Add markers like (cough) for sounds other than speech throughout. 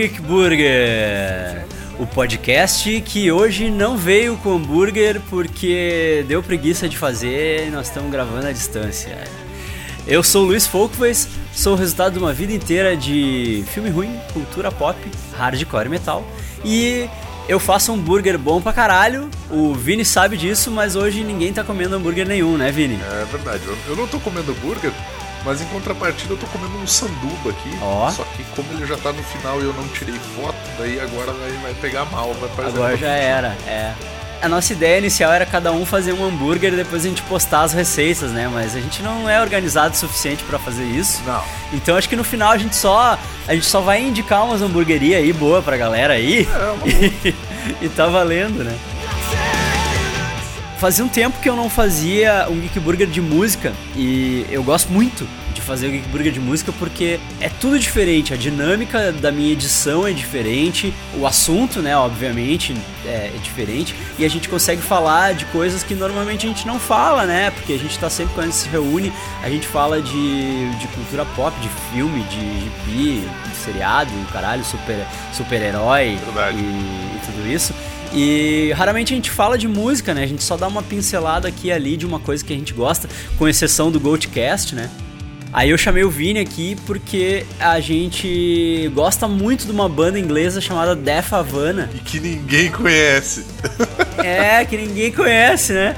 Geek Burger, o podcast que hoje não veio com hambúrguer porque deu preguiça de fazer e nós estamos gravando à distância. Eu sou o Luiz Folkways, sou o resultado de uma vida inteira de filme ruim, cultura pop, hardcore metal e eu faço hambúrguer bom pra caralho. O Vini sabe disso, mas hoje ninguém tá comendo hambúrguer nenhum, né, Vini? É verdade, eu não tô comendo hambúrguer, mas em contrapartida eu tô comendo um sanduba aqui. Ó. Só que como ele já tá no final e eu não tirei foto, daí agora vai, vai pegar mal, vai parecer Agora já era, é. A nossa ideia inicial era cada um fazer um hambúrguer e depois a gente postar as receitas, né? Mas a gente não é organizado o suficiente pra fazer isso. Não. Então acho que no final a gente só a gente só vai indicar umas hamburguerias aí boa pra galera aí. É, uma e, (laughs) e tá valendo, né? Fazia um tempo que eu não fazia um Geek Burger de música e eu gosto muito de fazer o Geek Burger de música porque é tudo diferente, a dinâmica da minha edição é diferente, o assunto, né, obviamente, é, é diferente e a gente consegue falar de coisas que normalmente a gente não fala, né, porque a gente tá sempre quando a gente se reúne, a gente fala de, de cultura pop, de filme, de gibi, de seriado, caralho, super super-herói Verdade. e, e tudo isso. E raramente a gente fala de música, né? A gente só dá uma pincelada aqui e ali de uma coisa que a gente gosta, com exceção do Goldcast, né? Aí eu chamei o Vini aqui porque a gente gosta muito de uma banda inglesa chamada Def Havana. E que ninguém conhece. (laughs) É, que ninguém conhece, né?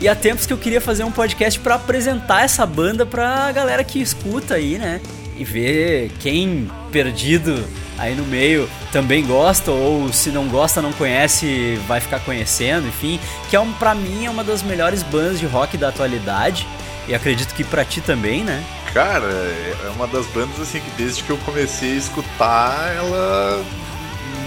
E há tempos que eu queria fazer um podcast pra apresentar essa banda pra galera que escuta aí, né? E ver quem perdido aí no meio também gosta ou se não gosta, não conhece, vai ficar conhecendo, enfim, que é um para mim é uma das melhores bandas de rock da atualidade. E acredito que pra ti também, né? Cara, é uma das bandas assim que desde que eu comecei a escutar, ela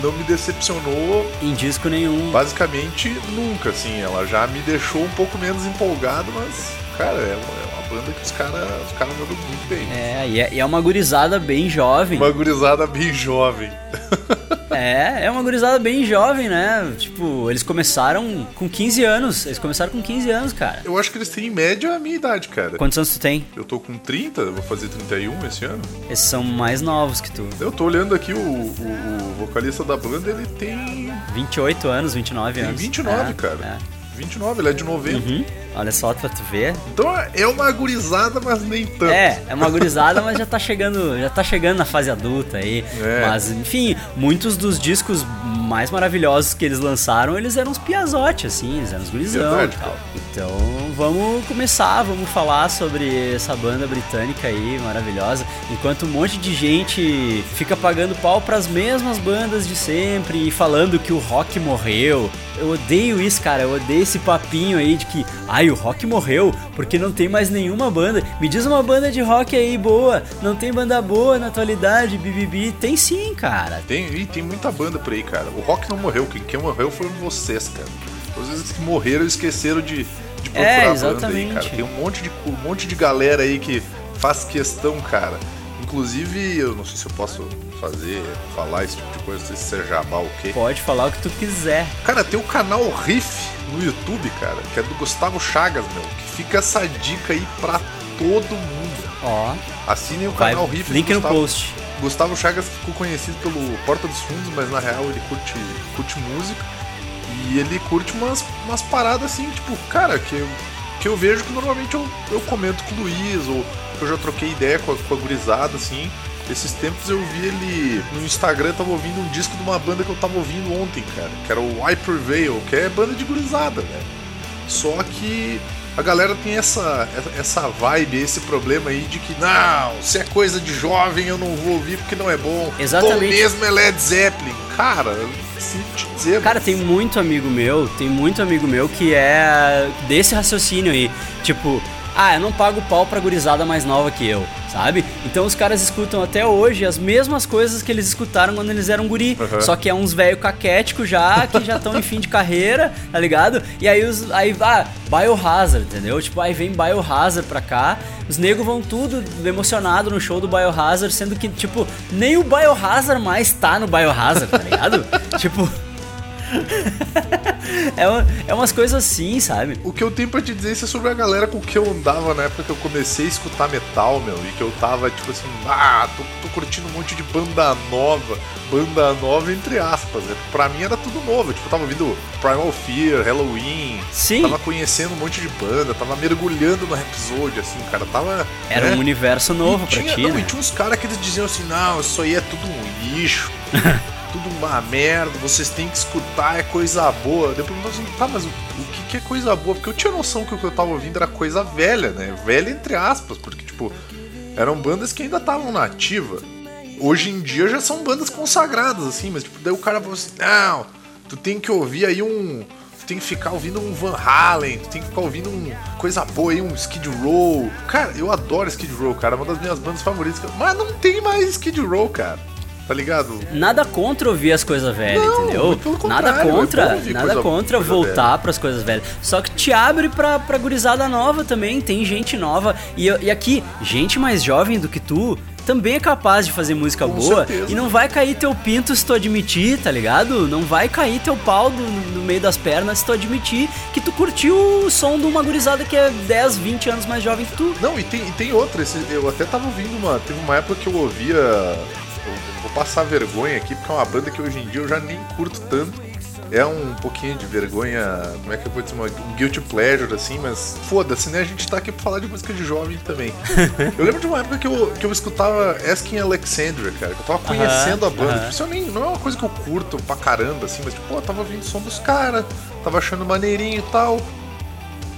não me decepcionou Em disco nenhum. basicamente nunca, assim. Ela já me deixou um pouco menos empolgado, mas, cara, é é banda que os caras os cara mandam muito bem. É, e é, e é uma gurizada bem jovem. Uma gurizada bem jovem. (laughs) É, é uma gurizada bem jovem, né? Tipo, eles começaram com 15 anos. Eles começaram com 15 anos, cara. Eu acho que eles têm em média a minha idade, cara. Quantos anos tu tem? Eu tô com 30, eu vou fazer 31 esse ano. Esses são mais novos que tu. Eu tô olhando aqui o, o- o vocalista da banda, ele tem 28 anos, 29 Tem anos. 29, É, cara. 29, ele é de 90. é. Uhum. Olha só pra tu ver. Então é uma gurizada, mas nem tanto. É, é uma gurizada, mas já tá chegando, já tá chegando na fase adulta aí. É. Mas, enfim, muitos dos discos mais maravilhosos que eles lançaram, eles eram uns piazotes, assim, eles eram uns gurizão Verdade, e tal. cara. Então, vamos começar, vamos falar sobre essa banda britânica aí, maravilhosa. Enquanto um monte de gente fica pagando pau pras mesmas bandas de sempre e falando que o rock morreu. Eu odeio isso, cara. Eu odeio esse papinho aí de que, ai, o rock morreu porque não tem mais nenhuma banda. Me diz uma banda de rock aí boa. Não tem banda boa na atualidade, bibibi. Tem sim, cara. Tem, ih, tem muita banda por aí, cara. O rock não morreu, quem, quem morreu foram vocês, cara. Vezes que morreram esqueceram de, de procurar É, banda aí, exatamente. cara. Tem um monte, de, um monte de galera aí que faz questão, cara. Inclusive, eu não sei se eu posso fazer, falar esse tipo de coisa, não sei se é jabá ou o quê. Pode falar o que tu quiser. Cara, tem o canal Riff no YouTube, cara, que é do Gustavo Chagas, meu, que fica essa dica aí pra todo mundo. Ó, Assinem o vai, canal Riff link no Gustavo. post. Gustavo Chagas ficou conhecido pelo Porta dos Fundos, mas na real ele curte, curte música. E ele curte umas, umas paradas assim, tipo, cara, que eu, que eu vejo que normalmente eu, eu comento com o Luiz, ou eu já troquei ideia com a, com a gurizada, assim. Esses tempos eu vi ele no Instagram, eu tava ouvindo um disco de uma banda que eu tava ouvindo ontem, cara, que era o Hyper Veil, que é banda de gurizada, velho. Só que a galera tem essa, essa vibe, esse problema aí de que, não, se é coisa de jovem eu não vou ouvir porque não é bom. Exatamente. Bom mesmo é Led Zeppelin. Cara, te dizer. Cara, tem muito amigo meu, tem muito amigo meu que é desse raciocínio aí. Tipo, ah, eu não pago pau pra gurizada mais nova que eu, sabe? Então os caras escutam até hoje as mesmas coisas que eles escutaram quando eles eram guri. Uhum. Só que é uns velho caquético já, que já estão em fim de carreira, tá ligado? E aí os. Aí, ah, Biohazard, entendeu? Tipo, aí vem Biohazard pra cá. Os negros vão tudo emocionado no show do Biohazard, sendo que, tipo, nem o Biohazard mais tá no Biohazard, tá ligado? (laughs) tipo. É, uma, é umas coisas assim, sabe? O que eu tenho pra te dizer isso é sobre a galera com que eu andava na época que eu comecei a escutar metal, meu, e que eu tava tipo assim, ah, tô, tô curtindo um monte de banda nova. Banda nova, entre aspas, né? Pra mim era tudo novo. Tipo, eu tava ouvindo Primal Fear, Halloween. Sim. Tava conhecendo um monte de banda, tava mergulhando no episódio, assim, cara. Tava. Era né? um universo novo e pra tinha, ti, não, né? E tinha uns caras que eles diziam assim, não, isso aí é tudo um lixo. (laughs) tudo uma merda, vocês têm que escutar, é coisa boa. Depois eu assim, tá, mas o, o que, que é coisa boa? Porque eu tinha noção que o que eu tava ouvindo era coisa velha, né? Velha entre aspas, porque, tipo, eram bandas que ainda estavam na ativa. Hoje em dia já são bandas consagradas, assim, mas tipo, daí o cara falou assim, não, tu tem que ouvir aí um. Tu tem que ficar ouvindo um Van Halen, tu tem que ficar ouvindo um coisa boa aí, um Skid Row. Cara, eu adoro Skid Row, cara, é uma das minhas bandas favoritas. Mas não tem mais Skid Row, cara tá ligado? Nada contra ouvir as coisas velhas, Não, entendeu? Nada é contra, ouvir nada coisa- contra coisa voltar velha. pras coisas velhas. Só que te abre pra, pra gurizada nova também, tem gente nova. E, e aqui, gente mais jovem do que tu também é capaz de fazer música Com boa. certeza. E não vai cair teu pinto se tu admitir, tá ligado? Não vai cair teu pau do- no meio das pernas se tu admitir que tu curtiu o som de uma gurizada que é 10, 20 anos mais jovem que tu. Não, e tem, e tem outra, esse- eu até tava ouvindo uma. Teve uma época que eu ouvia. Passar vergonha aqui, porque é uma banda que hoje em dia eu já nem curto tanto. É um pouquinho de vergonha, como é que eu vou dizer, uma- um guilty pleasure, assim, mas foda-se, né? A gente tá aqui pra falar de música de jovem também. (laughs) eu lembro de uma época que eu, que eu escutava Asking Alexandria, cara, que eu tava conhecendo a banda. aham. Tipo, isso eu nem, não é uma coisa que eu curto pra caramba, assim, mas tipo, pô, eu tava ouvindo o som dos caras, tava achando maneirinho e tal.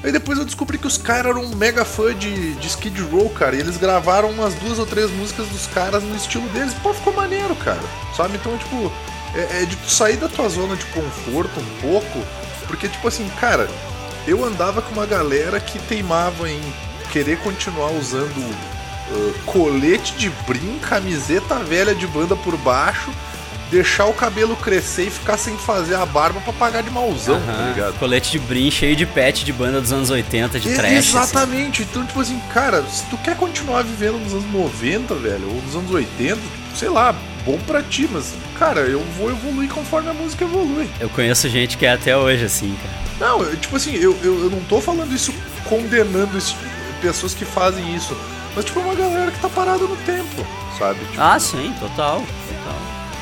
Aí depois eu descobri que os caras eram um mega fã de, de Skid Row, cara. E eles gravaram umas duas ou três músicas dos caras no estilo deles. Pô, ficou maneiro, cara. Sabe? Então, tipo, é, é de tu sair da tua zona de conforto um pouco. Porque, tipo assim, cara, eu andava com uma galera que teimava em querer continuar usando uh, colete de brim, camiseta velha de banda por baixo, deixar o cabelo crescer e ficar sem fazer a barba pra pagar de mauzão, tá ligado? Colete de brim cheio de pet de banda dos anos 80, de E- trash. assim. Exatamente. Então, tipo assim, cara, se tu quer continuar vivendo nos anos 90, velho, ou nos anos 80, tipo, sei lá, bom pra ti, mas, cara, eu vou evoluir conforme a música evolui. Eu conheço gente que é até hoje assim, cara. Não, eu- tipo assim, eu, eu, eu não tô falando isso condenando isso, pessoas que fazem isso, mas, tipo, é uma galera que tá parada no tempo, sabe? Tipo, Ah, sim, total.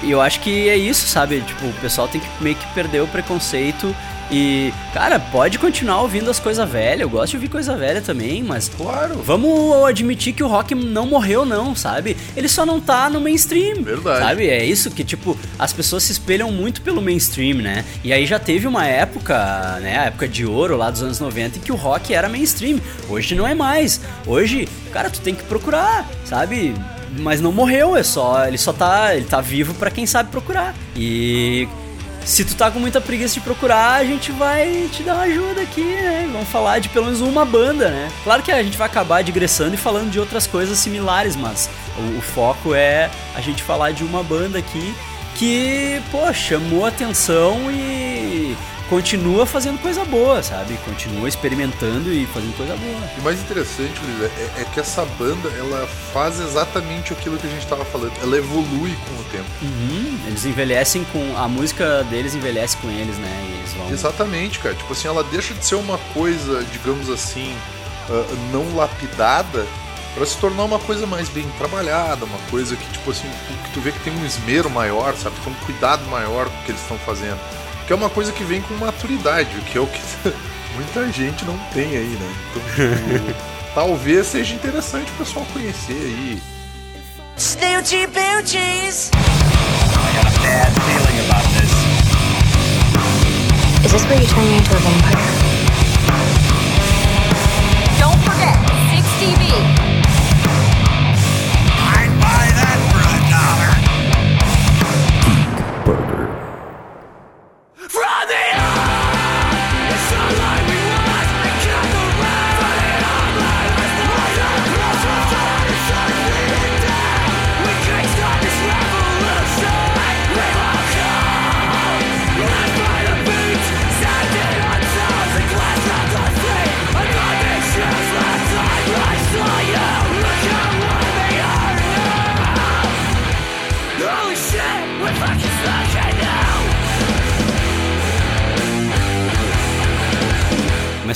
E eu acho que é isso, sabe? Tipo, o pessoal tem que meio que perder o preconceito e, cara, pode continuar ouvindo as coisas velhas. Eu gosto de ouvir coisa velha também, mas claro. vamos admitir que o rock não morreu, não, sabe? Ele só não tá no mainstream. Verdade. Sabe? É isso que, tipo, as pessoas se espelham muito pelo mainstream, né? E aí já teve uma época, né? A época de ouro lá dos anos 90 em que o rock era mainstream. Hoje não é mais. Hoje, cara, tu tem que procurar, sabe? Mas não morreu, é só. Ele só tá. Ele tá vivo pra quem sabe procurar. E. Se tu tá com muita preguiça de procurar, a gente vai te dar uma ajuda aqui, né? Vamos falar de pelo menos uma banda, né? Claro que a gente vai acabar digressando e falando de outras coisas similares, mas o, o foco é a gente falar de uma banda aqui que, pô, chamou atenção e continua fazendo coisa boa, sabe? Continua experimentando e fazendo coisa boa. E o mais interessante, Luiz, é, é que essa banda, ela faz exatamente aquilo que a gente tava falando. Ela evolui com o tempo. Uhum, eles envelhecem com. A música deles envelhece com eles, né? E eles vão. Exatamente, cara. Tipo assim, ela deixa de ser uma coisa, digamos assim, ah, não lapidada pra se tornar uma coisa mais bem trabalhada, uma coisa que, tipo assim, tu, que tu vê que tem um esmero maior, sabe? Tem um cuidado maior com o que eles estão fazendo. Que é uma coisa que vem com maturidade, o que é o que (laughs) muita gente não tem aí, né? Então, tipo, (laughs) talvez seja interessante o pessoal conhecer aí. Snoochie boochies. Is this where you turn me into a vampire?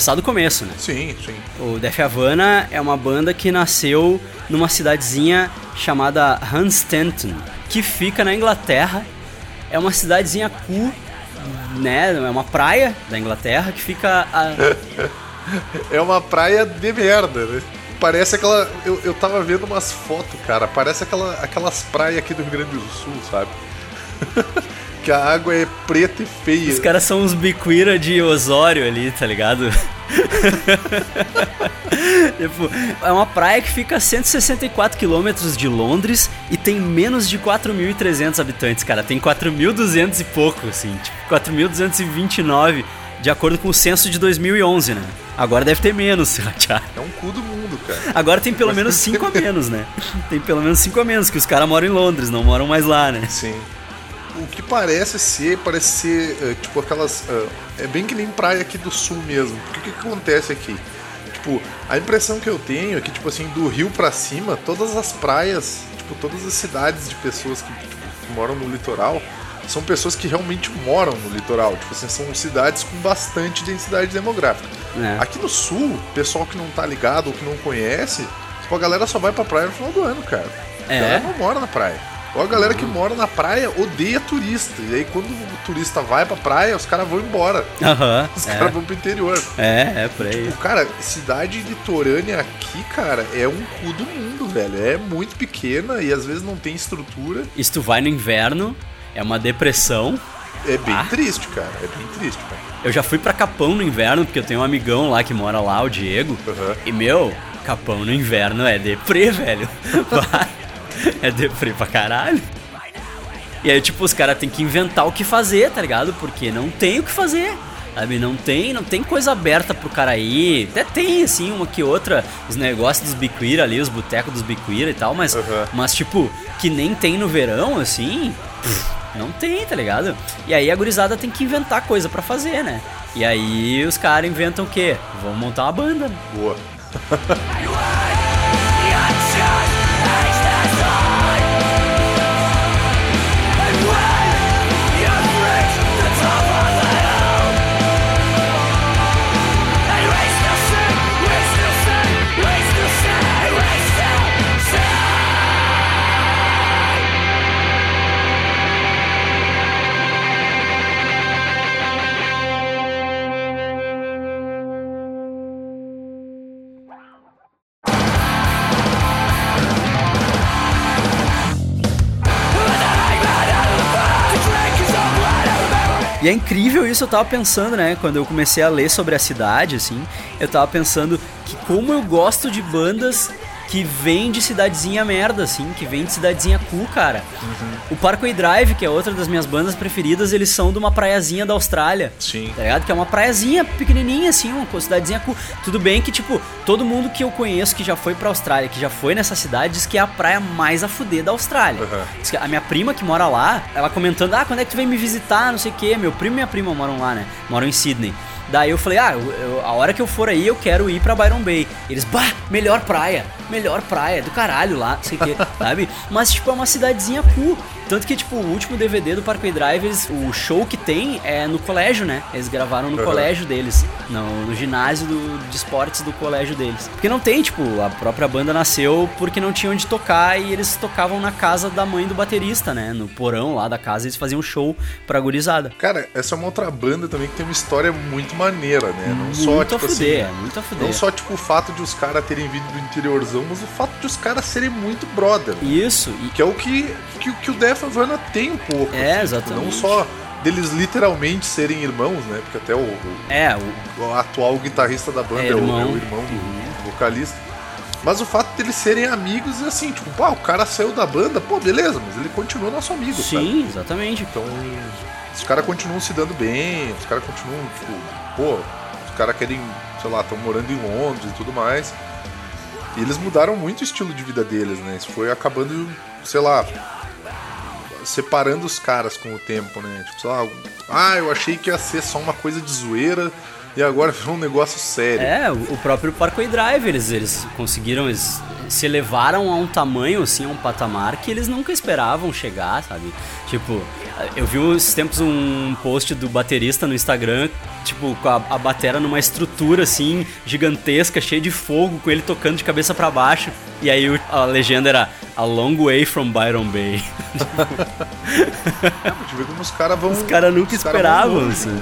Começar do começo, né? Sim, sim. O Def Havana é uma banda que nasceu numa cidadezinha chamada Hunstanton, que fica na Inglaterra. É uma cidadezinha cool, né? É uma praia da Inglaterra que fica a, (laughs) É uma praia de merda, né? Parece aquela. Eu, eu tava vendo umas fotos, cara. Parece aquela, aquelas praias aqui do Rio Grande do Sul, sabe? (laughs) que a água é preta e feia. Os caras são uns biquira de Osório ali, tá ligado? (laughs) tipo, é uma praia que fica a 164 quilômetros de Londres e tem menos de 4.300 habitantes, cara. Tem 4.200 e pouco, assim. Tipo, 4.229, de acordo com o censo de 2011, né? Agora deve ter menos, (laughs) já. É um cu do mundo, cara. Agora tem pelo menos 5 a menos, né? Tem pelo menos 5 a menos, que os caras moram em Londres, não moram mais lá, né? Sim. O que parece ser, parece ser, eh, tipo, aquelas. eh, é bem que nem praia aqui do sul mesmo. Porque o que, que acontece aqui? Tipo, a impressão que eu tenho é que, tipo assim, do rio pra cima, todas as praias, tipo, todas as cidades de pessoas que, tipo, que moram no litoral, são pessoas que realmente moram no litoral. Tipo assim, são cidades com bastante densidade demográfica. É. Aqui no sul, pessoal que não tá ligado ou que não conhece, tipo, a galera só vai pra praia no final do ano, cara. A É? galera não mora na praia. Ou a galera que mora na praia odeia turista. E aí quando o turista vai pra praia, os caras vão embora. Aham. (laughs) Os é. caras vão pro interior. É, é por aí. Tipo, cara, cidade litorânea aqui, cara, é um cu do mundo, velho. É muito pequena e às vezes não tem estrutura. E se tu vai no inverno, é uma depressão. É bem Ah. triste, cara. É bem triste, cara. Eu já fui pra Capão no inverno, porque eu tenho um amigão lá que mora lá, o Diego. Aham. E, meu, Capão no inverno é deprê, (laughs) velho. Vai. (laughs) é deprê pra caralho. E aí, tipo, os caras têm que inventar o que fazer, tá ligado? Porque não tem o que fazer. Sabe, não tem, não tem coisa aberta pro cara ir. Até tem, assim, uma que outra, os negócios dos biquira ali, os botecos dos biquira e tal, mas, Aham. mas tipo, que nem tem no verão, assim, não tem, tá ligado? E aí a gurizada tem que inventar coisa pra fazer, né? E aí os caras inventam o quê? Vamos montar uma banda. né? Boa. (laughs) E é incrível isso, eu tava pensando, né? Quando eu comecei a ler sobre a cidade, assim, eu tava pensando que como eu gosto de bandas que vêm de cidadezinha merda, assim, que vêm de cidadezinha cool, cara. O Parkway Drive, que é outra das minhas bandas preferidas, eles são de uma praiazinha da Austrália. Sim. Tá ligado? Que é uma praiazinha pequenininha, assim, uma cidadezinha cool. Tudo bem que, tipo, todo mundo que eu conheço que já foi pra Austrália, que já foi nessa cidade, diz que é a praia mais a fuder da Austrália. Que a minha prima que mora lá, ela comentando, ah, quando é que tu vem me visitar, não sei o quê. Meu primo e minha prima moram lá, né? Moram em Sydney. Daí eu falei, ah, eu- eu- a hora que eu for aí, eu quero ir pra Byron Bay. Eles, bah, melhor praia, melhor praia, do caralho lá, não sei o quê, (laughs) sabe? Mas, tipo, é uma cidadezinha cool. Tanto que, tipo, o último DVD do Parkway Drive, eles- o show que tem é no colégio, né? Eles gravaram no Aham. colégio deles, no, no ginásio do- de esportes do colégio deles. Porque não tem, tipo, a própria banda nasceu porque não tinha onde tocar e eles tocavam na casa da mãe do baterista, né? No porão lá da casa, eles faziam show pra gurizada. Cara, essa é uma outra banda também que tem uma história muito maneira, né? Não só, muito tipo a fuder, assim. muito a fuder. Não só, tipo, o fato de os caras terem vindo do interiorzão, mas o fato de os caras serem muito brother. né? Isso, e Que é o que, que, que o Def Havana tem um pouco. É, assim, tipo, exatamente. Não só deles literalmente serem irmãos, né? Porque até o, é, o, o atual guitarrista da banda É é, o, irmão. é o irmão do vocalista. Mas o fato deles serem amigos é assim, tipo, pá, o cara saiu da banda, pô, beleza, mas ele continua nosso amigo, sabe? sim, exatamente. Então, os caras continuam se dando bem, os caras continuam, tipo, pô, os caras querem, sei lá, estão morando em Londres e tudo mais. E eles mudaram muito o estilo de vida deles, né? Isso foi acabando, sei lá, separando os caras com o tempo, né? Tipo, lá, ah, eu achei que ia ser só uma coisa de zoeira, E agora virou um negócio sério. É, o próprio Parkway Drive, eles, eles conseguiram, eles se elevaram a um tamanho, assim, a um patamar que eles nunca esperavam chegar, sabe? Tipo, eu vi esses tempos um post do baterista no Instagram, tipo, com a, a batera numa estrutura, assim, gigantesca, cheia de fogo, com ele tocando de cabeça pra baixo. E aí a legenda era A Long Way from Byron Bay. (laughs) É, ver como os caras vão. Os caras nunca os esperavam, assim.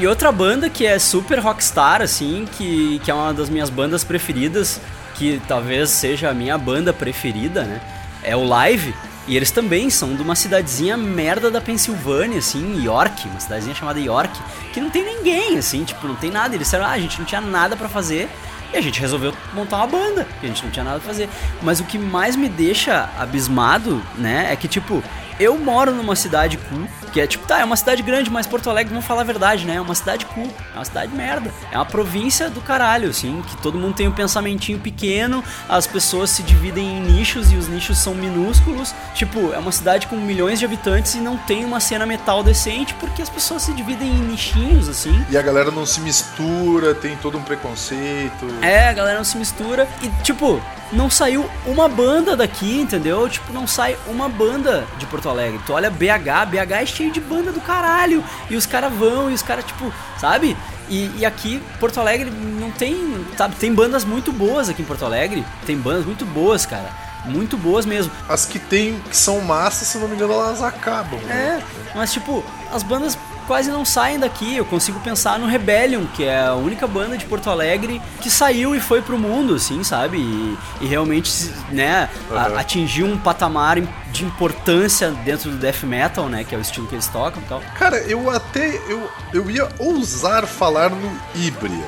E outra banda que é super rockstar, assim, que, que é uma das minhas bandas preferidas, que talvez seja a minha banda preferida, né? É o Live. E eles também são de uma cidadezinha merda da Pensilvânia, assim, York, uma cidadezinha chamada York, que não tem ninguém, assim, tipo, não tem nada. Eles disseram, ah, a gente não tinha nada pra fazer. E a gente resolveu montar uma banda, porque a gente não tinha nada pra fazer. Mas o que mais me deixa abismado, né, é que, tipo, eu moro numa cidade cool, que é tipo, tá, é uma cidade grande, mas Porto Alegre, vamos falar a verdade, né? É uma cidade cool, é uma cidade merda. É uma província do caralho, assim, que todo mundo tem um pensamentinho pequeno, as pessoas se dividem em nichos e os nichos são minúsculos. Tipo, é uma cidade com milhões de habitantes e não tem uma cena metal decente porque as pessoas se dividem em nichinhos, assim. E a galera não se mistura, tem todo um preconceito. É, a galera não se mistura e, tipo, não saiu uma banda daqui, entendeu? Tipo, não sai uma banda de Porto Alegre. Tu olha BH, BH é cheio de banda do caralho. E os caras vão, e os caras, tipo, sabe? E, e aqui, Porto Alegre não tem, sabe? Tem bandas muito boas aqui em Porto Alegre. Tem bandas muito boas, cara. Muito boas mesmo. As que tem, que são massas, se não me engano, elas acabam. né? É, mas tipo, as bandas quase não saem daqui. Eu consigo pensar no Rebellion, que é a única banda de Porto Alegre que saiu e foi pro mundo, assim, sabe? E, e realmente, né, a- Uhum. atingiu um patamar de importância dentro do death metal, né, que é o estilo que eles tocam e tal. Cara, eu até. Eu, eu ia ousar falar no Ibria.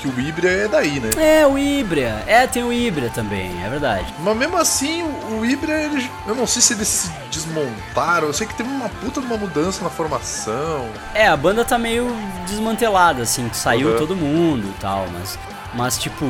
Que o Ibria é daí, né? É, o Ibria. É, tem o Ibria também, é verdade. Mas mesmo assim, o, Ibria, eles, eu não sei se eles se desmontaram. Eu sei que teve uma puta de uma mudança na formação. É, a banda tá meio desmantelada, assim, saiu Uhum. todo mundo e tal, mas, mas tipo,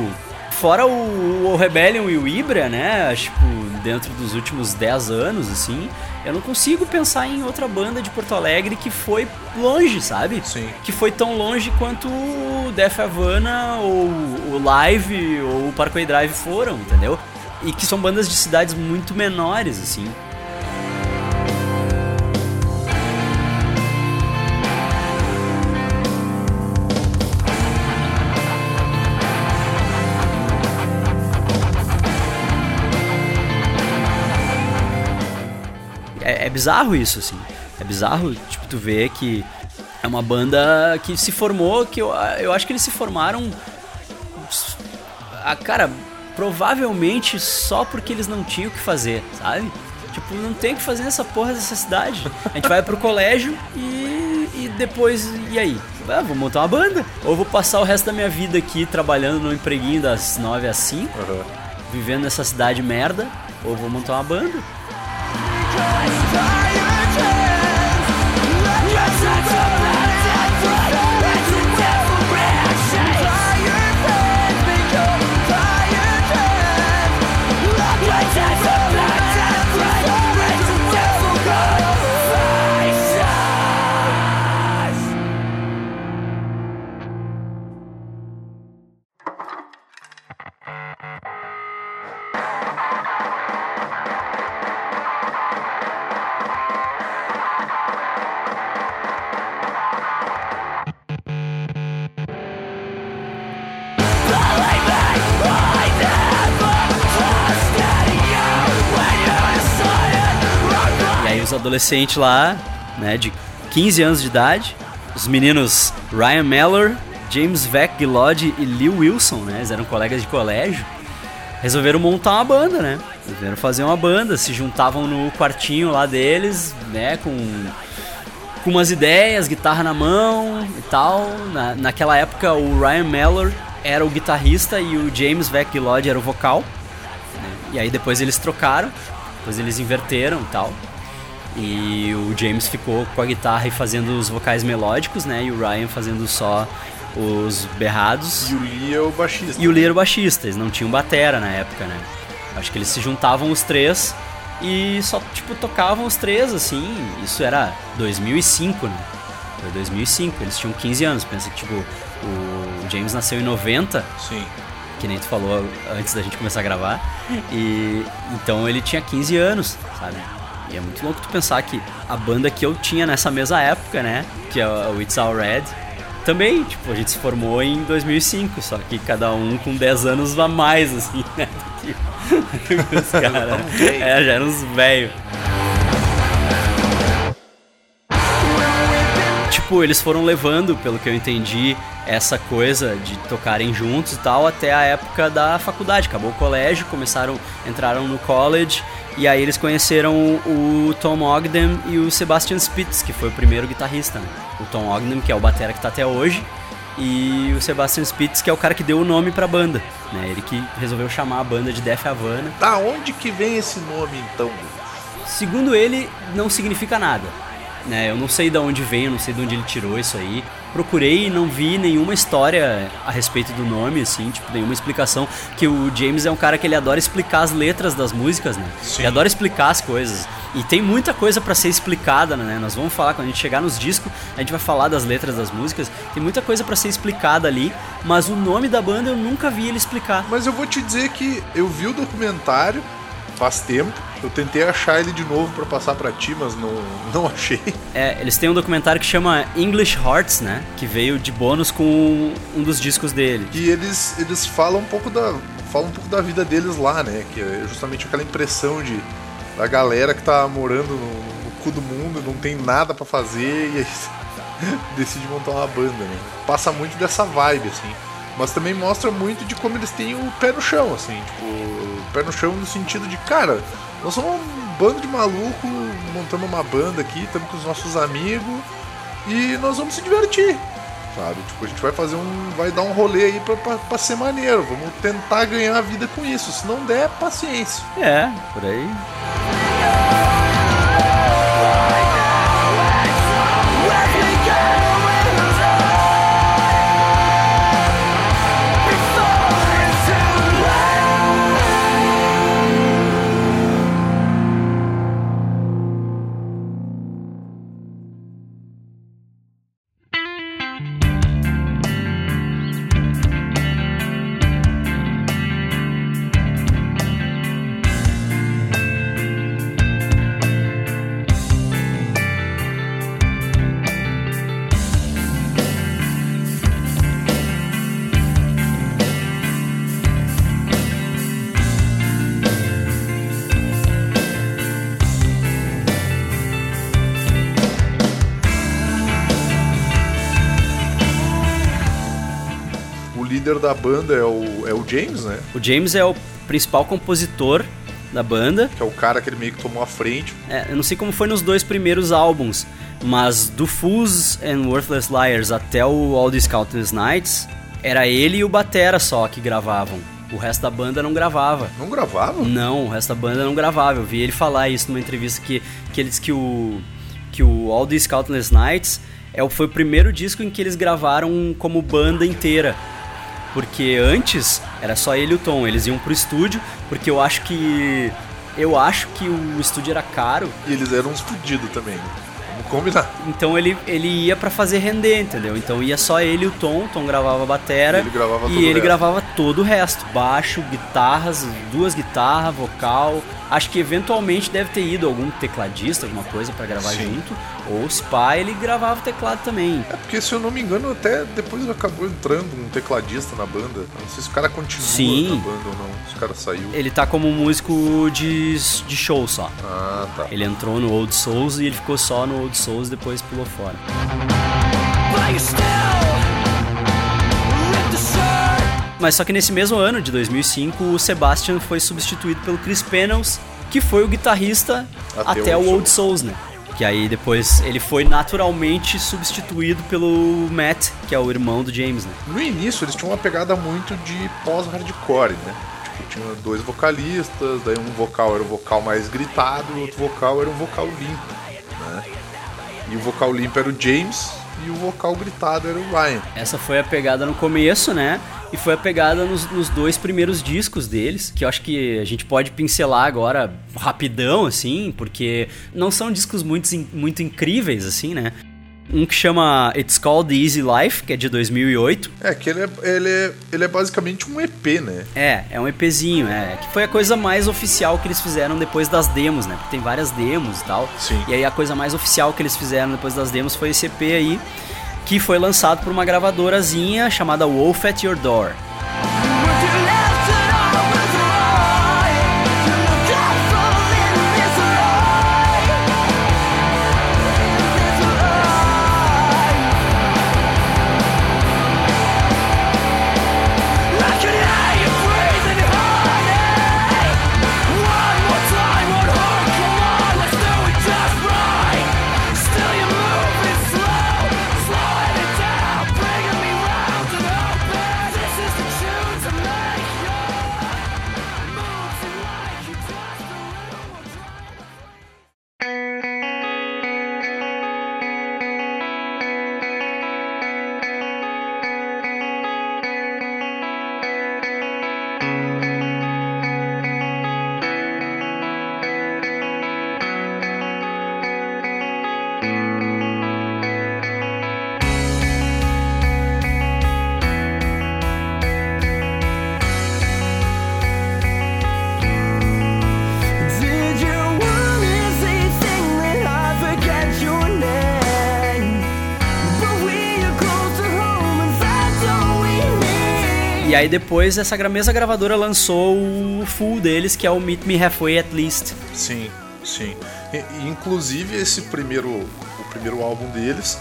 fora o, o Rebellion e o Ibra, né, tipo, dentro dos últimos 10 anos, assim, eu não consigo pensar em outra banda de Porto Alegre que foi longe, sabe? Sim. Que foi tão longe quanto o Def Havana, ou o Live, ou o Parkway Drive foram, entendeu? E que são bandas de cidades muito menores, assim. Bizarro isso, assim. É bizarro, tipo, tu ver que é uma banda que se formou, que eu, eu acho que eles se formaram. Ah, cara, provavelmente só porque eles não tinham o que fazer, sabe? Tipo, não tem o que fazer nessa porra dessa cidade. A gente vai pro colégio e, e depois, e aí? Ah, vou montar uma banda. Ou vou passar o resto da minha vida aqui trabalhando no empreguinho das 9 às 5, Aham. vivendo nessa cidade merda, ou vou montar uma banda. E aí os adolescentes lá, né, de 15 anos de idade, os meninos Ryan Mellor, James Veck Gilod e Lil Wilson, né, eles eram colegas de colégio, resolveram montar uma banda, né, resolveram fazer uma banda, se juntavam no quartinho lá deles, né, com, com umas ideias, guitarra na mão e tal. Na, naquela época o Ryan Mellor era o guitarrista e o James Veck Gilod era o vocal. né? E aí depois eles trocaram, depois eles inverteram e tal. E o James ficou com a guitarra e fazendo os vocais melódicos, né? E o Ryan fazendo só os berrados E o Lee é o baixista. e o Lee era o baixista. Eles não tinham batera na época, né? Acho que eles se juntavam os três e só, tipo, tocavam os três, assim. Isso era 2005, né? Foi 2005, eles tinham 15 anos. Pensa que, tipo, o James nasceu em 90, Sim. que nem tu falou antes da gente começar a gravar. E então ele tinha 15 anos, sabe? E é muito louco tu pensar que a banda que eu tinha nessa mesma época, né? Que é o It's All Red. Também, tipo, a gente se formou em 2005, só que cada um com 10 anos a mais, assim, (laughs) né? do que os (laughs) caras. É, já eram uns velhos. Tipo, eles foram levando, pelo que eu entendi, essa coisa de tocarem juntos e tal até a época da faculdade. Acabou o colégio, começaram, entraram no college e aí eles conheceram o Tom Ogden e o Sebastian Spitz, que foi o primeiro guitarrista. Né? O Tom Ogden, que é o batera que tá até hoje, e o Sebastian Spitz, que é o cara que deu o nome pra banda. Né? Ele que resolveu chamar a banda de Def Havana. Da onde que vem esse nome então? Segundo ele, não significa nada. Né? Eu não sei de onde vem, eu não sei de onde ele tirou isso aí. Procurei e não vi nenhuma história a respeito do nome, assim, tipo, nenhuma explicação. Que o James é um cara que ele adora explicar as letras das músicas, né? Sim. Ele adora explicar as coisas. E tem muita coisa pra ser explicada, né? Nós vamos falar, quando a gente chegar nos discos, a gente vai falar das letras das músicas. Tem muita coisa pra ser explicada ali, mas o nome da banda eu nunca vi ele explicar. Mas eu vou te dizer que eu vi o documentário faz tempo. Eu tentei achar ele de novo pra passar pra ti, mas não, (laughs) não achei. É, eles têm um documentário que chama English Hearts, né? Que veio de bônus com um dos discos dele. E eles, eles falam um pouco da falam um pouco da vida deles lá, né? Que é justamente aquela impressão de da galera que tá morando no, no cu do mundo, não tem nada pra fazer e aí (laughs) decide montar uma banda, né? Passa muito dessa vibe, assim. Mas também mostra muito de como eles têm o pé no chão, assim, tipo, pé no chão no sentido de, cara, nós somos um bando de maluco, montamos uma banda aqui, estamos com os nossos amigos e nós vamos se divertir. Sabe? Tipo, a gente vai fazer um. Vai dar um rolê aí pra, pra, pra ser maneiro. Vamos tentar ganhar a vida com isso. Se não der, paciência. É, por aí. Banda é o, é o James, né? O James é o principal compositor da banda. Que é o cara que ele meio que tomou a frente. É, eu não sei como foi nos dois primeiros álbuns, mas do Fools and Worthless Liars até o All These Countless Nights, era ele e o Batera só que gravavam. O resto da banda não gravava. Não gravava? Não, o resto da banda não gravava. Eu vi ele falar isso numa entrevista que, que ele disse que o, que o All These Countless Nights é, foi o primeiro disco em que eles gravaram como banda inteira. Porque antes era só ele e o Tom. Eles iam pro estúdio, porque eu acho que. Eu acho que o estúdio era caro. E eles eram uns também. né? Vamos combinar. Então ele, ele ia pra fazer render, entendeu? Então ia só ele e o Tom, o Tom gravava a batera E ele gravava todo e o ele resto. gravava todo o resto, baixo, guitarras, duas guitarras, vocal. Acho que eventualmente deve ter ido algum tecladista, alguma coisa pra gravar Sim. junto, ou se pá, ele gravava o teclado também. É porque, se eu não me engano, até depois acabou entrando um tecladista na banda. Não sei se o cara continua Sim. na banda ou não. Se o cara saiu. Ele tá como músico de, de show só. Ah, tá. Ele entrou no Old Souls e ele ficou só no Old Souls e depois pulou fora. Mas só que nesse mesmo ano, de 2005, o Sebastian foi substituído pelo Chris Panels, que foi o guitarrista Até até, o Old Souls, né? Que aí depois ele foi naturalmente substituído pelo Matt, que é o irmão do James, né? No início, eles tinham uma pegada muito de pós-hardcore, né? Tipo, tinha dois vocalistas, daí um vocal era um vocal mais gritado, o outro vocal era um vocal limpo, né? E o vocal limpo era o James, e o vocal gritado era o Ryan. Essa foi a pegada no começo, né? E foi a pegada nos, nos dois primeiros discos deles, que eu acho que a gente pode pincelar agora rapidão, assim, porque não são discos muito, muito incríveis, assim, né? Um que chama It's Called The Easy Life, que é de 2008. É, que ele é, ele é, ele é basicamente um EP, né? É, é um EPzinho, é. Que foi a coisa mais oficial que eles fizeram depois das demos, né? Porque tem várias demos e tal. Sim. E aí a coisa mais oficial que eles fizeram depois das demos foi esse EP aí, que foi lançado por uma gravadorazinha chamada Wolf at Your Door. Aí depois essa mesma gravadora lançou o full deles, que é o Meet Me Halfway at Least. Sim, sim. E- inclusive esse primeiro, o primeiro álbum deles,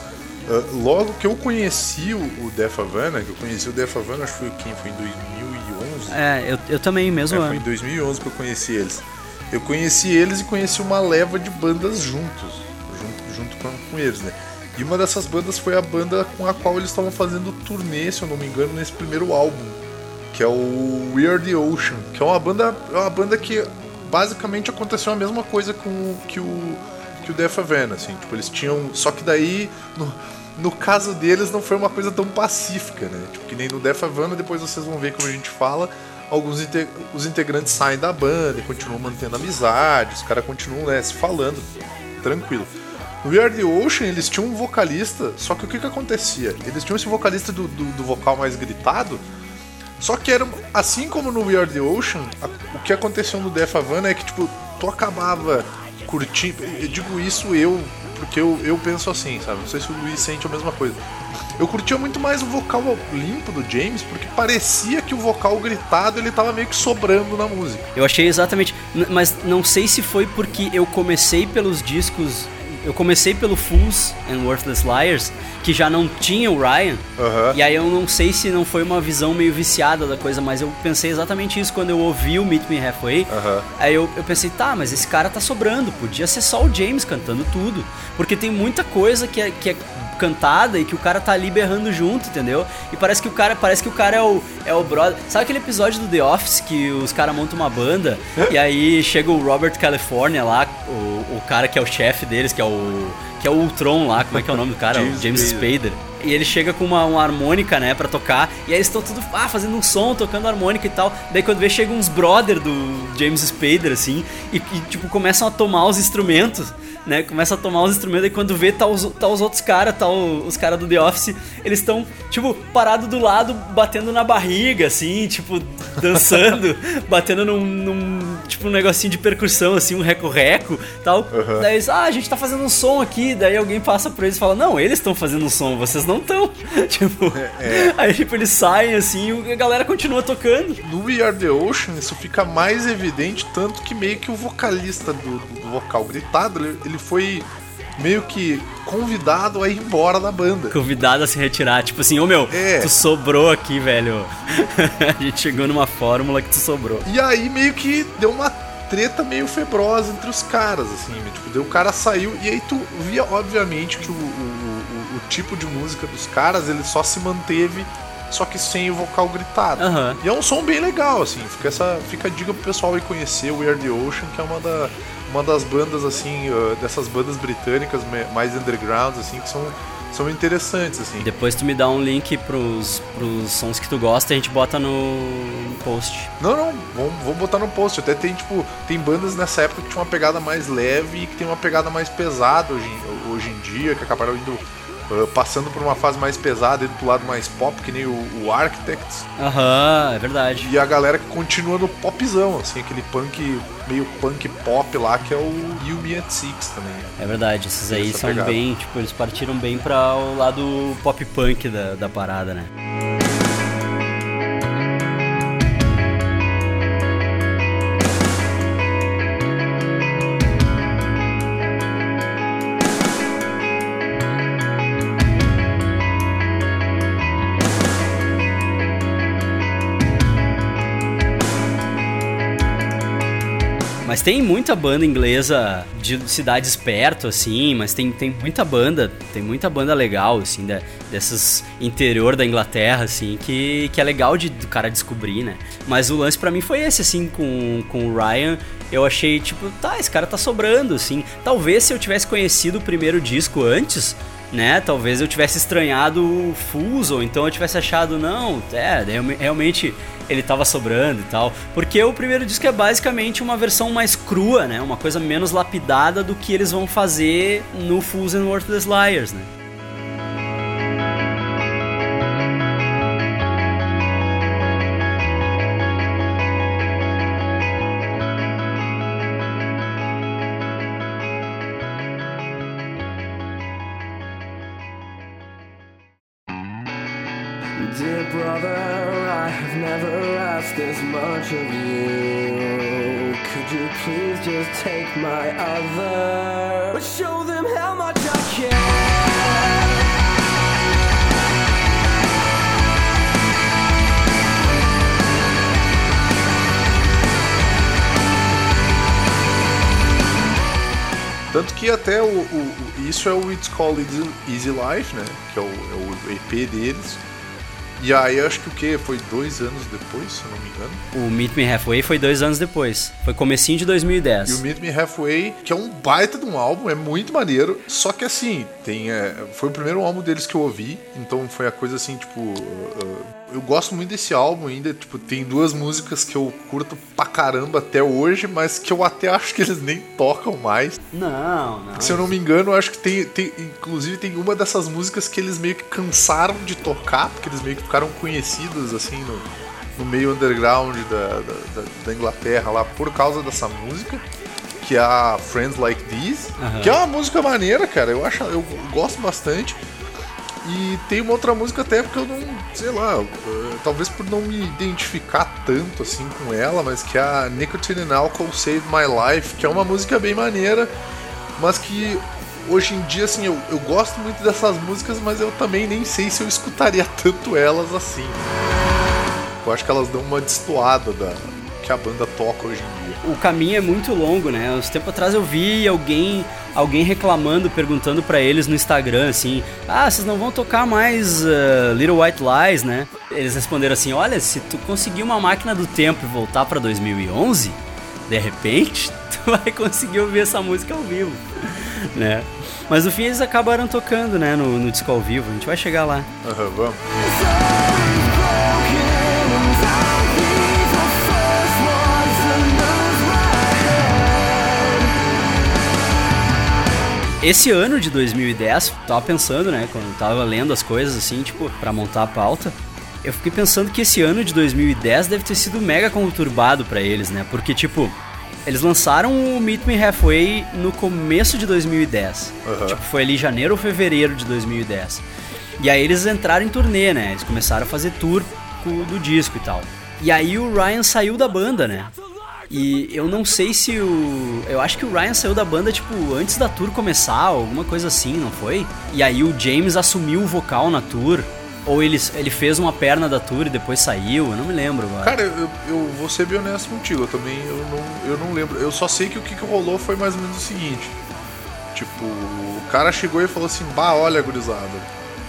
ah, logo que eu conheci o, o Def Havana, que eu conheci o Def Havana, acho que foi quem? Foi em 2011? É, eu, eu também, mesmo É, foi em ano. 2011 que eu conheci eles. Eu conheci eles e conheci uma leva de bandas juntos, junto, junto com, com eles, né? E uma dessas bandas foi a banda com a qual eles estavam fazendo turnê, se eu não me engano, nesse primeiro álbum, que é o Weird Ocean, que é uma banda, é uma banda que basicamente aconteceu a mesma coisa com que o que o Def Havana, assim, tipo, eles tinham, só que daí no, no caso deles não foi uma coisa tão pacífica, né? Tipo, que nem no Def Havana, depois vocês vão ver como a gente fala, alguns inte- os integrantes saem da banda e continuam mantendo amizade, os caras continuam né, se falando, tranquilo. No We Are The Ocean, eles tinham um vocalista, só que o que que acontecia? Eles tinham esse vocalista do, do, do vocal mais gritado, só que era assim como no We Are The Ocean, a- o que aconteceu no Def Havana é que, tipo, tu acabava curtindo. Eu digo isso eu, porque eu, eu penso assim, sabe? Não sei se o Luiz sente a mesma coisa. Eu curtia muito mais o vocal limpo do James, porque parecia que o vocal gritado ele tava meio que sobrando na música. Eu achei exatamente. Mas não sei se foi porque eu comecei pelos discos. Eu comecei pelo Fools and Worthless Liars, que já não tinha o Ryan. Aham. E aí eu não sei se não foi uma visão meio viciada da coisa, mas eu pensei exatamente isso quando eu ouvi o Meet Me Halfway. Aham. Aí eu, eu pensei, tá, mas esse cara tá sobrando, podia ser só o James cantando tudo. Porque tem muita coisa que é, que é cantada e que o cara tá ali berrando junto, entendeu? E parece que o cara, parece que o cara é o, é o brother. Sabe aquele episódio do The Office que os caras montam uma banda (laughs) e aí chega o Robert California lá, o, o cara que é o chefe deles, que é o. que é o Ultron lá, como é que é o nome do cara? James o James Spader. Spader. E ele chega com uma, uma harmônica, né, pra tocar. E aí eles estão tudo ah, fazendo um som, tocando harmônica e tal. Daí quando vê, chega uns brother do James Spader, assim, e, e, tipo, começam a tomar os instrumentos, né? Começa a tomar os instrumentos e quando vê, tá os, tá os outros caras, tá o- os caras do The Office, eles estão, tipo, parado do lado, batendo na barriga, assim, tipo, dançando, (laughs) batendo num, num, tipo, um negocinho de percussão, assim, um reco-reco tal. Daí eles, ah, a gente tá fazendo um som aqui. Daí alguém passa por eles e fala, não, eles estão fazendo um som, vocês não estão. (laughs) tipo, aí, tipo, eles saem, assim, e a galera continua tocando. No We Are The Ocean, isso fica mais evidente, tanto que meio que o vocalista do, do vocal gritado, ele, ele foi meio que convidado a ir embora da banda. Convidado a se retirar, tipo assim, ô meu, É. tu sobrou aqui, velho. (laughs) a gente chegou numa fórmula que tu sobrou. E aí meio que deu uma treta meio febrosa entre os caras, assim, tipo, o cara saiu e aí tu via, obviamente, que o- o tipo de música dos caras, ele só se manteve, só que sem o vocal gritado. Aham. E é um som bem legal, assim, fica, essa, fica a dica pro pessoal ir conhecer o We Are The Ocean, que é uma, da, uma das bandas, assim, uh, dessas bandas britânicas mais underground, assim, que são, são interessantes, assim. Depois tu me dá um link pros, pros sons que tu gosta e a gente bota no, post. Não, não, vamos, vamos botar no post. Até tem, tipo, tem bandas nessa época que tinha uma pegada mais leve e que tem uma pegada mais pesada hoje, hoje em dia, que acabaram indo. Uh, passando por uma fase mais pesada, indo pro lado mais pop, que nem o, o Architects. Aham, é verdade. E a galera que continua no popzão, assim, aquele punk, meio punk pop lá, que é o You Me at Six também. É verdade, esses aí são pegada. bem, tipo, eles partiram bem pra o lado pop punk da, da parada, né? Mas tem muita banda inglesa de cidades perto, assim, mas tem, tem muita banda, tem muita banda legal, assim, da, dessas interior da Inglaterra, assim, que, que é legal de, do cara descobrir, né? Mas o lance pra mim foi esse, assim, com, com o Ryan, eu achei, tipo, tá, esse cara tá sobrando, assim. Talvez se eu tivesse conhecido o primeiro disco antes, né? Talvez eu tivesse estranhado o ou então eu tivesse achado, não, é, realme- realmente ele tava sobrando e tal. Porque o primeiro disco é basicamente uma versão mais crua, né? Uma coisa menos lapidada do que eles vão fazer no Fools and Worthless Liars, né? My other? But show them how much I care. Tanto que até o, o- o- isso é o It's Called Easy, Life, né? Que é o, é o EP deles. E aí acho que o que? Foi dois anos depois, se eu não me engano. O Meet Me Halfway foi dois anos depois. Foi comecinho de 2010. E o Meet Me Halfway, que é um baita de um álbum, é muito maneiro. Só que assim, tem, é, foi o primeiro álbum deles que eu ouvi, então foi a coisa assim, tipo. uh, uh, eu gosto muito desse álbum ainda, tipo, tem duas músicas que eu curto pra caramba até hoje, mas que eu até acho que eles nem tocam mais. Não, não. Se eu não me engano, eu acho que tem, tem. Inclusive tem uma dessas músicas que eles meio que cansaram de tocar, porque eles meio que ficaram conhecidos assim no, no meio underground da, da, da- Inglaterra lá por causa dessa música. Que é a Friends Like These, Aham. que é uma música maneira, cara. Eu acho, eu gosto bastante. E tem uma outra música até porque eu não, sei lá, eh, talvez por não me identificar tanto assim com ela, mas que é a Nicotine and Alcohol Saved My Life, que é uma música bem maneira, mas que hoje em dia, assim, eu, eu gosto muito dessas músicas, mas eu também nem sei se eu escutaria (laughs) tanto elas assim. Eu acho que elas dão uma destoada da que a banda toca hoje em dia. o caminho é muito longo, né? Uns tempo atrás eu vi alguém alguém reclamando, perguntando pra eles no Instagram assim: "Ah, vocês não vão tocar mais uh, Little White Lies, né?" Eles responderam assim: "Olha, se tu conseguir uma máquina do tempo e voltar pra 2011, de repente, (laughs) tu vai conseguir ouvir essa música ao vivo", (laughs) né? Mas no fim eles acabaram tocando, né, no, no disco ao vivo. A gente vai chegar lá. Aham, vamos. Esse ano de 2010, tava pensando, né, quando tava lendo as coisas assim, tipo, pra montar a pauta, eu fiquei pensando que esse ano de 2010 deve ter sido mega conturbado pra eles, né? Porque tipo, eles lançaram o Meet Me Halfway no começo de 2010. Aham. Tipo, foi ali janeiro ou fevereiro de 2010. E aí eles entraram em turnê, né? Eles começaram a fazer tour do disco e tal. E aí o Ryan saiu da banda, né? E eu não sei se o. Eu acho que o Ryan saiu da banda, tipo, antes da tour começar, alguma coisa assim, não foi? E aí o James assumiu o vocal na tour. Ou ele, ele fez uma perna da tour e depois saiu, eu não me lembro agora. Cara, eu, eu vou ser bem honesto contigo, eu também eu não, eu não lembro. Eu só sei que o que, que rolou foi mais ou menos o seguinte. Tipo, o cara chegou e falou assim, bah, olha, gurizada,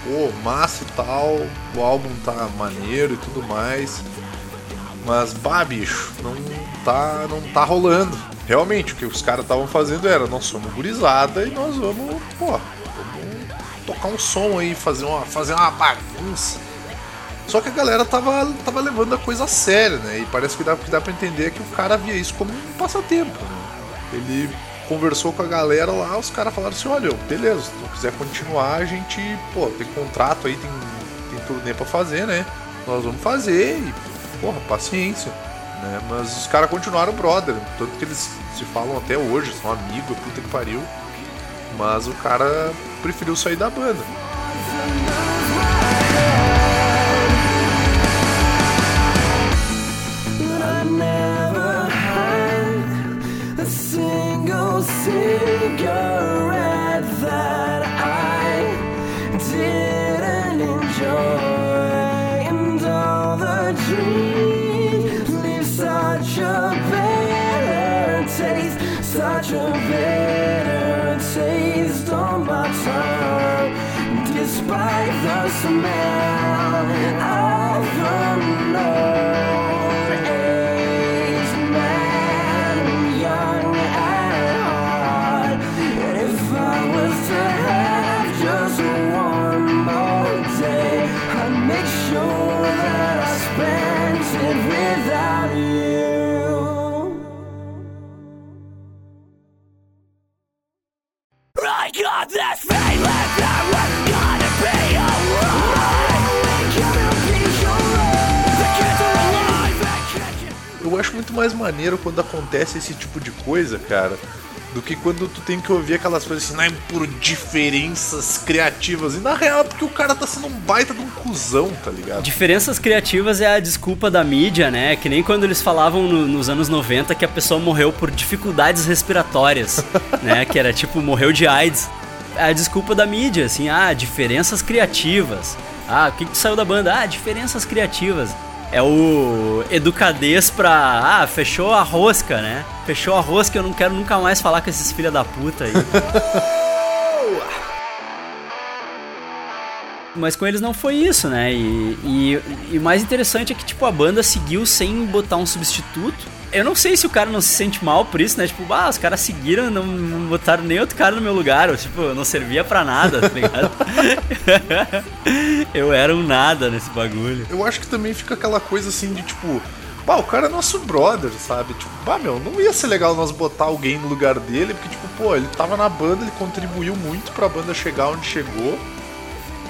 pô, massa e tal, o álbum tá maneiro e tudo mais. Mas, bah, bicho, não tá, não tá rolando. Realmente, o que os caras estavam fazendo era, nós somos gurizada e nós vamos, pô, vamos tocar um som aí, fazer uma, fazer uma bagunça. Só que a galera tava, tava levando a coisa a sério, né? E parece que dá, que dá pra entender que o cara via isso como um passatempo, né? Ele conversou com a galera lá, os caras falaram assim, olha, beleza, se tu quiser continuar, a gente, pô, tem contrato aí, tem, tem turnê pra fazer, né? Nós vamos fazer e, porra, paciência. Né? Mas os caras continuaram brother, tanto que eles se falam até hoje, são amigos, puta que pariu. Mas o cara preferiu sair da banda. America. Muito mais maneiro quando acontece esse tipo de coisa, cara, do que quando tu tem que ouvir aquelas coisas assim, não é por diferenças criativas. E na real é porque o cara tá sendo um baita de um cuzão, tá ligado? Diferenças criativas é a desculpa da mídia, né? Que nem quando eles falavam no- nos anos 90 que a pessoa morreu por dificuldades respiratórias, (laughs) né? Que era tipo, morreu de AIDS. É a desculpa da mídia, assim, ah, diferenças criativas. Ah, o que, que tu saiu da banda? Ah, diferenças criativas. É o educadez pra. Ah, fechou a rosca, né? Fechou a rosca, eu não quero nunca mais falar com esses filha da puta aí. (laughs) Mas com eles não foi isso, né? E, e, o mais interessante é que, tipo, a banda seguiu sem botar um substituto. Eu não sei se o cara não se sente mal por isso, né? Tipo, ah, os caras seguiram, não, botaram nem outro cara no meu lugar. Eu, tipo, não servia pra nada, tá ligado? (laughs) eu era um nada nesse bagulho. Eu acho que também fica aquela coisa assim de tipo, bah, o cara é nosso brother, sabe? Tipo, bah, meu, não ia ser legal nós botar alguém no lugar dele, porque, tipo, pô, ele tava na banda, ele contribuiu muito pra banda chegar onde chegou.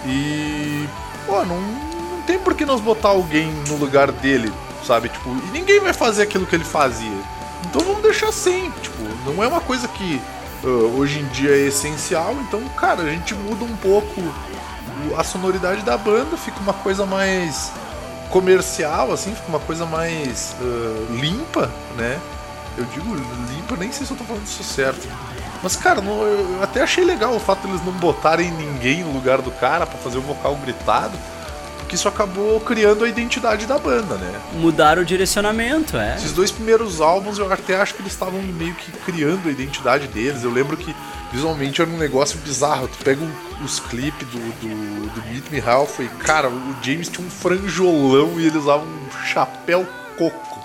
E, pô, não, não tem por que nós botar alguém no lugar dele, sabe? Tipo, e ninguém vai fazer aquilo que ele fazia. Então vamos deixar sem, tipo, não é uma coisa que ah, hoje em dia é essencial, então, cara, a gente muda um pouco a sonoridade da banda, fica uma coisa mais comercial, assim, fica uma coisa mais ah, limpa, né? Eu digo limpa, nem sei se eu tô falando isso certo. Mas, cara, não- eu até achei legal o fato deles não botarem ninguém no lugar do cara pra fazer o vocal gritado, porque isso acabou criando a identidade da banda, né? Mudaram o direcionamento, é. Esses dois primeiros álbuns eu até acho que eles estavam meio que criando a identidade deles. Eu lembro que visualmente era um negócio bizarro. Tu pega os clipes do, do, do Meet Me Halfway, cara, o James tinha um franjolão e ele usava um chapéu coco.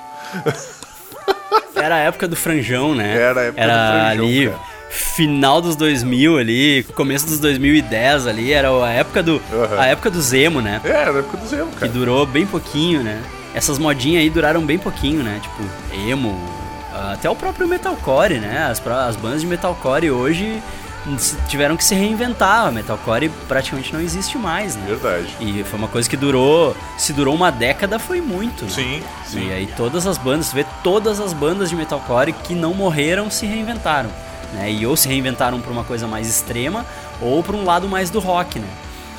Era a época do franjão, né? Era a época Era do franjão, ali, cara. Final dos 2000 ali, começo dos 2010 ali, era a época do Aham. a época do Zemo, né? É, era a época do Zemo, Que cara. durou bem pouquinho, né? Essas modinhas aí duraram bem pouquinho, né? Tipo, emo, até o próprio metalcore, né? As, as bandas de metalcore hoje tiveram que se reinventar. O metalcore praticamente não existe mais, né? Verdade. E foi uma coisa que durou, se durou uma década foi muito. né? Sim, sim. E aí todas as bandas, você vê todas as bandas de metalcore que não morreram se reinventaram, né? E ou se reinventaram pra uma coisa mais extrema ou pra um lado mais do rock, né?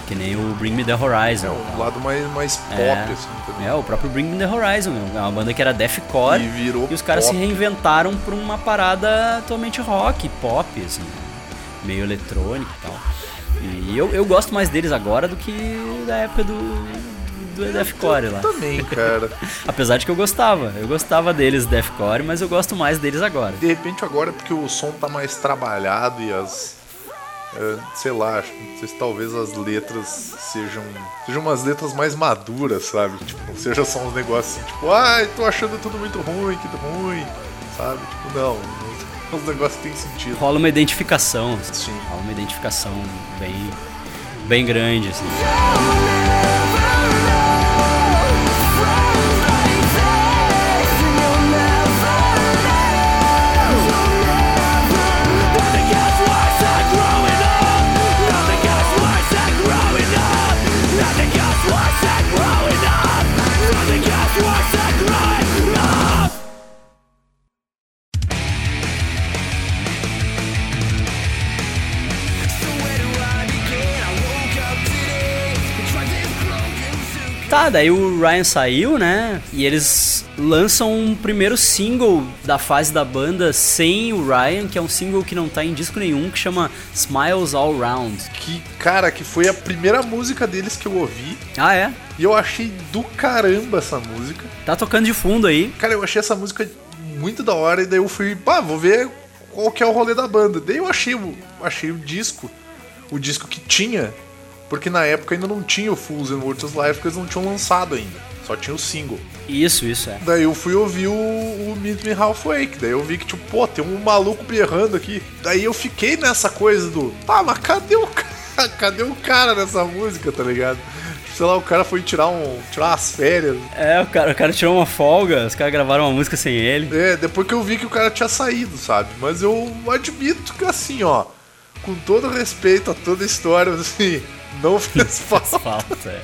Que nem o Bring Me The Horizon. É um lado mais, mais pop, É, assim, também. é, o próprio Bring Me The Horizon, é uma banda que era deathcore E virou e os caras se reinventaram pra uma parada totalmente rock, pop, assim, meio eletrônico e tal. E eu, eu gosto mais deles agora do que da época do, do deathcore lá. Também, cara. (laughs) Apesar de que eu gostava, eu gostava deles deathcore, mas eu gosto mais deles agora. De repente agora, porque o som tá mais trabalhado e as. é, sei lá, sei se talvez as letras sejam. Sejam umas letras mais maduras, sabe? Tipo, não seja só uns negócios assim, tipo, ai, tô achando tudo muito ruim, que ruim, sabe? Tipo, não. Uns negócios tem sentido. Rola uma identificação, Sim. rola uma identificação bem, bem grande, assim. Tá, daí o Ryan saiu, né? E eles lançam um primeiro single da fase da banda sem o Ryan, que é um single que não tá em disco nenhum, que chama Smiles All Round. Que, cara, que foi a primeira música deles que eu ouvi. Ah, é? E eu achei do caramba essa música. Tá tocando de fundo aí. Cara, eu achei essa música muito da hora e daí eu fui, pá, vou ver qual que é o rolê da banda. Daí eu achei achei o disco, o disco que tinha, porque na época ainda não tinha o Fools and Words Live, porque eles não tinham lançado ainda. Só tinha o single. Isso, isso, é. Daí eu fui ouvir o, o Meet Me Halfway, que daí eu vi que, tipo, pô, tem um maluco berrando aqui. Daí eu fiquei nessa coisa do, ah, mas cadê o cara? (laughs) Cadê o cara nessa música, tá ligado? Sei lá, o cara foi tirar um. tirar umas férias. É, o cara, o cara tirou uma folga, os caras gravaram uma música sem ele. É, depois que eu vi que o cara tinha saído, sabe? Mas eu admito que assim, ó, com todo respeito a toda a história, assim, não fez (laughs) falta. Falta, é.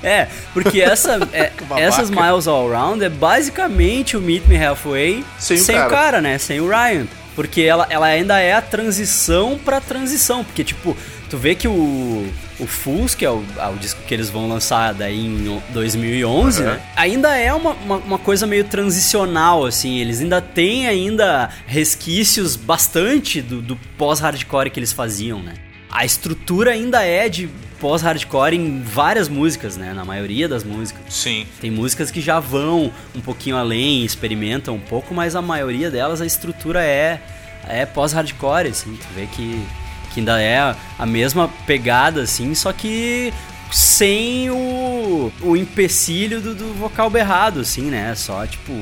É, porque essa, é, (laughs) essas Miles All Round é basicamente o Meet Me Halfway Sem o o cara. cara, né? Sem o Ryan. Porque ela, ela ainda é a transição pra transição. Porque, tipo, tu vê que o, o Fools, que é o, ah, o disco que eles vão lançar daí em 2011, Uhum. né? Ainda é uma, uma, uma coisa meio transicional, assim. Eles ainda têm ainda resquícios bastante do, do pós-hardcore que eles faziam, né? A estrutura ainda é de pós-hardcore em várias músicas, né? Na maioria das músicas. Sim. Tem músicas que já vão um pouquinho além, experimentam um pouco, mas a maioria delas a estrutura é, é pós-hardcore, assim. Tu vê que, que ainda é a mesma pegada, assim, só que sem o, o empecilho do, do vocal berrado, assim, né? Só, tipo,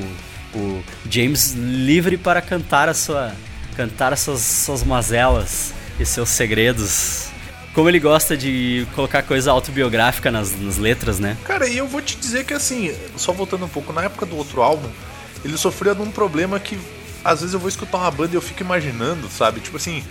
o James livre para cantar a sua cantar as suas, suas mazelas e seus segredos. Como ele gosta de colocar coisa autobiográfica nas, nas letras, né? Cara, e eu vou te dizer que assim, só voltando um pouco, na época do outro álbum, ele sofria de um problema que às vezes eu vou escutar uma banda e eu fico imaginando, sabe? Tipo assim,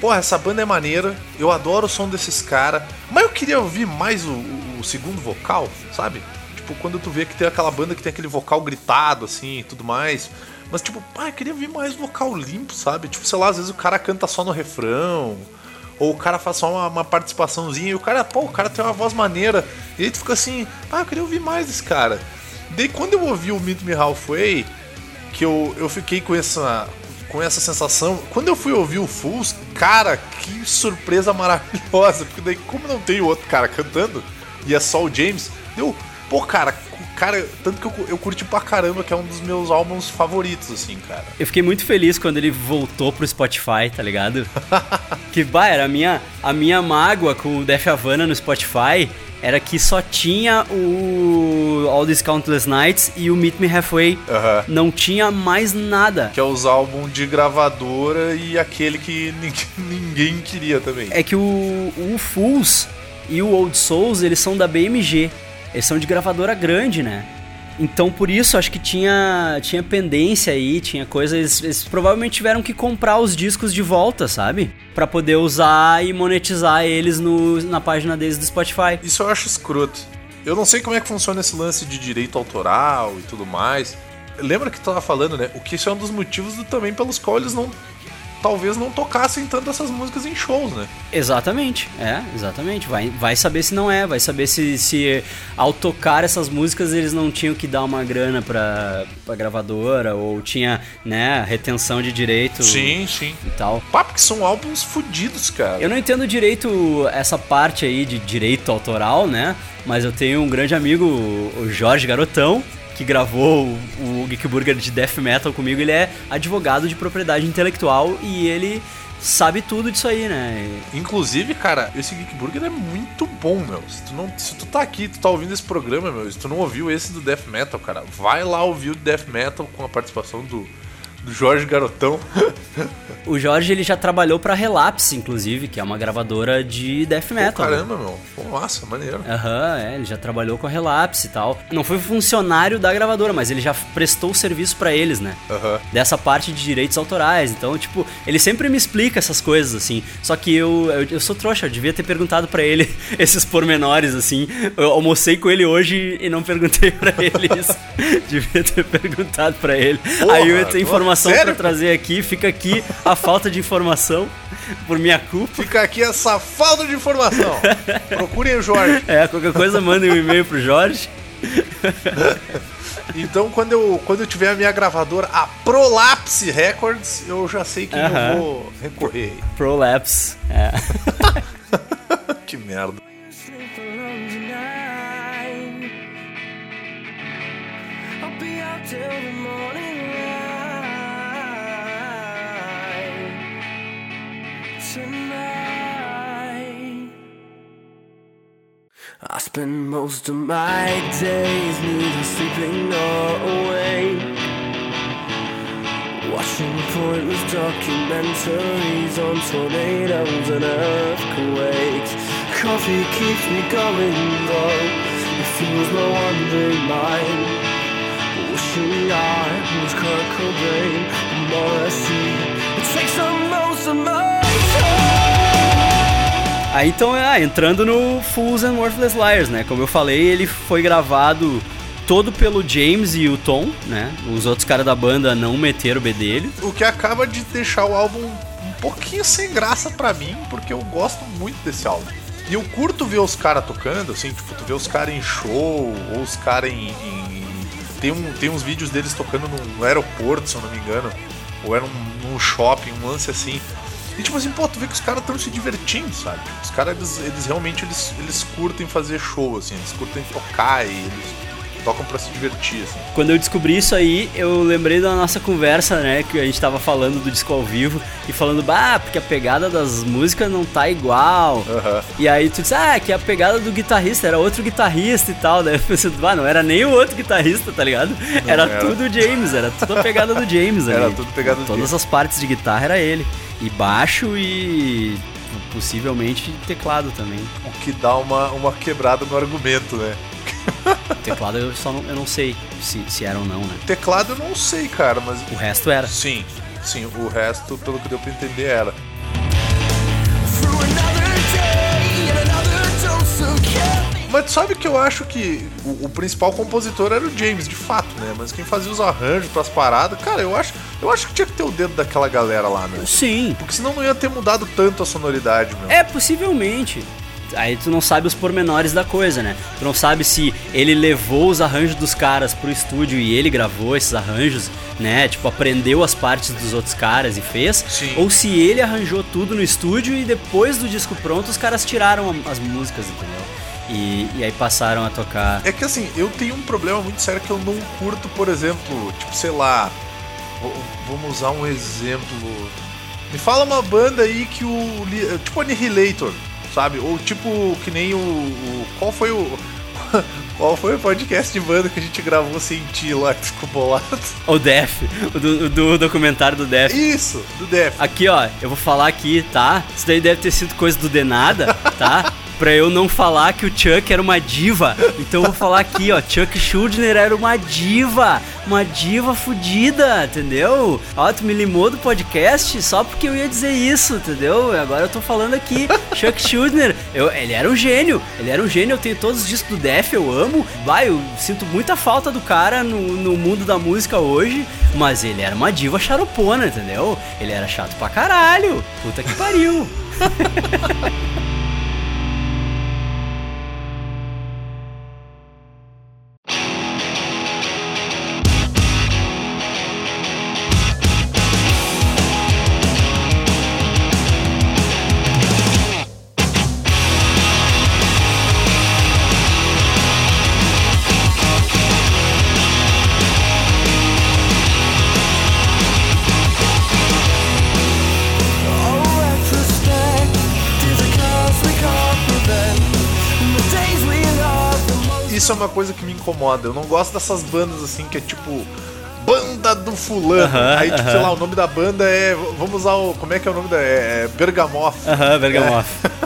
porra, essa banda é maneira, eu adoro o som desses caras, mas eu queria ouvir mais o, o- o segundo vocal, sabe? Tipo, quando tu vê que tem aquela banda que tem aquele vocal gritado, assim, e tudo mais. Mas, tipo, pá, eu queria ouvir mais vocal limpo, sabe? Tipo, sei lá, às vezes o cara canta só no refrão. Ou o cara faz só uma, uma participaçãozinha e o cara, pô, o cara tem uma voz maneira. E aí tu fica assim, ah, eu queria ouvir mais desse cara. Daí quando eu ouvi o Meet Me Halfway, que eu, eu fiquei com essa, com essa sensação. Quando eu fui ouvir o Fools, cara, que surpresa maravilhosa. Porque daí, como não tem outro cara cantando, e é só o James, deu, pô, cara, cara, tanto que eu, eu curti pra caramba, que é um dos meus álbuns favoritos, assim, cara. Eu fiquei muito feliz quando ele voltou pro Spotify, tá ligado? (laughs) que, bah, era a minha, a minha mágoa com o Def Havana no Spotify era que só tinha o All These Countless Nights e o Meet Me Halfway. Aham. Não tinha mais nada. Que é os álbuns de gravadora e aquele que (laughs) ninguém, ninguém queria também. É que o, o Fools e o Old Souls, eles são da BMG. Eles são de gravadora grande, né? Então por isso acho que tinha, tinha pendência aí, tinha coisa. Eles, eles provavelmente tiveram que comprar os discos de volta, sabe? Pra poder usar e monetizar eles no, na página deles do Spotify. Isso eu acho escroto. Eu não sei como é que funciona esse lance de direito autoral e tudo mais. Lembra que tu tava falando, né? O que isso é um dos motivos do- também pelos quais eles não. Talvez não tocassem tanto essas músicas em shows, né? Exatamente, é, exatamente. Vai, vai saber se não é, vai saber se, se ao tocar essas músicas eles não tinham que dar uma grana pra, pra gravadora ou tinha, né, retenção de direito sim. e tal. Papo que são álbuns fudidos, cara. Eu não entendo direito essa parte aí de direito autoral, né? Mas eu tenho um grande amigo, o Jorge Garotão, que gravou o, Geek Burger de Death Metal comigo. Ele é advogado de propriedade intelectual e ele sabe tudo disso aí, né? Inclusive, cara, esse Geek Burger é muito bom, meu. Se tu, não, se tu tá aqui, tu tá ouvindo esse programa, meu, se tu não ouviu esse do Death Metal, cara, vai lá ouvir o Death Metal com a participação do, Do Jorge Garotão. O Jorge ele já trabalhou pra Relapse, inclusive, que é uma gravadora de death Pô, metal. né? caramba, meu. Pô, nossa, maneiro. Aham, é, ele já trabalhou com a Relapse e tal. Não foi funcionário da gravadora, mas ele já prestou serviço pra eles, né? Aham. Dessa parte de direitos autorais. Então, tipo, ele sempre me explica essas coisas, assim. Só que eu, eu, eu sou trouxa, eu devia ter perguntado pra ele (laughs) esses pormenores, assim. Eu almocei com ele hoje e não perguntei pra (laughs) ele isso. devia ter perguntado pra ele. Porra, Aí eu ia ter informação sério? pra trazer aqui. Fica aqui a falta de informação por minha culpa. Fica aqui essa falta de informação. (laughs) Procurem o Jorge. É, qualquer coisa manda um e-mail pro Jorge. (laughs) Então, quando eu, quando eu tiver a minha gravadora, a Prolapse Records, eu já sei quem Aham. eu vou recorrer. Prolapse. É. (laughs) Que merda. Tonight. I spend most of my days neither sleeping nor awake. Watching pointless documentaries on tornadoes and earthquakes. Coffee keeps me going though, it fuels my wandering mind. Wishing I was Kurt Cobain, the more I see, it takes up most of my. Aí então, ah, entrando no Fools and Worthless Liars, né? Como eu falei, ele foi gravado todo pelo James e o Tom, né? Os outros caras da banda não meteram o bedelho. O que acaba de deixar o álbum um pouquinho sem graça pra mim, porque eu gosto muito desse álbum. E eu curto ver os caras tocando, assim, tipo, tu vê os caras em show, ou os caras em. em- Tem, um, tem uns vídeos deles tocando num, no aeroporto, se eu não me engano. Ou era num shopping, um lance assim. E tipo assim, pô, tu vê que os caras estão se divertindo, sabe? Os caras, eles, eles realmente eles, eles curtem fazer show, assim, eles curtem tocar e eles tocam pra se divertir, assim. Quando eu descobri isso aí, eu lembrei da nossa conversa, né? Que a gente tava falando do disco ao vivo e falando, bah, porque a pegada das músicas não tá igual. Aham. E aí tu disse, ah, que a pegada do guitarrista era outro guitarrista e tal. (laughs) Daí eu pensei, ah, não era nem o outro guitarrista, tá ligado? era, era. tudo o James, era tudo a pegada do James (laughs) Era ali. tudo pegada do Todas James. as partes de guitarra era ele. E baixo e possivelmente teclado também. O que dá uma, uma quebrada no argumento, né? Teclado eu só não, eu não sei se, se era ou não, né? Teclado eu não sei, cara, mas. O resto era. Sim, sim, o resto, pelo que deu pra entender, era. Mas sabe que eu acho que o, o principal compositor era o James, de fato, né? Mas quem fazia os arranjos pras paradas, cara, eu acho, eu acho que tinha que ter o dedo daquela galera lá, né? Sim. Porque senão não ia ter mudado tanto a sonoridade, meu. É, possivelmente. Aí tu não sabe os pormenores da coisa, né? Tu não sabe se ele levou os arranjos dos caras pro estúdio e ele gravou esses arranjos, né? Tipo, aprendeu as partes dos outros caras e fez. Sim. Ou se ele arranjou tudo no estúdio e depois do disco pronto os caras tiraram as músicas, entendeu? E, e aí passaram a tocar. É que assim, eu tenho um problema muito sério que eu não curto, por exemplo, tipo, sei lá. Vamos usar um exemplo. Me fala uma banda aí que o. Tipo Annihilator, sabe? Ou tipo, que nem o. o- qual foi o. (laughs) Qual foi o podcast de banda que a gente gravou sem ti lá que ficou bolado? O Def, o do, do documentário do Def. Isso, do Def. Aqui, ó, eu vou falar aqui, tá? Isso daí deve ter sido coisa do Denada, tá? (laughs) Pra eu não falar que o Chuck era uma diva. Então eu vou falar aqui, ó. Chuck Schuldner era uma diva. Uma diva fudida, entendeu? Ó, tu me limou do podcast só porque eu ia dizer isso, entendeu? Agora eu tô falando aqui. Chuck Schuldner, eu, ele era um gênio. Ele era um gênio. Eu tenho todos os discos do Def, eu amo. Vai, eu sinto muita falta do cara no, no mundo da música hoje. Mas ele era uma diva charopona, entendeu? Ele era chato pra caralho. Puta que pariu. (laughs) uma coisa que me incomoda. Eu não gosto dessas bandas assim que é tipo banda do fulano. Aham, Aí, tipo, aham. sei lá, o nome da banda é. Vamos usar o. Como é que é o nome da. É, é Bergamoth. Aham, Bergamoth. (laughs)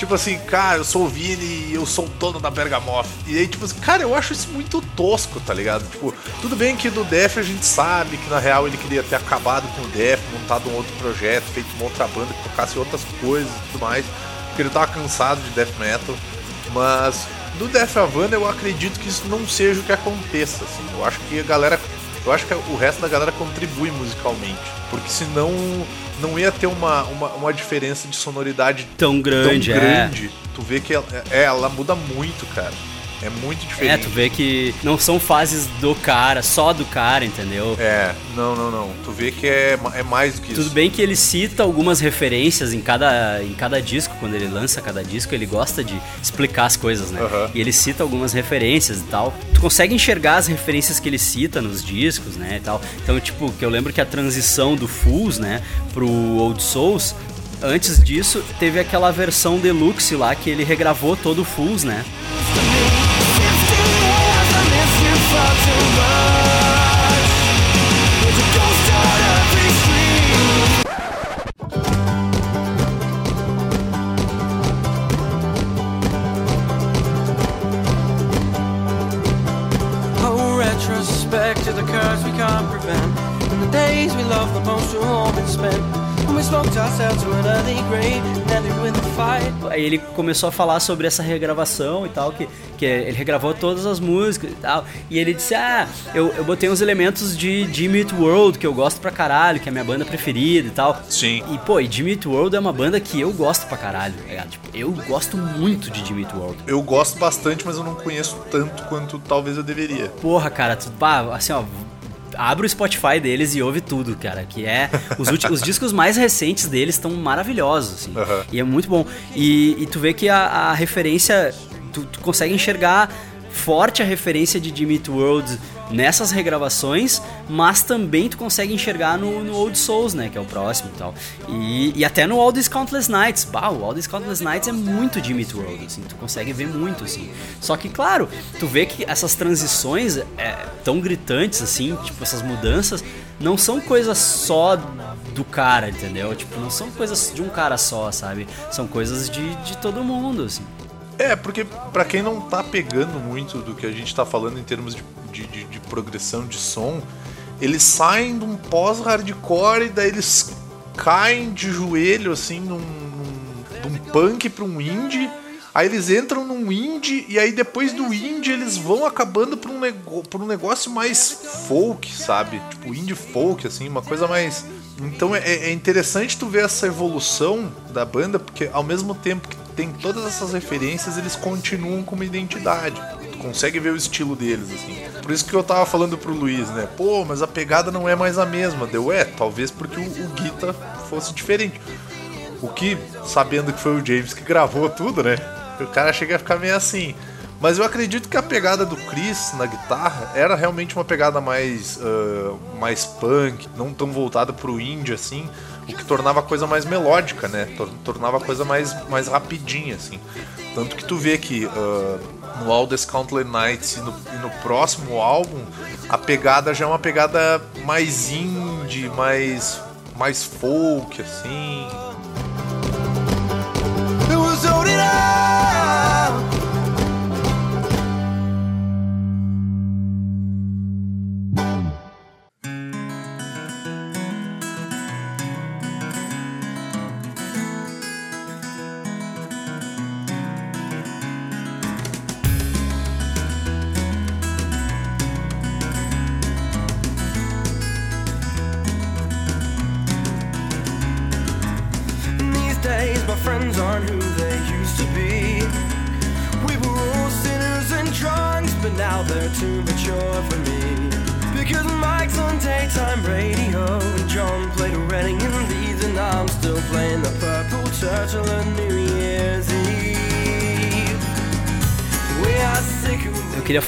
Tipo assim, cara, eu sou o Vini e eu sou o dono da Bergamoth. E aí, tipo assim, cara, eu acho isso muito tosco, tá ligado? Tipo, tudo bem que do Def a gente sabe que na real ele queria ter acabado com o Def, montado um outro projeto, feito uma outra banda que tocasse outras coisas e tudo mais. Porque ele tava cansado de Death Metal. Mas do Death Havana eu acredito que isso não seja o que aconteça, assim. Eu acho que a galera. Eu acho que o resto da galera contribui musicalmente. Porque senão não ia ter uma, uma, uma diferença de sonoridade Tão grande, tão é. grande. Tu vê que ela, é, ela muda muito, cara. É muito É, diferente. tu vê que não são fases do cara, só do cara, entendeu? É, não, não, não. Tu vê que é, é mais do que Tudo isso. bem que ele cita algumas referências em cada, em cada disco, quando ele lança cada disco, ele gosta de explicar as coisas, né? Aham. E ele cita algumas referências e tal. Tu consegue enxergar as referências que ele cita nos discos, né? E tal. Então, tipo, que eu lembro que a transição do Fools, né, pro Old Souls, antes disso, teve aquela versão deluxe lá que ele regravou todo o Fools, né? Retrospect to the curse we can't prevent. And the days we love the most will all been spent. Aí ele começou a falar sobre essa regravação e tal, que, que ele regravou todas as músicas e tal. E ele disse: Ah, eu, eu botei uns elementos de Jimmy Eat World, que eu gosto pra caralho, que é a minha banda preferida e tal. Sim. E pô, e Jimmy Eat World é uma banda que eu gosto pra caralho, tá ligado? Tipo, eu gosto muito de Jimmy Eat World. Eu gosto bastante, mas eu não conheço tanto quanto talvez eu deveria. Porra, cara, tu, pá, assim, ó. Abre o Spotify deles e ouve tudo, cara. Que é. Os, ulti- os discos mais recentes deles estão maravilhosos, assim. Aham. E é muito bom. E, e tu vê que a, a referência. Tu, tu consegue enxergar forte a referência de Jimmy World nessas regravações, mas também tu consegue enxergar no, no Old Souls, né? Que é o próximo e tal. E, e até no All These Countless Nights. Bah, o All These Countless Nights é muito Jimmy World, assim. Tu consegue ver muito, assim. Só que, claro, tu vê que essas transições é, tão gritantes, assim, tipo, essas mudanças, não são coisas só do cara, entendeu? Tipo, não são coisas de um cara só, sabe? São coisas de, de todo mundo, assim. É, porque pra quem não tá pegando muito do que a gente tá falando em termos de, de, de- de progressão de som, eles saem de um pós-hardcore e daí eles caem de joelho, assim, num, num, de um punk pra um indie. Aí eles entram num indie e aí depois do indie eles vão acabando por um, um negócio mais folk, sabe? Tipo indie folk, assim, uma coisa mais. Então é, é interessante tu ver essa evolução da banda, porque ao mesmo tempo que tem todas essas referências, eles continuam com uma identidade. Tu consegue ver o estilo deles, assim. Por isso que eu tava falando pro Luiz, né? Pô, mas a pegada não é mais a mesma. Deu, é, talvez porque o, o Guita fosse diferente. O que, sabendo que foi o James que gravou tudo, né? O cara chega a ficar meio assim. Mas eu acredito que a pegada do Chris na guitarra era realmente uma pegada mais, ah, mais punk, não tão voltada pro indie assim, o que tornava a coisa mais melódica, né? Tor- Tornava a coisa mais, mais rapidinha, assim. Tanto que tu vê que ah, no All This Countless Nights e no, e no próximo álbum, a pegada já é uma pegada mais indie, mais, mais folk, assim.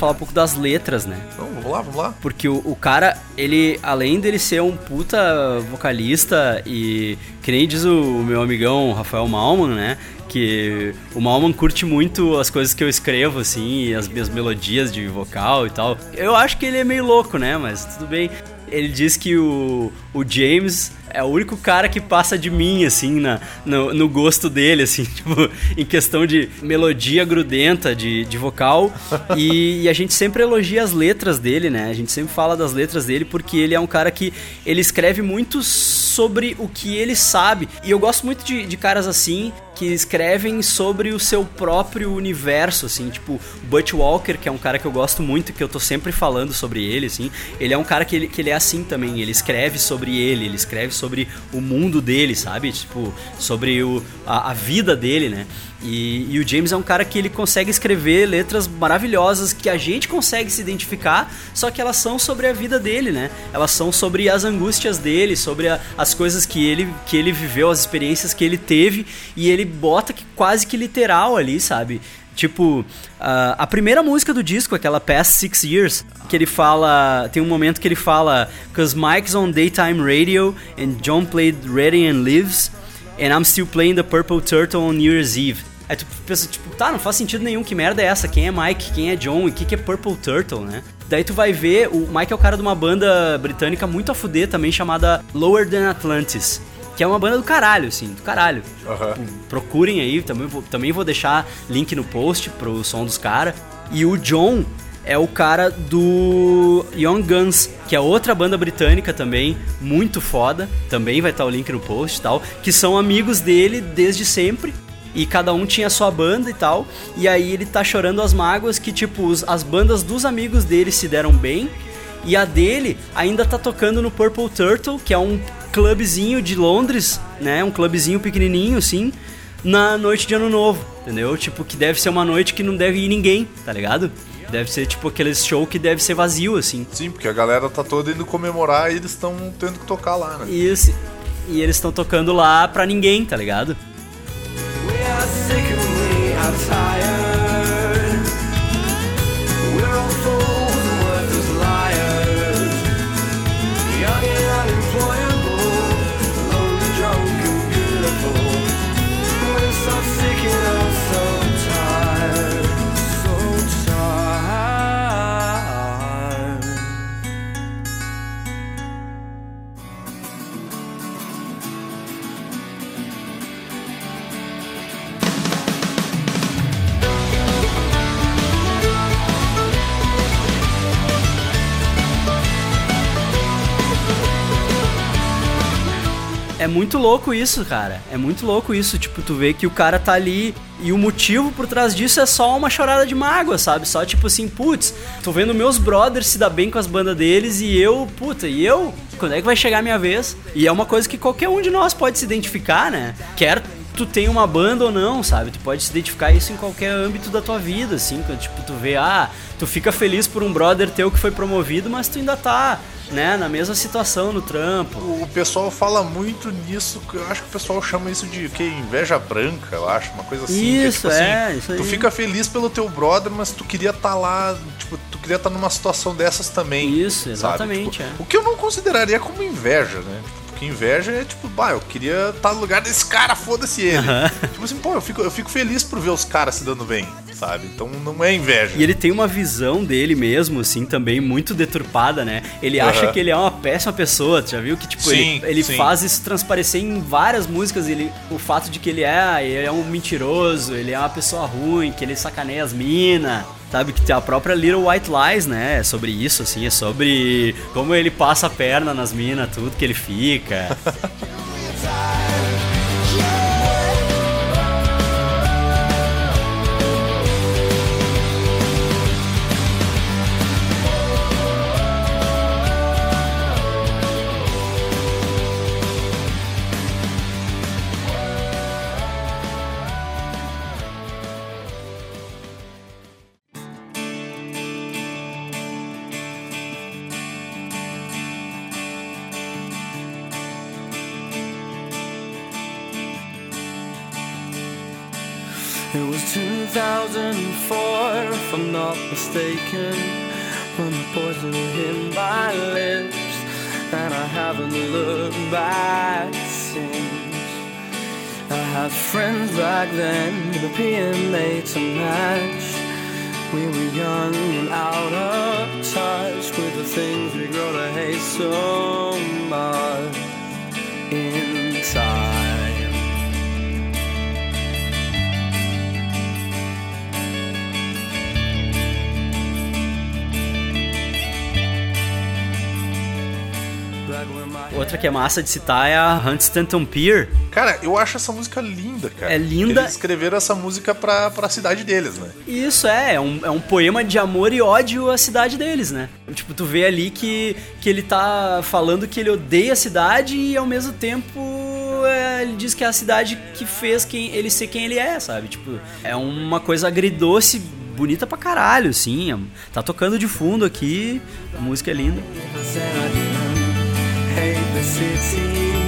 Falar um pouco das letras, né? Então, vamos lá, vamos lá. Porque o, o cara, ele, além dele ser um puta vocalista e que nem diz o meu amigão Rafael Malman, né? Que o Malman curte muito as coisas que eu escrevo, assim, e as minhas melodias de vocal e tal. Eu acho que ele é meio louco, né? Mas tudo bem. Ele diz que o, o James é o único cara que passa de mim, assim, na, no, no gosto dele, assim, (laughs) tipo, em questão de melodia grudenta de, de vocal. E, e a gente sempre elogia as letras dele, né? A gente sempre fala das letras dele porque ele é um cara que ele escreve muito sobre o que ele sabe. E eu gosto muito de, de caras assim que escrevem sobre o seu próprio universo, assim, tipo, Butch Walker, que é um cara que eu gosto muito, que eu tô sempre falando sobre ele, assim, ele é um cara que ele, que ele é assim também, ele escreve sobre ele, ele escreve sobre o mundo dele, sabe? Tipo, sobre o, a, a vida dele, né? E, e o James é um cara que ele consegue escrever letras maravilhosas que a gente consegue se identificar, só que elas são sobre a vida dele, né? Elas são sobre as angústias dele, sobre a- as coisas que ele, que ele viveu, as experiências que ele teve, e ele bota que, quase que literal ali, sabe? Tipo, a primeira música do disco, aquela Past Six Years, que ele fala. Tem um momento que ele fala: Cause Mike's on daytime radio and John played Ready and Lives, and I'm still playing the Purple Turtle on New Year's Eve. Aí tu pensa, tipo, tá, não faz sentido nenhum, que merda é essa? Quem é Mike? Quem é John? E o que, que é Purple Turtle, né? Daí tu vai ver, o Mike é o cara de uma banda britânica muito a fuder também, chamada Lower Than Atlantis. Que é uma banda do caralho, assim, do caralho. Tipo, procurem aí, também vou, também vou deixar link no post pro som dos caras. E o John é o cara do Young Guns, que é outra banda britânica também, muito foda. Também vai estar o link no post e tal. Que são amigos dele desde sempre. E cada um tinha sua banda e tal. E aí ele tá chorando as mágoas que, tipo, os- as bandas dos amigos dele se deram bem. E a dele ainda tá tocando no Purple Turtle, que é um clubezinho de Londres, né? Um clubezinho pequenininho, assim, na noite de Ano Novo, entendeu? Tipo, que deve ser uma noite que não deve ir ninguém, tá ligado? Deve ser, tipo, aqueles show que deve ser vazio, assim. Sim, porque a galera tá toda indo comemorar e eles estão tendo que tocar lá, né? Isso. E eles estão tocando lá pra ninguém, tá ligado? We are sick and we are tired. Muito louco isso, cara. É muito louco isso. Tipo, tu vê que o cara tá ali e o motivo por trás disso é só uma chorada de mágoa, sabe? Só tipo assim, putz, tô vendo meus brothers se dar bem com as bandas deles e eu, puta, e eu? Quando é que vai chegar a minha vez? E é uma coisa que qualquer um de nós pode se identificar, né? Quer tu tem uma banda ou não, sabe? Tu pode se identificar isso em qualquer âmbito da tua vida, assim, quando tipo tu vê, ah, tu fica feliz por um brother teu que foi promovido, mas tu ainda tá, né, na mesma situação no trampo. O pessoal fala muito nisso, que eu acho que o pessoal chama isso de que inveja branca, eu acho, uma coisa assim. que Isso, é, isso aí. Tu fica feliz pelo teu brother, mas tu queria estar lá, tipo, tu queria estar numa situação dessas também. Isso, sabe? exatamente, Tipo, é. O que eu não consideraria como inveja, né? Tipo, Porque inveja é tipo, bah, eu queria estar no lugar desse cara, foda-se ele. Tipo assim, pô, eu fico, eu fico feliz por ver os caras se dando bem, sabe? Então não é inveja. E ele tem uma visão dele mesmo, assim, também muito deturpada, né? Ele acha Aham. que ele é uma péssima pessoa, já viu que, tipo, Sim, ele, ele sim. faz isso transparecer em várias músicas, ele, o fato de que ele é, ele é um mentiroso, ele é uma pessoa ruim, que ele sacaneia as minas, sabe? Que tem a própria Little White Lies, né? É sobre isso, assim, é sobre como ele passa a perna nas minas, tudo que ele fica. (laughs) mistaken. When the poison hit my lips, and I haven't looked back since. I had friends back then, European made to match. We were young and out of touch with the things we grow to hate so much in time. Outra que é massa de citar é a Hunt Stanton Pier. Cara, eu acho essa música linda, cara. É linda. Eles escreveram essa música pra, pra cidade deles, né? Isso é, é um, é um poema de amor e ódio à cidade deles, né? Tipo, tu vê ali que, que ele tá falando que ele odeia a cidade e ao mesmo tempo é, ele diz que é a cidade que fez quem ele ser quem ele é, sabe? Tipo, é uma coisa agridoce, bonita pra caralho, assim. Tá tocando de fundo aqui, a música é linda. Said I didn't hate the city.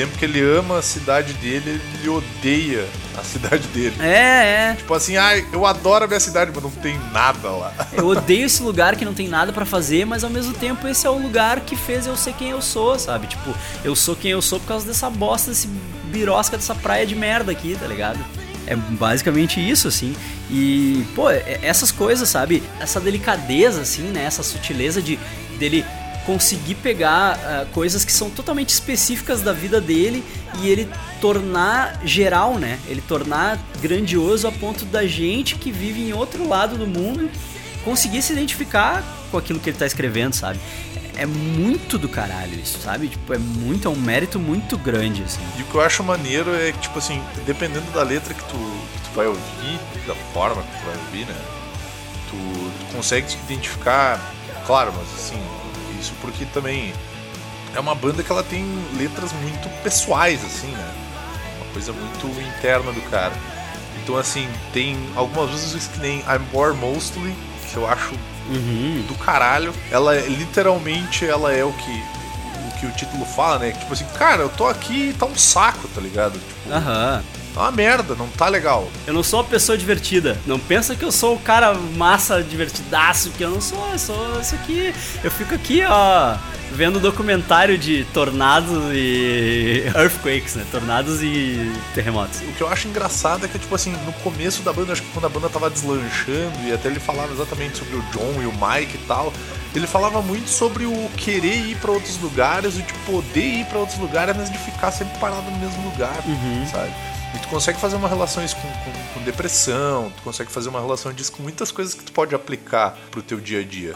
Tempo que ele ama a cidade dele, ele odeia a cidade dele. É, é. Tipo assim, ai, eu adoro a minha cidade, mas não tem nada lá. Eu odeio esse lugar que não tem nada pra fazer, mas ao mesmo tempo esse é o lugar que fez eu ser quem eu sou, sabe? Tipo, eu sou quem eu sou por causa dessa bosta, desse birosca dessa praia de merda aqui, tá ligado? É basicamente isso, assim. E, pô, é- essas coisas, sabe? Essa delicadeza, assim, né? Essa sutileza de dele conseguir pegar ah, coisas que são totalmente específicas da vida dele e ele tornar geral, né? Ele tornar grandioso a ponto da gente que vive em outro lado do mundo conseguir se identificar com aquilo que ele tá escrevendo, sabe? É muito do caralho isso, sabe? Tipo, é muito, é um mérito muito grande, assim. E o que eu acho maneiro é que, tipo assim, dependendo da letra que tu, que tu vai ouvir, da forma que tu vai ouvir, né? Tu, tu consegue te identificar, claro, mas assim, isso porque também é uma banda que ela tem letras muito pessoais, assim, né? Uma coisa muito interna do cara. Então, assim, tem algumas músicas que nem I'm More Mostly, que eu acho do caralho. Ela é- literalmente ela é o que o que o título fala, né? Tipo assim, cara, eu tô aqui e tá um saco, tá ligado? Tipo, Aham. Tá uma merda, não tá legal. Eu não sou uma pessoa divertida. Não pensa que eu sou o cara massa, divertidaço, que eu não sou. Eu sou isso aqui. Eu fico aqui, ó, vendo documentário de tornados e (laughs) earthquakes, né? Tornados e terremotos. O que eu acho engraçado é que, tipo assim, no começo da banda, acho que quando a banda tava deslanchando, e até ele falava exatamente sobre o John e o Mike e tal, ele falava muito sobre o querer ir pra outros lugares, o de poder ir pra outros lugares, mas de ficar sempre parado no mesmo lugar, sabe? E tu consegue fazer uma relação isso com, com, com depressão, tu consegue fazer uma relação disso com muitas coisas que tu pode aplicar pro teu dia a dia.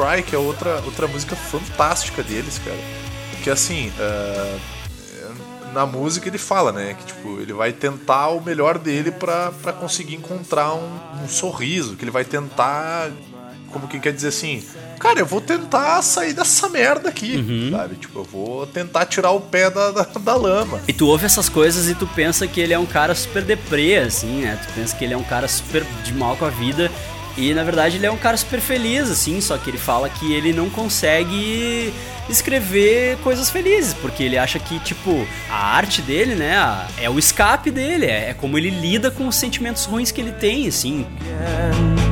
Try, que é outra, outra música fantástica deles, cara. Que assim, ah, na música ele fala, né? Que tipo, ele vai tentar o melhor dele pra, pra conseguir encontrar um, um sorriso. Que ele vai tentar. Como que quer dizer assim? Cara, eu vou tentar sair dessa merda aqui, sabe? Tipo, eu vou tentar tirar o pé da, da, da lama. E tu ouve essas coisas e tu pensa que ele é um cara super deprê, assim, né? Tu pensa que ele é um cara super de mal com a vida. E na verdade ele é um cara super feliz, assim, só que ele fala que ele não consegue escrever coisas felizes, porque ele acha que, tipo, a arte dele, né, é o escape dele, é, é como ele lida com os sentimentos ruins que ele tem, assim. And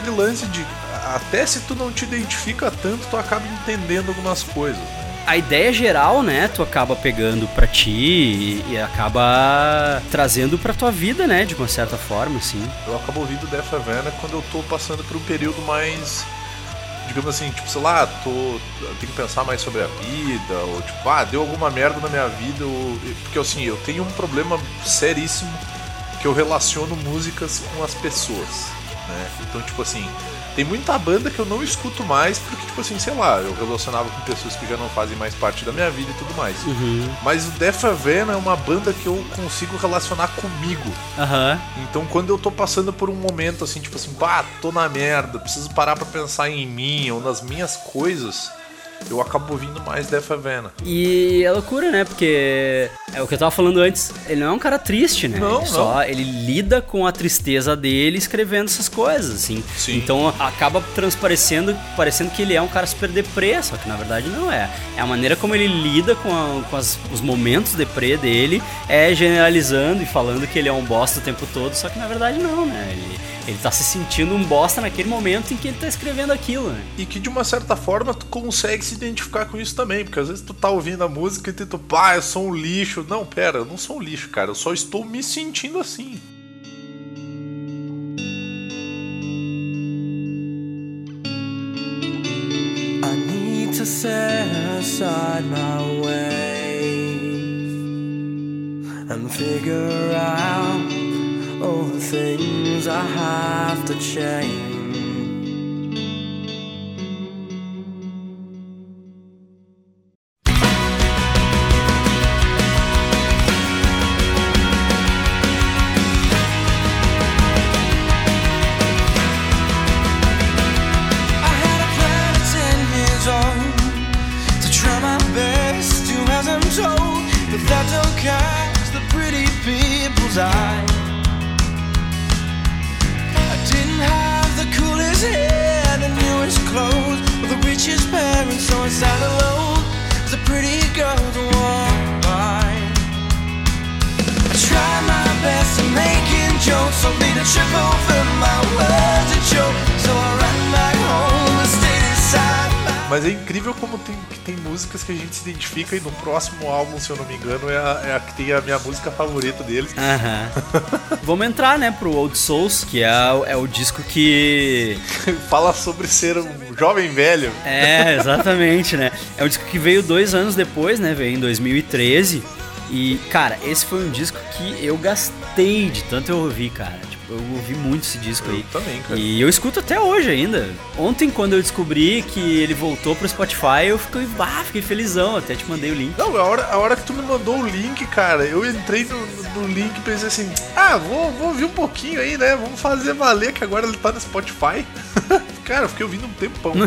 aquele lance de. Até se tu não te identifica tanto, tu acaba entendendo algumas coisas, né? A ideia geral, né, tu acaba pegando pra ti e, e acaba trazendo pra tua vida, né, de uma certa forma, assim. Eu acabo ouvindo Death Havana quando eu tô passando por um período mais. Digamos assim, tipo, sei lá, tô. eu Tenho que pensar mais sobre a vida, ou tipo, ah, deu alguma merda na minha vida, ou, porque assim, eu tenho um problema seríssimo que eu relaciono músicas com as pessoas, né? Então, tipo assim, tem muita banda que eu não escuto mais porque, tipo assim, sei lá, eu relacionava com pessoas que já não fazem mais parte da minha vida e tudo mais. Mas o Death Havana é uma banda que eu consigo relacionar comigo. Aham. Então, quando eu tô passando por um momento assim, tipo assim, pá, tô na merda, preciso parar pra pensar em mim ou nas minhas coisas, eu acabo ouvindo mais Death Havana. E é loucura, né? Porque é o que eu tava falando antes. Ele não é um cara triste, né? Não, ele só ele lida com a tristeza dele escrevendo essas coisas, assim. Sim. Então acaba transparecendo, parecendo que ele é um cara super deprê, só que na verdade não é. É a maneira como ele lida com, a- com as- os momentos deprê dele, é generalizando e falando que ele é um bosta o tempo todo, só que na verdade não, né? Ele, ele tá se sentindo um bosta naquele momento em que ele tá escrevendo aquilo, né? E que de uma certa forma tu consegue se identificar com isso também, porque às vezes tu tá ouvindo a música e tu, pá, eu sou um lixo. Não, pera, eu não sou um lixo, cara, eu só estou me sentindo assim. I need to set aside my ways and figure out all the things I have to change. Músicas que a gente se identifica e no próximo álbum, se eu não me engano, é a, é a que tem a minha música favorita deles. Aham. (laughs) Vamos entrar, né, pro Old Souls, que é, é o disco que. (laughs) Fala sobre ser um jovem velho. É, exatamente, né? É um disco que veio dois anos depois, né? Veio em 2013. E, cara, esse foi um disco que eu gastei de tanto eu ouvir, cara. Eu ouvi muito esse disco Eu aí. também, cara. E eu escuto até hoje ainda. Ontem, quando eu descobri que ele voltou pro Spotify, eu fiquei, ah, fiquei felizão. Até te mandei o link. Não, a hora, a hora que tu me mandou o link, cara, eu entrei no, no link e pensei assim, ah, vou, vou ouvir um pouquinho aí, né? Vamos fazer valer que agora ele tá no Spotify. (laughs) cara, eu fiquei ouvindo um tempão. (laughs)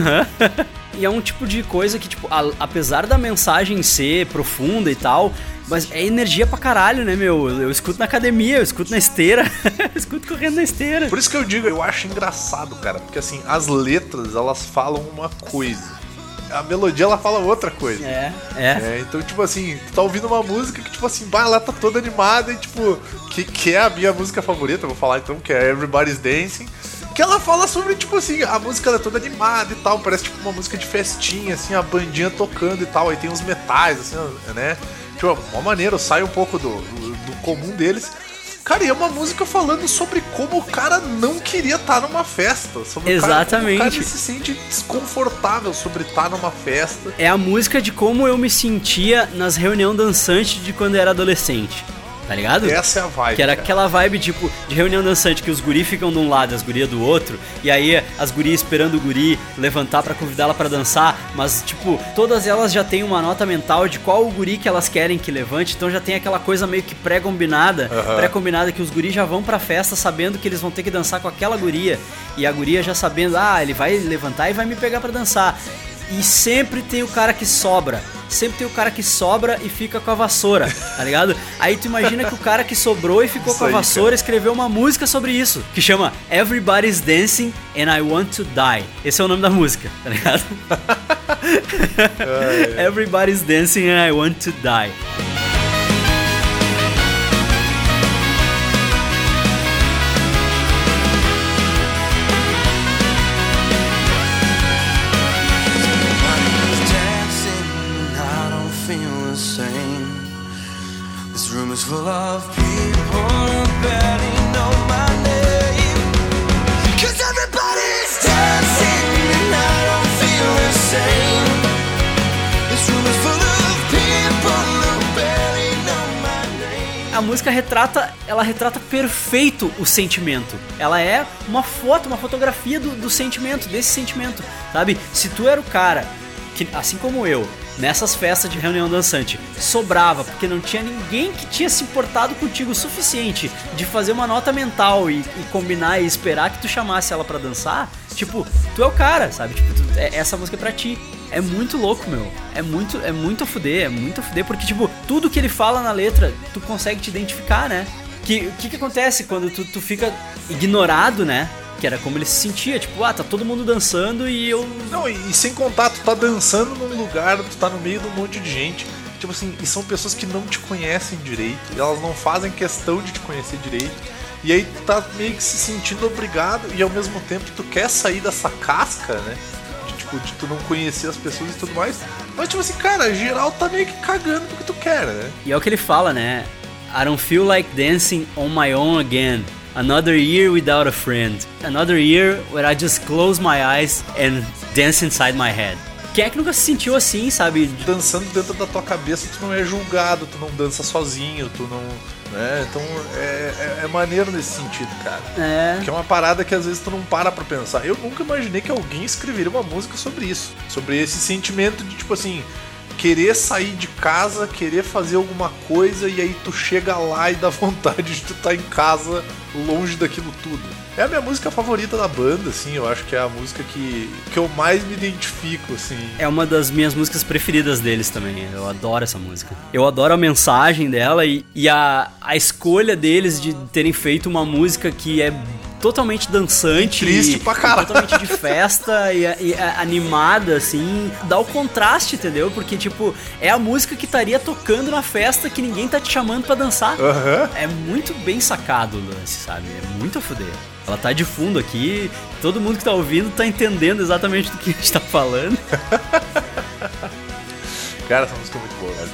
E é um tipo de coisa que, tipo, a- apesar da mensagem ser profunda e tal, mas é energia pra caralho, né, meu? Eu, escuto na academia, eu escuto na esteira, (laughs) eu escuto correndo na esteira. Por isso que eu digo, eu acho engraçado, cara, porque assim, as letras, elas falam uma coisa. A melodia, ela fala outra coisa. É, é. É, então, tipo assim, tu tá ouvindo uma música que, tipo assim, bah, ela tá toda animada e, tipo, que, que é a minha música favorita, vou falar então, que é Everybody's Dancing. Que ela fala sobre, tipo assim, a música ela é toda animada e tal, parece tipo uma música de festinha, assim, a bandinha tocando e tal, aí tem os metais, assim, né? Tipo, uma maneira, sai um pouco do, do, do comum deles. Cara, e é uma música falando sobre como o cara não queria estar numa festa. Sobre o cara- Exatamente. o cara se sente desconfortável sobre estar numa festa. É a música de como eu me sentia nas reuniões dançantes de quando eu era adolescente. Tá ligado? Essa é a vibe. Que era cara. aquela vibe, tipo, de reunião dançante que os guri ficam de um lado e as gurias do outro, e aí as gurias esperando o guri levantar pra convidá-la pra dançar, mas, tipo, todas elas já têm uma nota mental de qual o guri que elas querem que levante, então já tem aquela coisa meio que pré-combinada, Aham. pré-combinada que os guris já vão pra festa sabendo que eles vão ter que dançar com aquela guria, e a guria já sabendo, ah, ele vai levantar e vai me pegar pra dançar. E sempre tem o cara que sobra. Sempre tem o cara que sobra e fica com a vassoura, tá ligado? Aí tu imagina que o cara que sobrou e ficou Isso com a aí, vassoura escreveu uma música sobre isso, que chama Everybody's Dancing and I Want to Die. Esse é o nome da música, tá ligado? (laughs) Everybody's Dancing and I Want to Die. Música retrata, ela retrata perfeito o sentimento. Ela é uma foto, uma fotografia do, do sentimento, desse sentimento, sabe? Se tu era o cara que, assim como eu, nessas festas de reunião dançante, sobrava porque não tinha ninguém que tinha se importado contigo o suficiente de fazer uma nota mental e, e combinar e esperar que tu chamasse ela pra dançar, tipo, tu é o cara, sabe? Tipo, tu- é- essa música é pra ti. É muito louco, meu. É muito, é muito a fuder, é muito a fuder, porque, tipo, tudo que ele fala na letra, tu consegue te identificar, né? Que, o que que acontece quando tu, tu fica ignorado, né? Que era como ele se sentia, tipo, ah, tá todo mundo dançando e eu Não, e, e sem contar, tu tá dançando num lugar, tu tá no meio de um monte de gente. Tipo assim, e são pessoas que não te conhecem direito, elas não fazem questão de te conhecer direito. E aí tu tá meio que se sentindo obrigado, e ao mesmo tempo tu quer sair dessa casca, né? Tipo, de tu não conhecer as pessoas e tudo mais. Mas tipo assim, cara, geral tá meio que cagando porque tu quer, né? E é o que ele fala, né? I don't feel like dancing on my own again. Another year without a friend. Another year where I just close my eyes and dance inside my head. Quem é que nunca se sentiu assim, sabe? Dançando dentro da tua cabeça, tu não é julgado, tu não dança sozinho, tu não. Né? Então é, é, é maneiro nesse sentido, cara. É. Que é uma parada que às vezes tu não para pra pensar. Eu nunca imaginei que alguém escreveria uma música sobre isso. Sobre esse sentimento de, tipo assim, querer sair de casa, querer fazer alguma coisa e aí tu chega lá e dá (laughs) vontade de tu estar em casa longe daquilo tudo. É a minha música favorita da banda, assim, eu acho que é a música que, que eu mais me identifico, assim. É uma das minhas músicas preferidas deles também. Eu adoro essa música. Eu adoro a mensagem dela e, e a, a escolha deles de terem feito uma música que é totalmente dançante. Triste e- pra caralho. Totalmente de festa e, e animada, assim. Dá o contraste, entendeu? Porque, tipo, é a música que estaria tocando na festa que ninguém tá te chamando pra dançar. Aham. É muito bem sacado o lance, sabe? É muito a fuder. Ela tá de fundo aqui, todo mundo que tá ouvindo tá entendendo exatamente do que a gente tá falando. (laughs) Cara, essa música é muito boa, velho.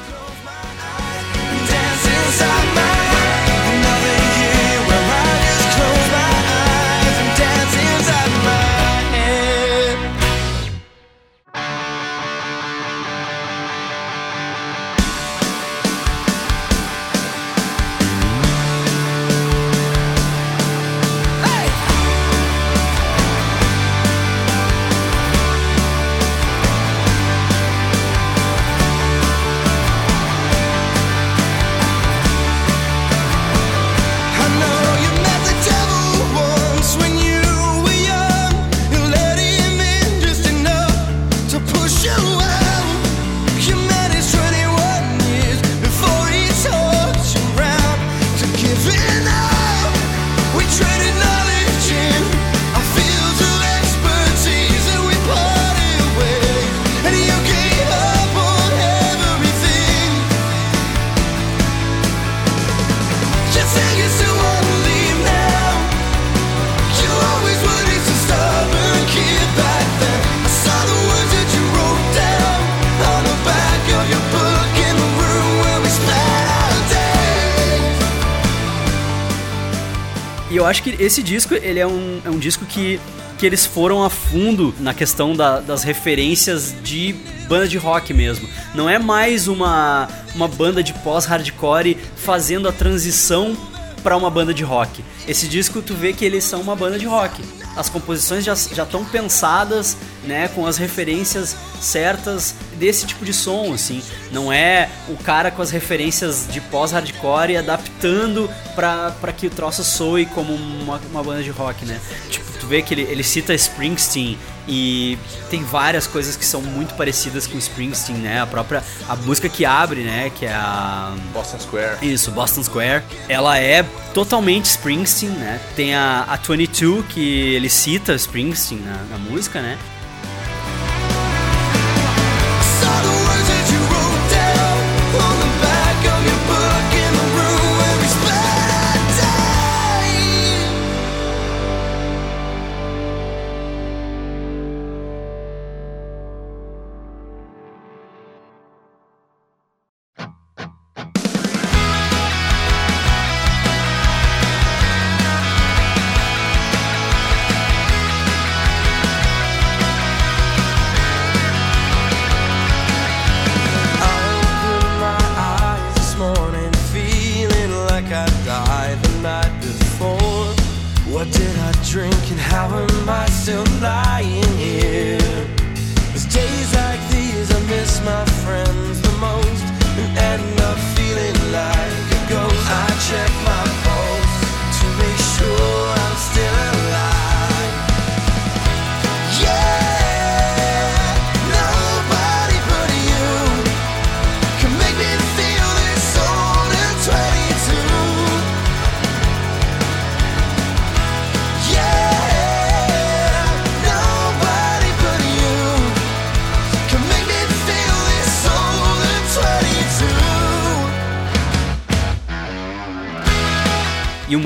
Acho que esse disco, ele é um, é um disco que, que eles foram a fundo na questão da- das referências de banda de rock mesmo. Não é mais uma, uma banda de pós-hardcore fazendo a transição pra uma banda de rock. Esse disco tu vê que eles são uma banda de rock. As composições já estão pensadas, né, com as referências certas desse tipo de som, assim. Não é o cara com as referências de pós-hardcore adaptando pra, pra que o troço soe como uma, uma banda de rock, né? Tipo, vê que ele, ele cita Springsteen e tem várias coisas que são muito parecidas com Springsteen, né? A própria a música que abre, né, que é a Boston Square. isso, Boston Square. Ela é totalmente Springsteen, né? Tem a, a 22, que ele cita Springsteen na, na música, né?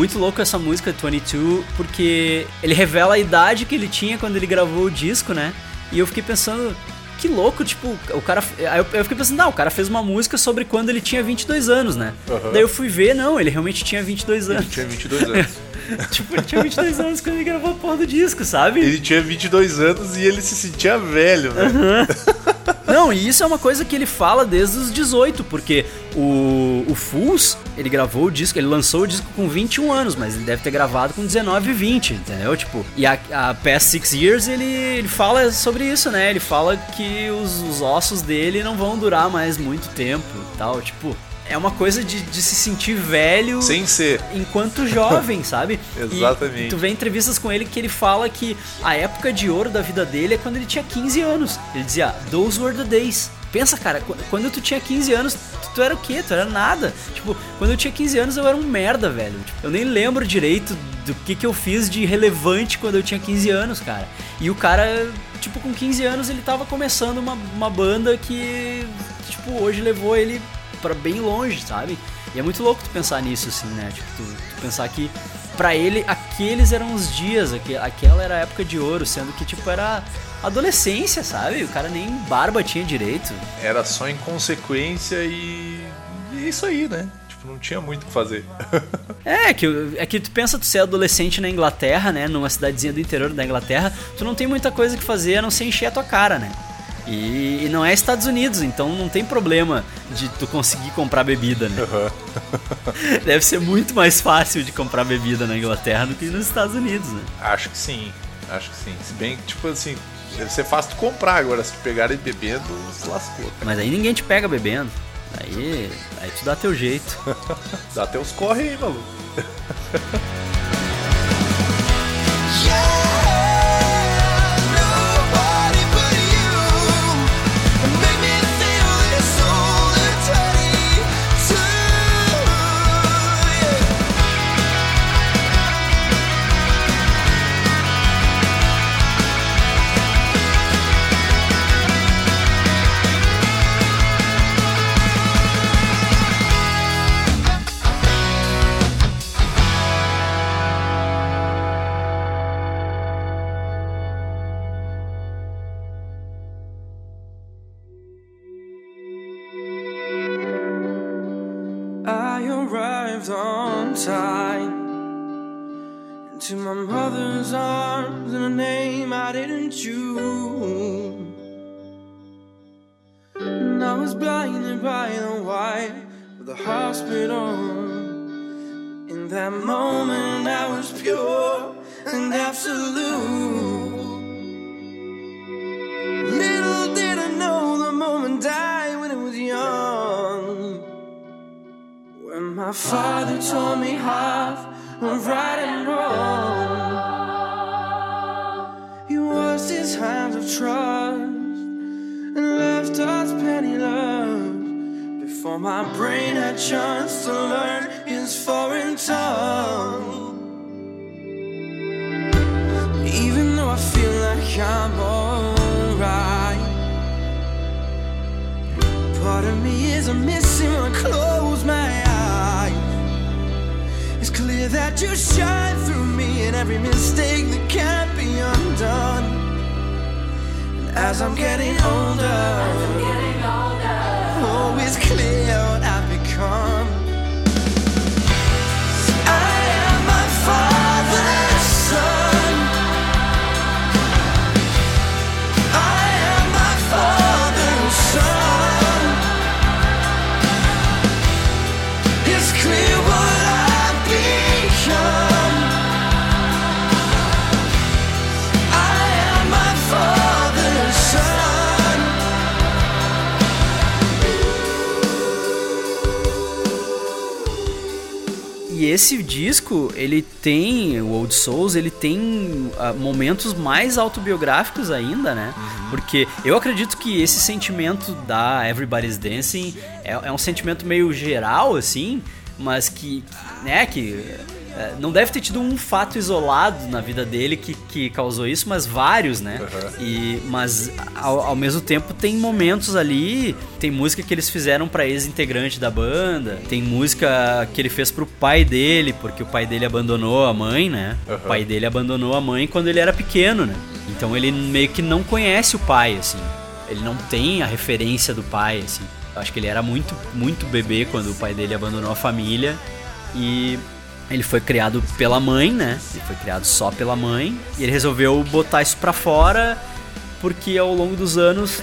Muito louco essa música 22, porque ele revela a idade que ele tinha quando ele gravou o disco, né? E eu fiquei pensando, que louco, tipo, o cara. Eu, eu fiquei pensando, não, o cara fez uma música sobre quando ele tinha 22 anos, né? Aham. Daí eu fui ver, não, ele realmente tinha 22 Ele anos. tinha 22 anos. (laughs) tipo, ele tinha 22 anos quando ele gravou a porra do disco, sabe? Ele tinha 22 anos e ele se sentia velho, né? (laughs) Não, e isso é uma coisa que ele fala desde os 18, porque o, o Fools, ele gravou o disco, ele lançou o disco com 21 anos, mas ele deve ter gravado com 19 e 20, entendeu? Tipo, e a, a Past Six Years, ele, ele fala sobre isso, né? Ele fala que os, os ossos dele não vão durar mais muito tempo e tal, tipo... É uma coisa de, de se sentir velho Sem ser. enquanto jovem, (laughs) sabe? E Exatamente. tu vê entrevistas com ele que ele fala que a época de ouro da vida dele é quando ele tinha 15 anos. Ele dizia, those were the days. Pensa, cara, qu- quando tu tinha 15 anos, tu, tu era o quê? Tu era nada. Tipo, quando eu tinha 15 anos eu era um merda, velho. Tipo, eu nem lembro direito do que que eu fiz de relevante quando eu tinha 15 anos, cara. E o cara, tipo, com 15 anos ele tava começando uma, uma banda que, tipo, hoje levou ele pra bem longe, sabe? E é muito louco tu pensar nisso, assim, né? Tipo, tu, tu pensar que pra ele aqueles eram os dias, aque- aquela era a época de ouro, sendo que, tipo, era adolescência, sabe? O cara nem barba tinha direito. Era só inconsequência e. E isso aí, né? Tipo, não tinha muito o que fazer. (laughs) É, que, é que tu pensa tu ser adolescente na Inglaterra, né? Numa cidadezinha do interior da Inglaterra, tu não tem muita coisa que fazer a não ser encher a tua cara, né? E, e não é Estados Unidos, então não tem problema de tu conseguir comprar bebida, né? (laughs) Deve ser muito mais fácil de comprar bebida na Inglaterra do que nos Estados Unidos, né? Acho que sim. Acho que sim. Se bem que, tipo assim, deve ser fácil de comprar agora. Se tu pegarem bebendo, se lascou. cara. Mas aí ninguém te pega bebendo. Aí, aí tu dá teu jeito. (laughs) Dá até os corre aí, maluco. Nobody I didn't. And I was blinded by the white of the hospital. In that moment, I was pure and absolute. Little did I know the moment died when it was young. When my father told me half of right and wrong, washed his hands of trust and left us penniless before my brain had chance to learn his foreign tongue. Even though I feel like I'm alright, part of me is missing when I close my eyes. It's clear that you shine through me in every mistake that can't be undone. As I'm getting older, oh, it's clear E esse disco, ele tem, o Old Souls, ele tem ah, momentos mais autobiográficos ainda, né? Porque eu acredito que esse sentimento da Everybody's Dancing é, é um sentimento meio geral, assim, mas que, né, que não deve ter tido um fato isolado na vida dele que, que causou isso, mas vários, né? E, mas ao, ao mesmo tempo tem momentos ali, tem música que eles fizeram pra ex-integrante da banda, tem música que ele fez pro pai dele, porque o pai dele abandonou a mãe, né? O pai dele abandonou a mãe quando ele era pequeno, né? Então ele meio que não conhece o pai, assim. Ele não tem a referência do pai, assim. Eu Acho que ele era muito, muito bebê quando o pai dele abandonou a família. E ele foi criado pela mãe, né? Ele foi criado só pela mãe. E ele resolveu botar isso pra fora porque ao longo dos anos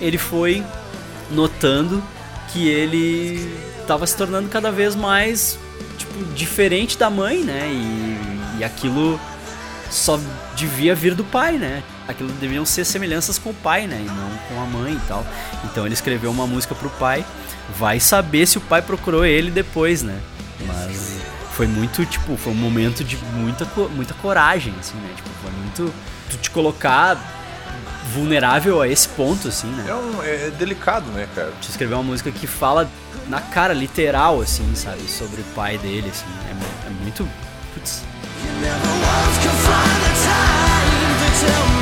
ele foi notando que ele tava se tornando cada vez mais tipo diferente da mãe, né? E, e aquilo só devia vir do pai, né? Aquilo deviam ser semelhanças com o pai, né? E não com a mãe e tal. Então ele escreveu uma música pro pai. Vai saber se o pai procurou ele depois, né? Mas foi muito, tipo, foi um momento de muita, muita coragem, assim, né? Tipo, foi muito. Tu te colocar vulnerável a esse ponto, assim, né? É, um- é delicado, né, cara? Te escrever uma música que fala na cara, literal, assim, sabe? Sobre o pai dele, assim. É, é muito. Putz. Never once could find the time to tell me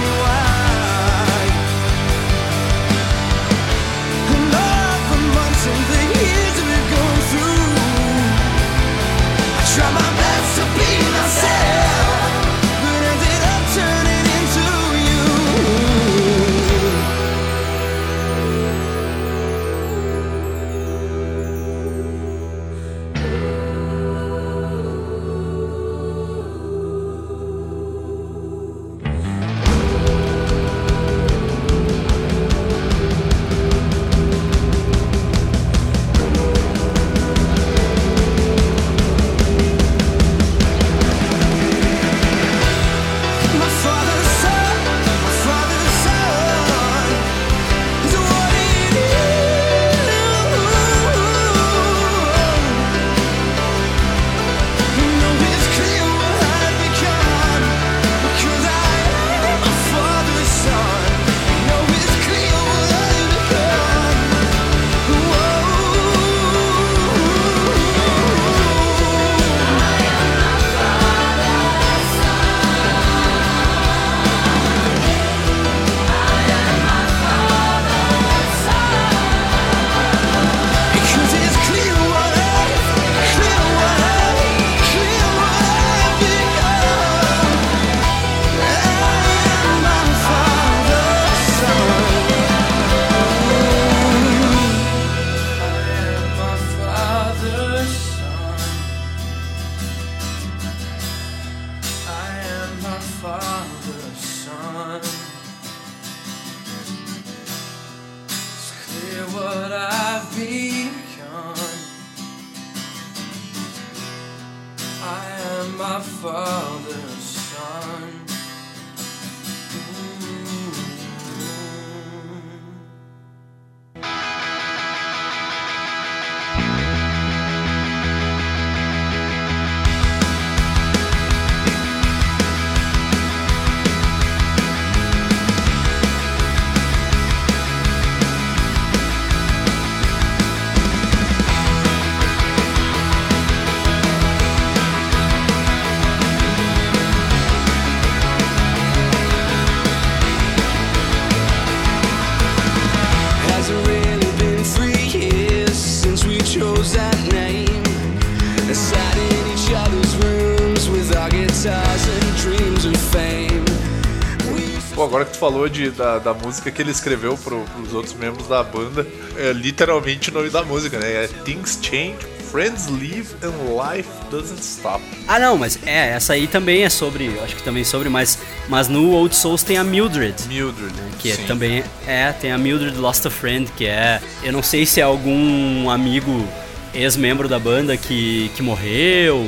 falou de, da, da música que ele escreveu pro, pros outros membros da banda, é literalmente o nome da música, né? É Things Change, Friends Leave and Life Doesn't Stop. Ah, não, mas é, essa aí também é sobre, acho que também é sobre, mas, mas no Old Souls tem a Mildred. Mildred, Que é, também é, tem a Mildred Lost a Friend, que é. Eu não sei se é algum amigo ex-membro da banda que, que morreu,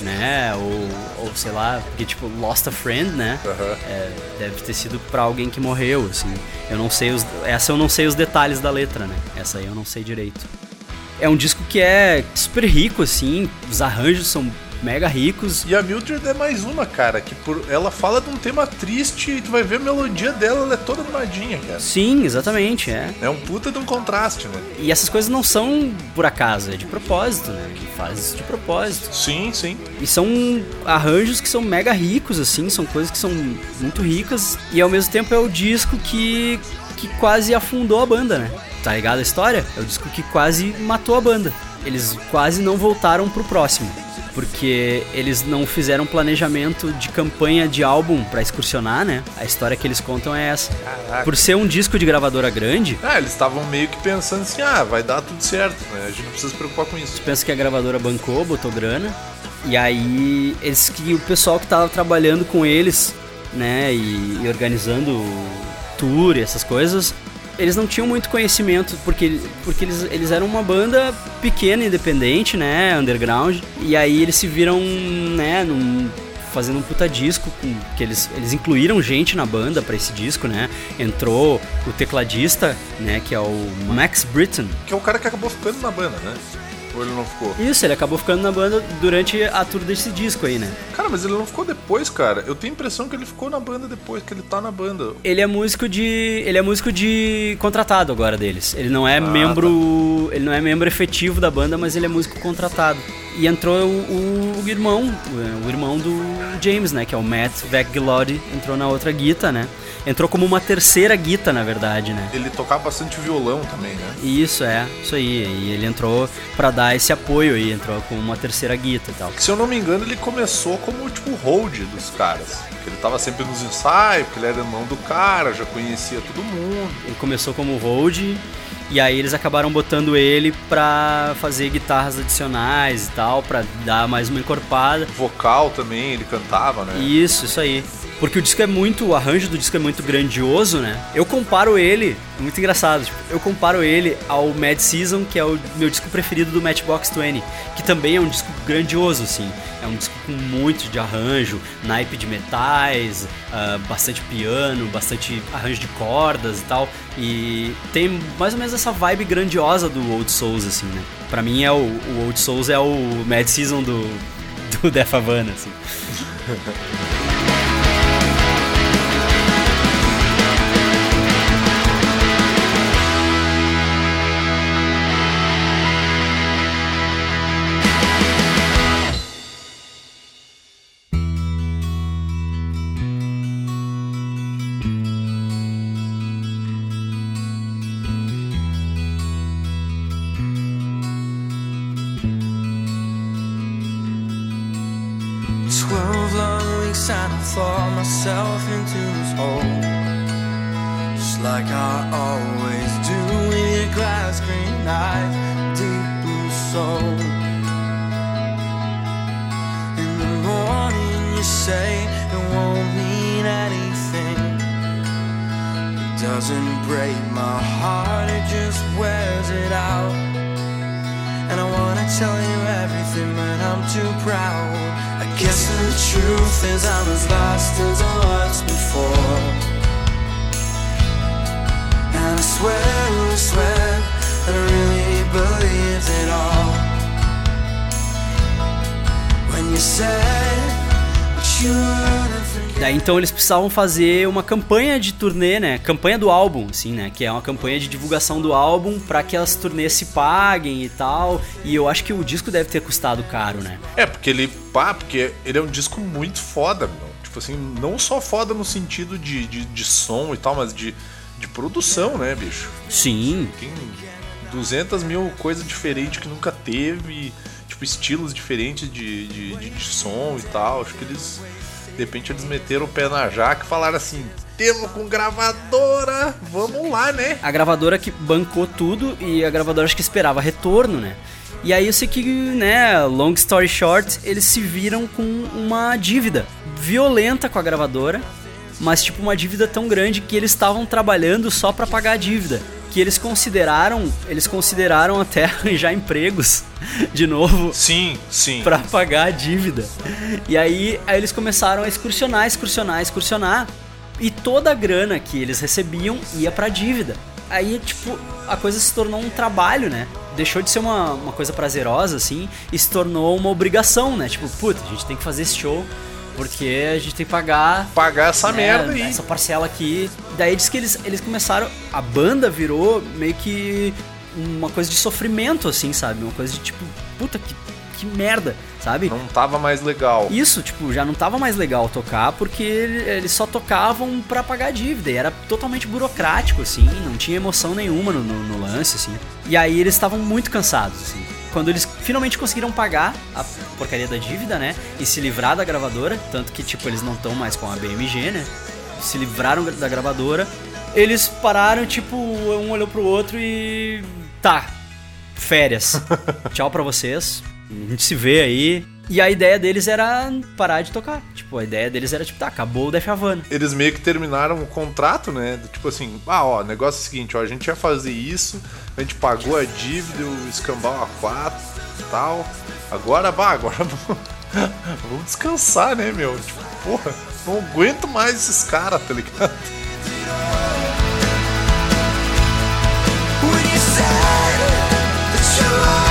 né? Ou, ou sei lá, porque tipo, Lost a Friend, né? É, deve ter sido pra alguém que morreu, assim. Eu não sei os. Essa eu não sei os detalhes da letra, né? Essa aí eu não sei direito. É um disco que é super rico, assim, os arranjos são mega ricos. E a Mildred é mais uma, cara, que por ela fala de um tema triste e tu vai ver a melodia dela, ela é toda animadinha, cara. Sim, exatamente, é. É um puta de um contraste, né? E essas coisas não são por acaso, é de propósito, né? Ele faz isso de propósito. Sim, sim. E são arranjos que são mega ricos, assim, são coisas que são muito ricas. E ao mesmo tempo é o disco que, que quase afundou a banda, né? Tá ligado a história? É o disco que quase matou a banda. Eles quase não voltaram pro próximo. Porque eles não fizeram planejamento de campanha de álbum pra excursionar, né? A história que eles contam é essa. Caraca. Por ser um disco de gravadora grande, Ah, eles estavam meio que pensando assim, ah, vai dar tudo certo, né? A gente não precisa se preocupar com isso. pensa que a gravadora bancou, botou grana. E aí, eles que o pessoal que tava trabalhando com eles, né, e, e organizando tour e essas coisas, eles não tinham muito conhecimento, porque, porque eles, eles eram uma banda pequena, independente, né, underground. E aí eles se viram, né, num, fazendo um puta disco, com, que eles, eles incluíram gente na banda pra esse disco, né. Entrou o tecladista, né, que é o Max Britton, Que é o cara que acabou ficando na banda, né? Ou ele não ficou? Isso, ele acabou ficando na banda durante a tour desse disco aí, né? Cara, mas ele não ficou depois, cara. Eu tenho a impressão que ele ficou na banda depois, que ele tá na banda. Ele é músico de. Ele é músico de contratado agora deles. Ele não é membro. Ele não é membro efetivo da banda, mas ele é músico contratado. E entrou o, o irmão, o, irmão do James, né? Que é o Matt Vecglody, entrou na outra guita, né? Entrou como uma terceira guita, na verdade, né? Ele tocava bastante violão também, né? Isso, é, isso aí. E ele entrou pra dar esse apoio aí, entrou como uma terceira guita e tal. Se eu não me engano, ele começou como tipo hold dos caras. Ele tava sempre nos ensaios, porque ele era irmão do cara, já conhecia todo mundo. Ele começou como hold e aí eles acabaram botando ele pra fazer guitarras adicionais e tal, pra dar mais uma encorpada. Vocal também, ele cantava, né? Isso, isso aí. Porque o disco é muito, o arranjo do disco é muito grandioso, né? Eu comparo ele, é muito engraçado, tipo, eu comparo ele ao Mad Season, que é o meu disco preferido do Matchbox 20, que também é um disco grandioso, assim. É um disco com muito de arranjo, naipe de metais, ah, bastante piano, bastante arranjo de cordas e tal. E tem mais ou menos essa vibe grandiosa do Old Souls, assim, né? Pra mim é o, o Old Souls é o Mad Season do, do (laughs) Def Havana, assim. (laughs) então eles precisavam fazer uma campanha de turnê, né? Campanha do álbum, assim, né? Que é uma campanha de divulgação do álbum pra que as turnês se paguem e tal. E eu acho que o disco deve ter custado caro, né? É, porque ele. Pá, porque ele é um disco muito foda, meu. Tipo assim, não só foda no sentido de, de, de som e tal, mas de, de produção, né, bicho? Sim. Tem 200 mil coisas diferentes que nunca teve, tipo, estilos diferentes de, de, de, de som e tal. Acho que eles. De repente eles meteram o pé na jaca e falaram assim: temos com gravadora, vamos lá, né? A gravadora que bancou tudo e a gravadora acho que esperava retorno, né? E aí eu sei que, né, long story short, eles se viram com uma dívida violenta com a gravadora, mas tipo uma dívida tão grande que eles estavam trabalhando só pra pagar a dívida. Que eles consideraram, eles consideraram até (laughs) arranjar empregos de novo Sim, sim. pra pagar a dívida. E aí, aí eles começaram a excursionar, excursionar, excursionar. E toda a grana que eles recebiam ia pra dívida. Aí, tipo, a coisa se tornou um trabalho, né? Deixou de ser uma, uma coisa prazerosa, assim, e se tornou uma obrigação, né? Tipo, puta, a gente tem que fazer esse show porque a gente tem que pagar Pagar essa né, merda aí. Essa parcela aqui. Daí diz que eles, eles começaram. A banda virou meio que uma coisa de sofrimento, assim, sabe? Uma coisa de tipo, puta que, que merda, sabe? Não tava mais legal. Isso, tipo, já não tava mais legal tocar porque ele- eles só tocavam pra pagar a dívida. E era totalmente burocrático, assim, não tinha emoção nenhuma no, no- no lance, assim. E aí eles estavam muito cansados, assim. Quando eles finalmente conseguiram pagar a porcaria da dívida, né? E se livrar da gravadora, tanto que, tipo, eles não estão mais com a BMG, né? Se livraram da gravadora. Eles pararam, tipo, um olhou pro outro e. Tá, férias. (laughs) Tchau pra vocês. A gente se vê aí. E a ideia deles era parar de tocar. Tipo, a ideia deles era tipo, tá, acabou o Def Havana. Eles meio que terminaram o contrato, né? Tipo assim, ah, ó, o negócio é o seguinte, ó, a gente ia fazer isso, a gente pagou a dívida, o escambau a quatro e tal. Agora, vá, agora vamos, (laughs) vamos descansar, né, meu? Tipo, porra, não aguento mais esses caras, tá ligado? When you said that you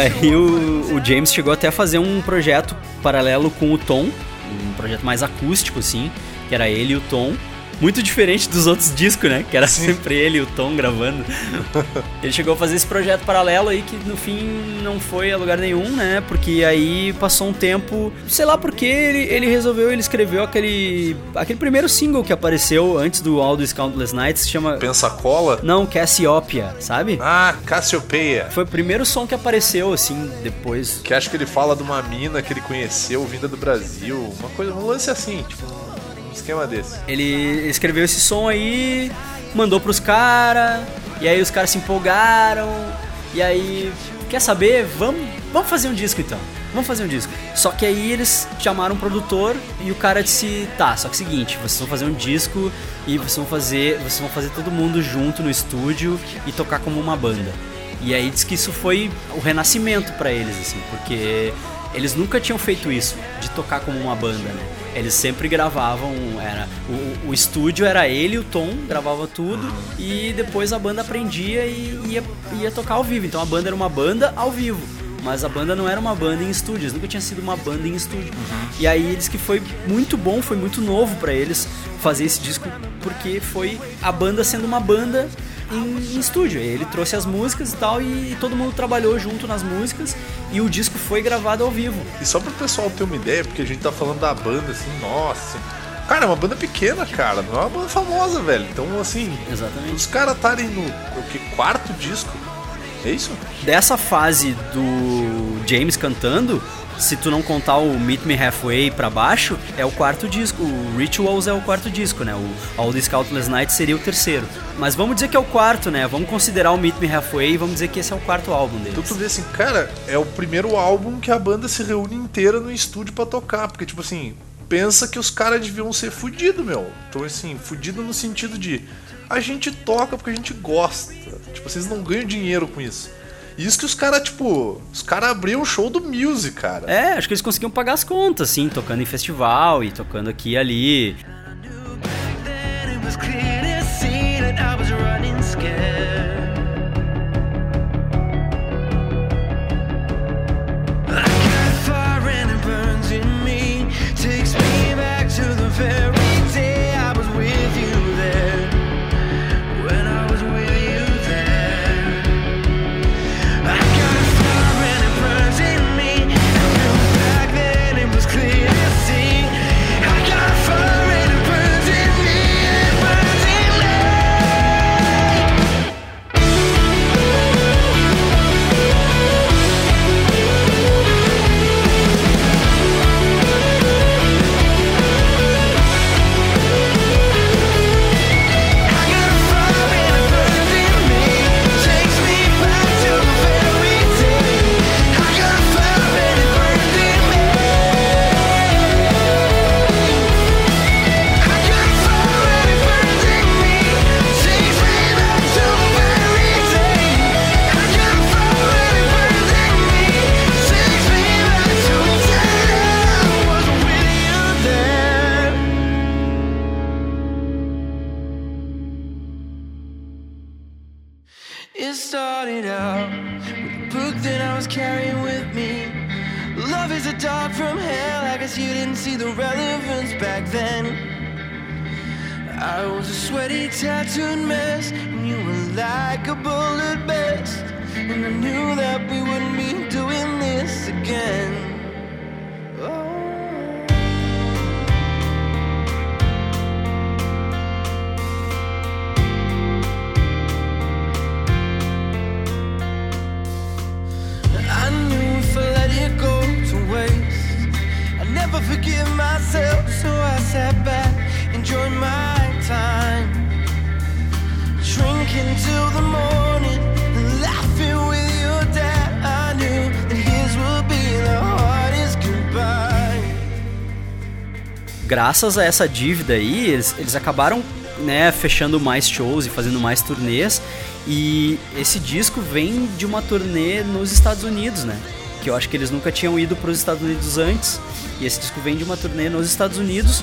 aí o, o James chegou até a fazer um projeto paralelo com o Tom, um projeto mais acústico, assim, que era ele e o Tom. Muito diferente dos outros discos, né? Que era sempre ele e o Tom gravando. (laughs) ele chegou a fazer esse projeto paralelo aí que no fim não foi a lugar nenhum, né? Porque aí passou um tempo, sei lá porque ele, ele resolveu, ele escreveu aquele aquele primeiro single que apareceu antes do All These Countless Nights, que chama Pensacola. Não, Cassiopeia, sabe? Ah, Cassiopeia. Foi o primeiro som que apareceu assim depois Que acho que ele fala de uma mina que ele conheceu vinda do Brasil. Uma coisa, um lance assim, tipo, esquema desse. Ele escreveu esse som aí, mandou pros caras, e aí os caras se empolgaram, e aí, quer saber? Vamos, vamos fazer um disco então. Vamos fazer um disco. Só que aí eles chamaram um produtor e o cara disse, tá, só que é seguinte, vocês vão fazer um disco e vocês vão fazer, vocês vão fazer todo mundo junto no estúdio e tocar como uma banda. E aí diz que isso foi o renascimento pra eles, assim, porque eles nunca tinham feito isso, de tocar como uma banda, né? Eles sempre gravavam, era o, o estúdio era ele o Tom, gravava tudo e depois a banda aprendia e ia, ia tocar ao vivo. Então a banda era uma banda ao vivo. Mas a banda não era uma banda em estúdio, eles nunca tinha sido uma banda em estúdio. E aí eles que foi muito bom, foi muito novo pra eles fazer esse disco, porque foi a banda sendo uma banda em, em estúdio. Ele trouxe as músicas e tal, e todo mundo trabalhou junto nas músicas, e o disco foi gravado ao vivo. E só pro pessoal ter uma ideia, porque a gente tá falando da banda assim, nossa. Cara, é uma banda pequena, cara, não é uma banda famosa, velho. Então, assim, Exatamente. os caras estarem no o que, quarto disco, é isso? Dessa fase do James cantando, se tu não contar o Meet Me Halfway pra baixo, é o quarto disco. O Rituals é o quarto disco, né? O All These Countless Nights seria o terceiro. Mas vamos dizer que é o quarto, né? Vamos considerar o Meet Me Halfway e vamos dizer que esse é o quarto álbum deles. Então tu vê assim, cara, é o primeiro álbum que a banda se reúne inteira no estúdio pra tocar, porque tipo assim, pensa que os caras deviam ser fudidos, meu. Então assim, fudido no sentido de a gente toca porque a gente gosta. Tipo, vocês não ganham dinheiro com isso. Isso que os caras, tipo, os caras abriam o show do Music, cara. É, acho que eles conseguiam pagar as contas, assim, tocando em festival e tocando aqui e ali. Then it was clear tattooed mess, and you were like a bullet best. And I knew that we wouldn't be doing this again. Oh. I knew if I let it go to waste, I'd never forgive myself. So I sat back, enjoying my time, graças a essa dívida aí, eles, eles acabaram né, fechando mais shows e fazendo mais turnês. E esse disco vem de uma turnê nos Estados Unidos, né? Que eu acho que eles nunca tinham ido para os Estados Unidos antes. E esse disco vem de uma turnê nos Estados Unidos.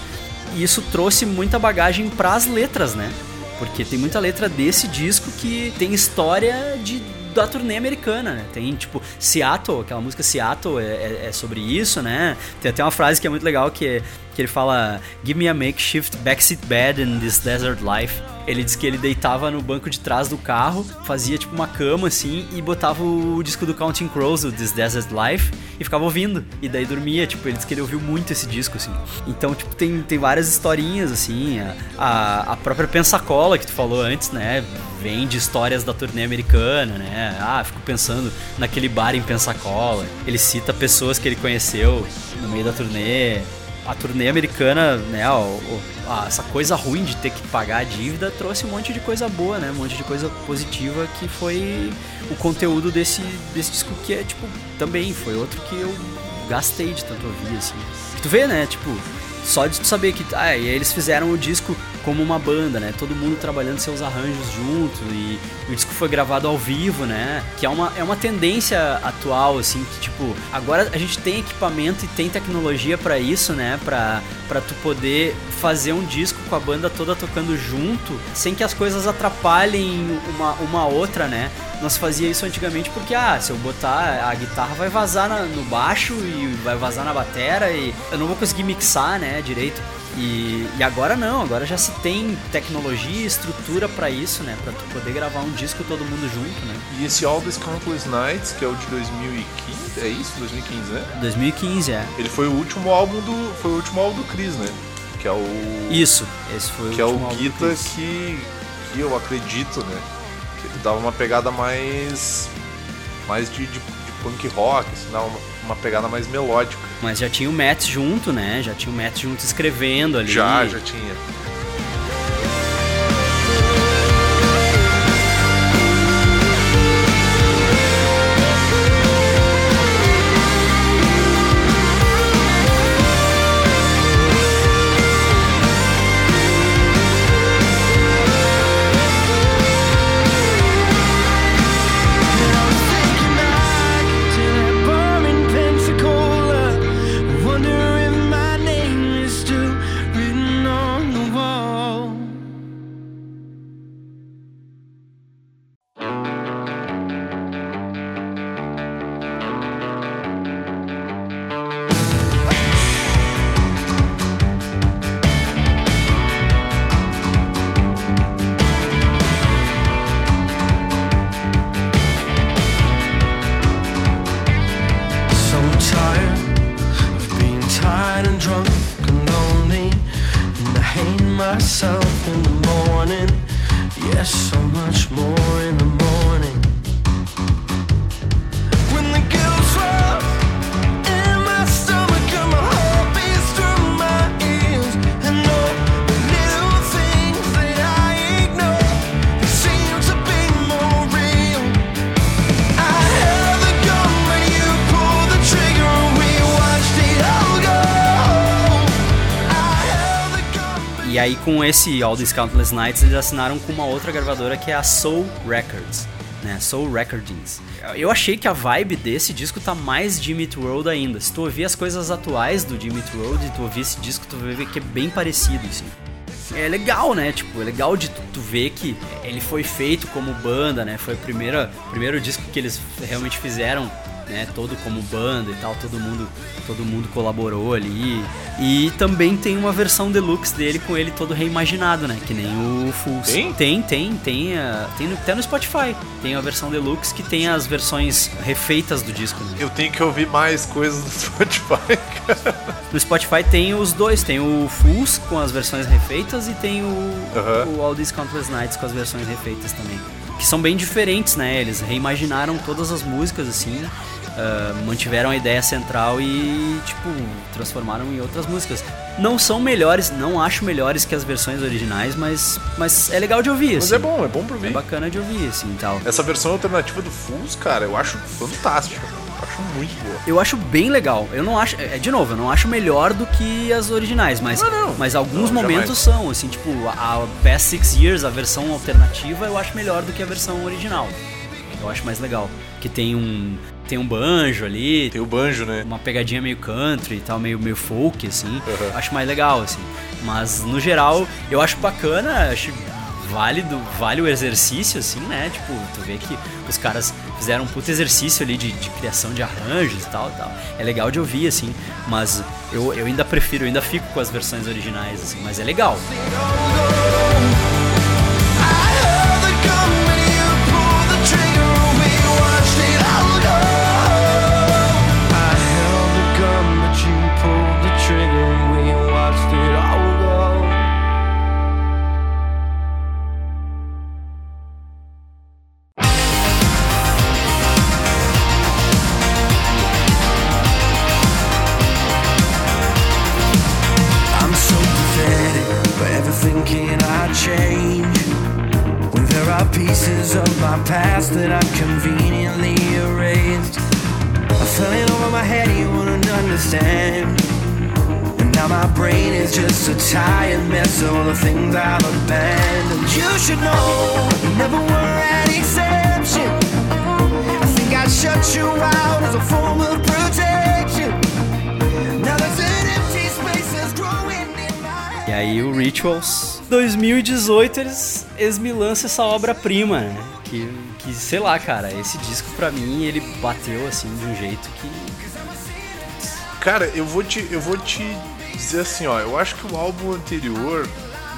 E isso trouxe muita bagagem para as letras, né? Porque tem muita letra desse disco que tem história de, da turnê americana, né? Tem, tipo, Seattle, aquela música Seattle é, é- é sobre isso, né? Tem até uma frase que é muito legal que, que ele fala Give me a makeshift backseat bed in this desert life. Ele diz que ele deitava no banco de trás do carro, fazia tipo uma cama assim e botava o disco do Counting Crows, o This Desert Life, e ficava ouvindo. E daí dormia, tipo, ele diz que ele ouviu muito esse disco, assim. Então, tipo, tem, tem várias historinhas, assim. A, a própria Pensacola que tu falou antes, né? Vem de histórias da turnê americana, né? Ah, fico pensando naquele bar em Pensacola. Ele cita pessoas que ele conheceu no meio da turnê. a turnê americana, né, o- a- essa coisa ruim de ter que pagar a dívida trouxe um monte de coisa boa, né? Um monte de coisa positiva que foi o conteúdo desse, desse disco que é, tipo, também foi outro que eu gastei de tanto ouvir, assim. Tu vê, né, tipo, só de tu saber que, ah, e eles fizeram o disco como uma banda, né? Todo mundo trabalhando seus arranjos junto e o disco foi gravado ao vivo, né? Que é uma, é uma tendência atual, assim, que tipo, agora a gente tem equipamento e tem tecnologia pra isso, né? Pra, pra tu poder fazer um disco com a banda toda tocando junto, sem que as coisas atrapalhem uma, uma outra, né? Nós fazia isso antigamente porque, ah, se eu botar a guitarra vai vazar na- no baixo e vai vazar na batera e eu não vou conseguir mixar, né, direito. E, e agora não, agora já se tem tecnologia e estrutura pra isso, né, Pra tu poder gravar um disco todo mundo junto, né. E esse All These Countless Nights, que é o de 2015, é isso? 2015, né? 2015, é. Ele foi o último álbum do. Foi o último álbum do Chris, né? Que é o. Isso, esse foi Que é o o último Guita que, que eu acredito, né? Que ele dava uma pegada mais. mais de, de punk rock, assim, dava uma, uma pegada mais melódica. Mas já tinha o Matt junto, né, já tinha o Matt junto escrevendo ali. Já, já tinha. Aí com esse All These Countless Nights eles assinaram com uma outra gravadora que é a Soul Records, né? Soul Recordings. Eu achei que a vibe desse disco tá mais Jimmy World ainda. Se tu ouvir as coisas atuais do Jimmy World e tu ouvir esse disco, tu vai ver que é bem parecido, assim. É legal, né? Tipo, é legal de tu, tu ver que ele foi feito como banda, né? Foi o primeiro, primeiro disco que eles realmente fizeram, né? Todo como banda e tal, todo mundo, todo mundo colaborou ali. E também tem uma versão deluxe dele com ele todo reimaginado, né? Que nem o Fools. Tem? Tem, tem, tem, ah, tem no- até no Spotify. Tem a versão deluxe que tem as versões refeitas do disco, né? Eu tenho que ouvir mais coisas do (laughs) Spotify, cara. No Spotify tem os dois, tem o Fools com as versões refeitas e tem o, Aham. o All These Countless Nights com as versões refeitas também. Que são bem diferentes, né? Eles reimaginaram todas as músicas assim, ah, mantiveram a ideia central e, tipo, transformaram em outras músicas. Não são melhores, não acho melhores que as versões originais, mas, mas é legal de ouvir, Mas assim. é bom, é bom pra É ouvir. bacana de ouvir, assim, e tal. Essa versão alternativa do Fools, cara, eu acho fantástica. Eu acho muito boa. Eu acho bem legal. Eu não acho. É, de novo, eu não acho melhor do que as originais, mas, Não, não. mas alguns Não, momentos são, assim, tipo, a Past Six Years, a versão alternativa, eu acho melhor do que a versão original. Eu acho mais legal. Que tem um. Tem um banjo ali, Tem o banjo, né? uma pegadinha meio country e tal, meio, meio folk, assim. Uhum. Acho mais legal, assim. Mas no geral, eu acho bacana, acho válido, vale o exercício, assim, né? Tipo, tu vê que os caras fizeram um puto exercício ali de, de criação de arranjos e tal, tal. É legal de ouvir, assim, mas eu, eu ainda prefiro, eu ainda fico com as versões originais, assim, mas é legal. Should know, you never were an exception. I think I shut you out as a form of protection. Now there's an empty space that's growing in my E aí o Rituals 2018 eles, eles me lançam essa obra-prima, né? Que, que, sei lá, cara, esse disco pra mim ele bateu assim de um jeito que. Cara, eu vou te, eu vou te dizer assim, ó, eu acho que o álbum anterior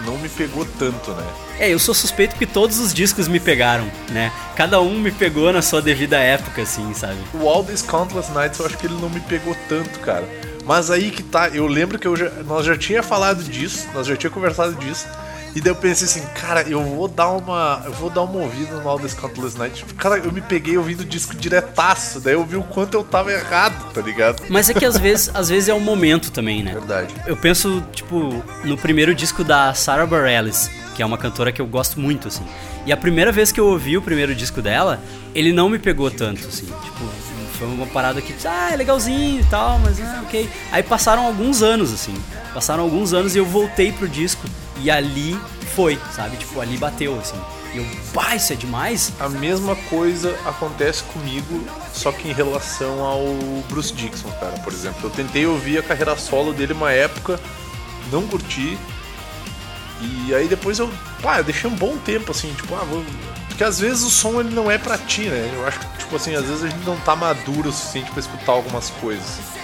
não me pegou tanto, né? É, eu sou suspeito que todos os discos me pegaram, né? Cada um me pegou na sua devida época, assim, sabe? O All These Countless Nights eu acho que ele não me pegou tanto, cara. Mas aí que tá, eu lembro que eu já- nós já tinha falado disso, nós já tinha conversado disso. E daí eu pensei assim, cara, eu vou dar uma. Eu vou dar uma ouvida no All These Countless Nights. Cara, eu me peguei ouvindo o disco diretaço, daí eu vi o quanto eu tava errado, tá ligado? Mas é que às vezes, às vezes é o momento também, né? Verdade. Eu penso, tipo, no primeiro disco da Sarah Bareilles, que é uma cantora que eu gosto muito, assim. E a primeira vez que eu ouvi o primeiro disco dela, ele não me pegou tanto, assim. Tipo, foi uma parada que, ah, é legalzinho e tal, mas ah, ok. Aí passaram alguns anos, assim. Passaram alguns anos e eu voltei pro disco. E ali foi, sabe? Tipo, ali bateu, assim. E eu, pá, isso é demais? A mesma coisa acontece comigo, só que em relação ao Bruce Dixon, cara, por exemplo. Eu tentei ouvir a carreira solo dele uma época, não curti. E aí depois eu, pá, eu deixei um bom tempo assim, tipo, ah, vou... porque às vezes o som ele não é pra ti, né? Eu acho que tipo assim, às vezes a gente não tá maduro o suficiente pra escutar algumas coisas.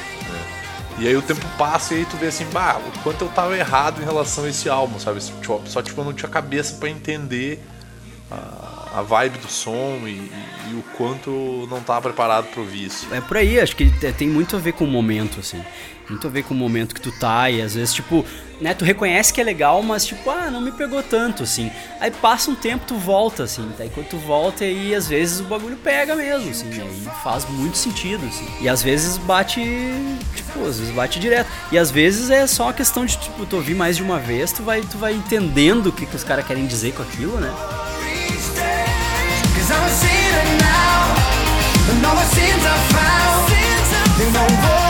E aí o tempo passa e aí tu vê assim, bah, o quanto eu tava errado em relação a esse álbum, sabe? Tipo, Só tipo eu não tinha cabeça pra entender a, a vibe do som e, e- e o quanto não tava preparado pra ouvir isso. É por aí, acho que te- tem muito a ver com o momento, assim. Muito a ver com o momento que tu tá e às vezes, tipo, né, tu reconhece que é legal, mas tipo, ah, não me pegou tanto, assim. Aí passa um tempo, tu volta, assim, daí quando tu volta aí, às vezes o bagulho pega mesmo, assim, aí faz muito sentido, assim. E às vezes bate, tipo, às vezes bate direto. E às vezes é só questão de, tipo, tu ouvir mais de uma vez, tu vai, tu vai entendendo o que, que os caras querem dizer com aquilo, né? Cause I'm a sinner now, and all the sins I found, they won't wash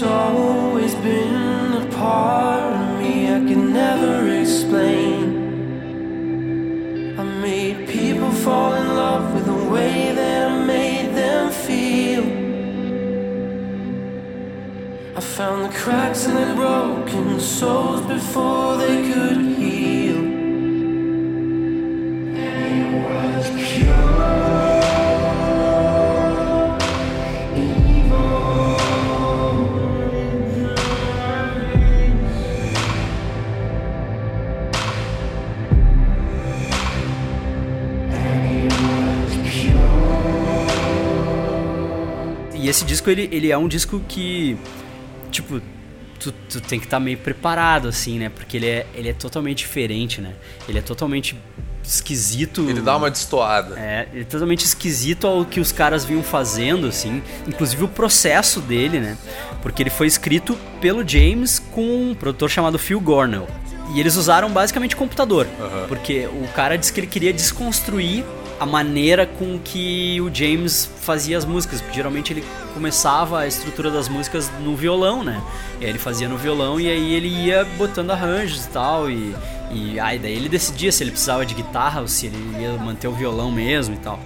It's always been a part of me I can never explain. I made people fall in love with the way that I made them feel. I found the cracks in their broken souls before they could heal. E esse disco, ele, ele é um disco que, tipo, tu, tu tem que estar meio preparado, assim, né? Porque ele é, ele é totalmente diferente, né? Ele é totalmente esquisito. Ele dá uma destoada. É, ele é totalmente esquisito ao que os caras vinham fazendo, assim. Inclusive o processo dele, né? Porque ele foi escrito pelo James com um produtor chamado Phil Gornell. E eles usaram basicamente computador. Porque o cara disse que ele queria desconstruir a maneira com que o James fazia as músicas. Geralmente ele começava a estrutura das músicas no violão, né? E aí ele fazia no violão e aí ele ia botando arranjos e tal. E, e aí daí ele decidia se ele precisava de guitarra ou se ele ia manter o violão mesmo e tal.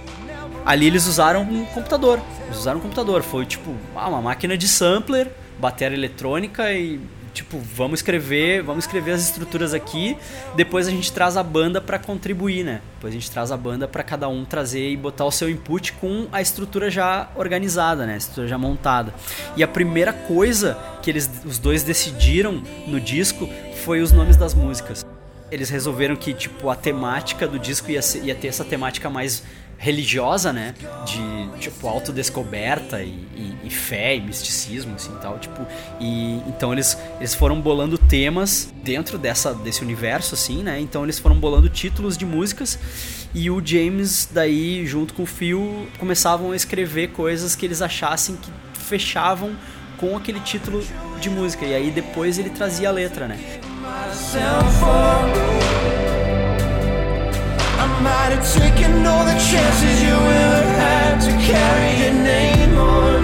Ali eles usaram um computador. Eles usaram um computador. Foi tipo ah, uma máquina de sampler, bateria eletrônica e tipo, vamos escrever, vamos escrever as estruturas aqui, depois a gente traz a banda pra contribuir, né? Depois a gente traz a banda pra cada um trazer e botar o seu input com a estrutura já organizada, né? A estrutura já montada. E a primeira coisa que eles os dois decidiram no disco foi os nomes das músicas. Eles resolveram que tipo a temática do disco ia, ser- ia ter essa temática mais religiosa, né? De tipo autodescoberta e, e, e fé e misticismo, assim, tal, tipo. E então eles, eles foram bolando temas dentro dessa desse universo, assim, né? Então eles foram bolando títulos de músicas e o James daí junto com o Phil começavam a escrever coisas que eles achassem que fechavam com aquele título de música e aí depois ele trazia a letra, né? myself might have taken all the chances you ever had to carry your name on.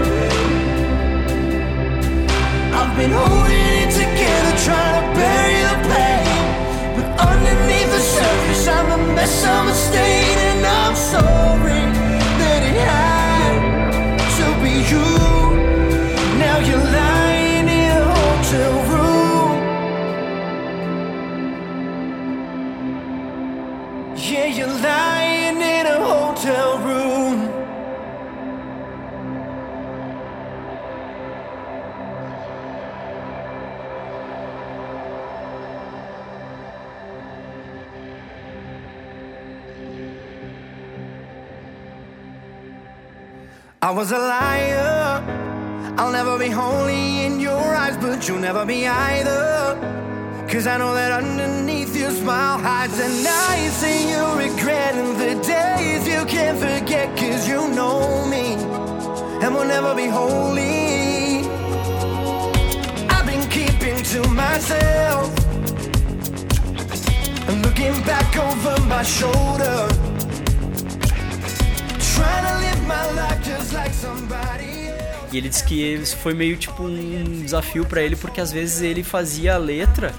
I've been holding it together, trying to bury the pain. But underneath the surface, I'm a mess, I'm a stain, I was a liar. I'll never be holy in your eyes, but you'll never be either. Cause I know that underneath your smile hides the nights and you regret and the days you can't forget cause you know me and will never be holy. I've been keeping to myself looking back over my shoulder. Trying to live my life E ele disse que isso foi meio tipo um desafio pra ele porque às vezes ele fazia a letra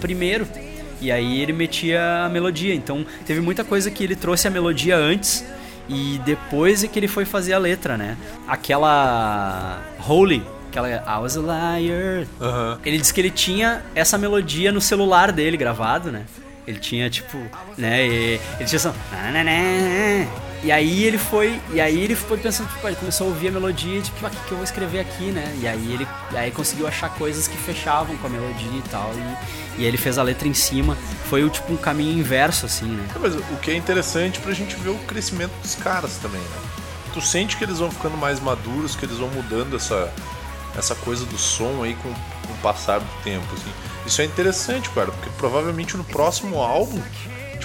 primeiro e aí ele metia a melodia. Então teve muita coisa que ele trouxe a melodia antes e depois é que ele foi fazer a letra, né? Aquela Holy, aquela I was a liar. Ele disse que ele tinha essa melodia no celular dele gravado, né? Ele tinha tipo, né? e- ele tinha só. E aí ele foi, e aí ele foi pensando, tipo, ele começou a ouvir a melodia, e, tipo, ah, que, que eu vou escrever aqui, né? E aí ele aí conseguiu achar coisas que fechavam com a melodia e tal, e, e ele fez a letra em cima. Foi tipo um caminho inverso, assim, né? É, Mas o que é interessante pra gente ver o crescimento dos caras também, né? Tu sente que eles vão ficando mais maduros, que eles vão mudando essa, essa coisa do som aí com, com o passar do tempo, assim. Isso é interessante, cara, porque provavelmente no próximo álbum,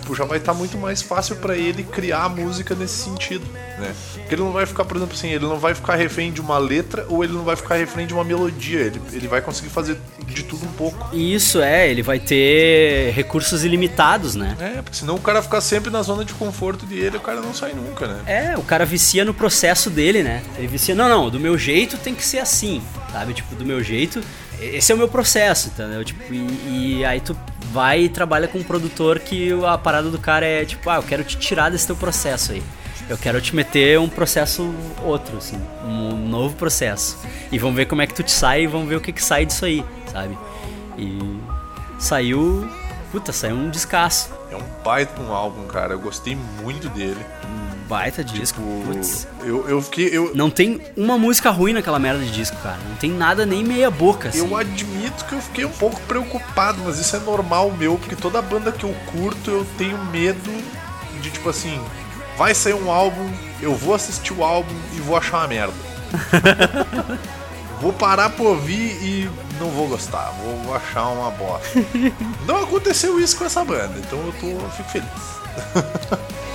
tipo, já vai estar muito mais fácil pra ele criar a música nesse sentido, né? Porque ele não vai ficar, por exemplo, assim, ele não vai ficar refém de uma letra ou ele não vai ficar refém de uma melodia, ele, ele vai conseguir fazer de tudo um pouco. E isso é, ele vai ter recursos ilimitados, né? É, porque senão o cara ficar sempre na zona de conforto dele, o cara não sai nunca, né? É, o cara vicia no processo dele, né? Ele vicia, não, não, do meu jeito tem que ser assim, sabe? Tipo, do meu jeito, esse é o meu processo, entendeu? Tipo, e, e aí tu vai e trabalha com um produtor que a parada do cara é tipo, ah, eu quero te tirar desse teu processo aí. Eu quero te meter um processo outro, assim, um novo processo. E vamos ver como é que tu te sai e vamos ver o que que sai disso aí, sabe? E saiu, puta, saiu um descasso. É um baita um álbum, cara. Eu gostei muito dele. Um baita disco, O- putz. eu, eu fiquei. Eu, Não tem uma música ruim naquela merda de disco, cara. Não tem nada nem meia boca, assim. eu admito que eu fiquei um pouco preocupado, mas isso é normal meu, porque toda banda que eu curto eu tenho medo de tipo assim. Vai sair um álbum, eu vou assistir o álbum e vou achar uma merda. (laughs) vou parar pra ouvir e não vou gostar, vou, vou achar uma bosta. (laughs) não aconteceu isso com essa banda, então eu, tô, eu fico feliz. (laughs)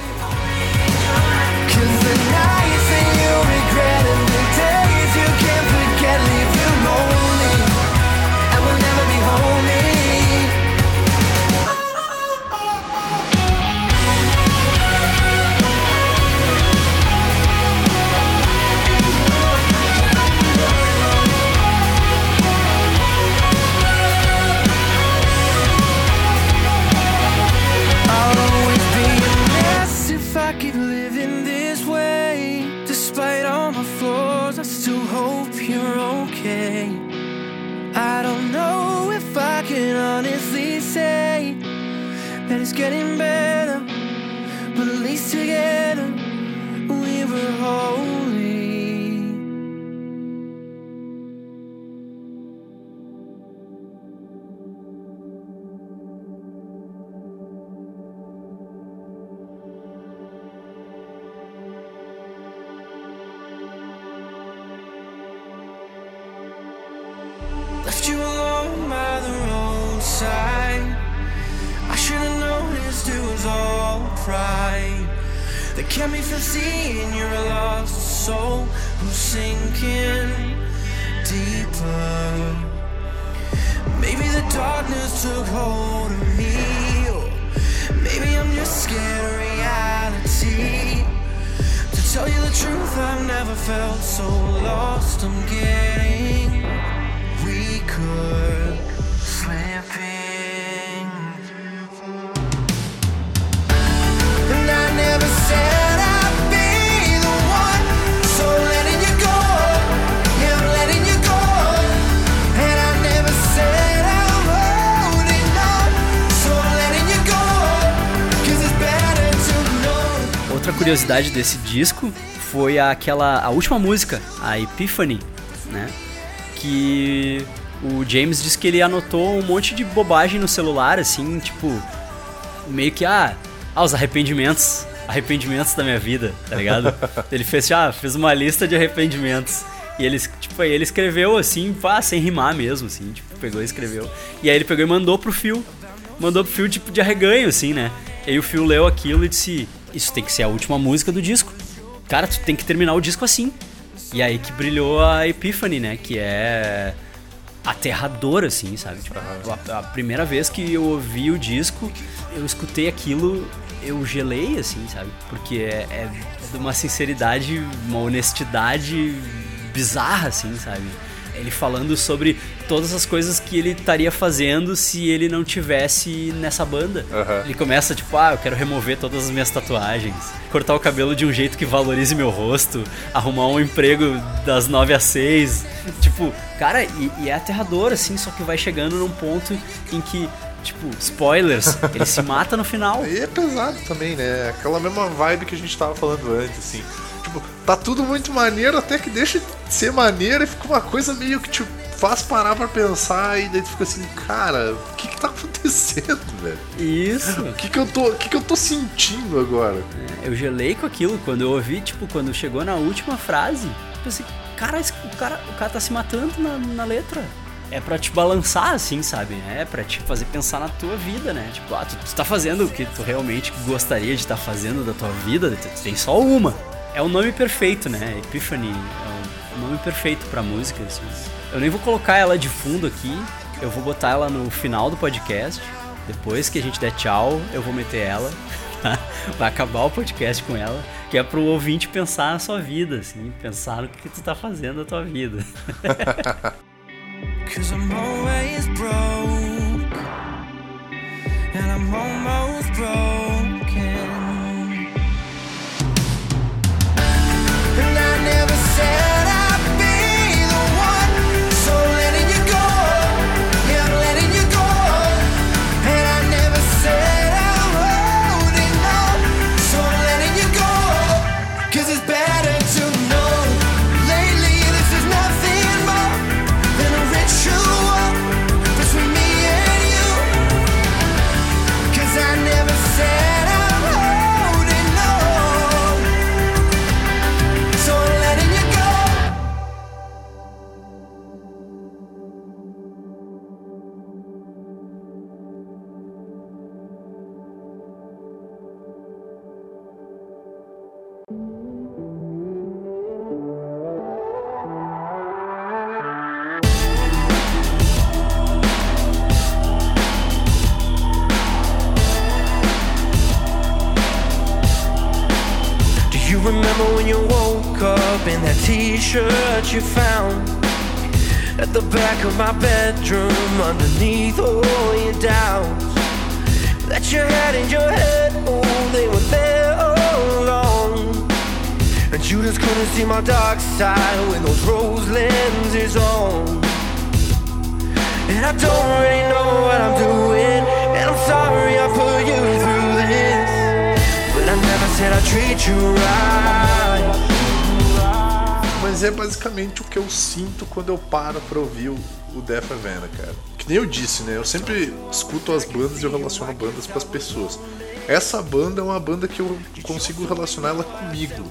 it's getting better, but at least together we were holy. Kept me from seeing you're a lost soul who's sinking deeper. Maybe the darkness took hold of me, maybe I'm just scared of reality. To tell you the truth, I've never felt so lost. I'm getting weaker, Outra curiosidade desse disco foi aquela a última música, a Epiphany, né? Que o James disse que ele anotou um monte de bobagem no celular, assim, tipo, meio que ah, ah os arrependimentos, arrependimentos da minha vida, tá ligado? (laughs) ele fez, ah, fez uma lista de arrependimentos. E ele, tipo, ele escreveu assim, pá, sem rimar mesmo, assim, tipo, pegou e escreveu. E aí ele pegou e mandou pro Phil. Mandou pro Phil, tipo, de arreganho, assim, né? E aí o Phil leu aquilo e disse: Isso tem que ser a última música do disco. Cara, tu tem que terminar o disco assim. E aí que brilhou a Epiphany, né? Que é aterrador, assim, sabe? Tipo, a, a primeira vez que eu ouvi o disco, eu escutei aquilo, eu gelei, assim, sabe? Porque é, é de uma sinceridade, uma honestidade bizarra, assim, sabe? Ele falando sobre todas as coisas que ele estaria fazendo se ele não tivesse nessa banda. Aham. Ele começa tipo, ah, eu quero remover todas as minhas tatuagens, cortar o cabelo de um jeito que valorize meu rosto, arrumar um emprego das 9 às 6. Tipo, cara, e, e é aterrador, assim, só que vai chegando num ponto em que, tipo, spoilers, (laughs) ele se mata no final. E é pesado também, né? Aquela mesma vibe que a gente tava falando antes, assim. Tipo, tá tudo muito maneiro até que deixa de ser maneiro e fica uma coisa meio que te faz parar pra pensar e daí tu fica assim, cara, o que que tá (laughs) acontecendo, velho? Isso. O que que eu tô, o que que eu tô sentindo agora? Eu gelei com aquilo quando eu ouvi, tipo, quando chegou na última frase. Eu pensei, cara, o cara, o cara tá se matando na, na letra. É pra te balançar, assim, sabe? É pra te fazer pensar na tua vida, né? Tipo, ah, tu, tu tá fazendo o que tu realmente gostaria de estar fazendo da tua vida, tu, tu tem só uma. É o nome perfeito, né? Epiphany é o nome perfeito pra música, assim. Eu nem vou colocar ela de fundo aqui, eu vou botar ela no final do podcast. Depois que a gente der tchau, eu vou meter ela. (laughs) Vai acabar o podcast com ela, que é pro ouvinte pensar na sua vida, assim, pensar no que tu tá fazendo da tua vida. (laughs) Cause I'm always broke And I'm almost broken underneath all your doubts that you had in your head? Oh, they were there all along. And you just couldn't see my dark side with those rose lenses on. And I don't really know what I'm doing. And I'm sorry I put you I treat you right? Mas é basicamente o que eu sinto quando eu paro pra ouvir o Death Havana, cara. Que nem eu disse, né? Eu sempre escuto as bandas e eu relaciono bandas com as pessoas. Essa banda é uma banda que eu consigo relacionar ela comigo.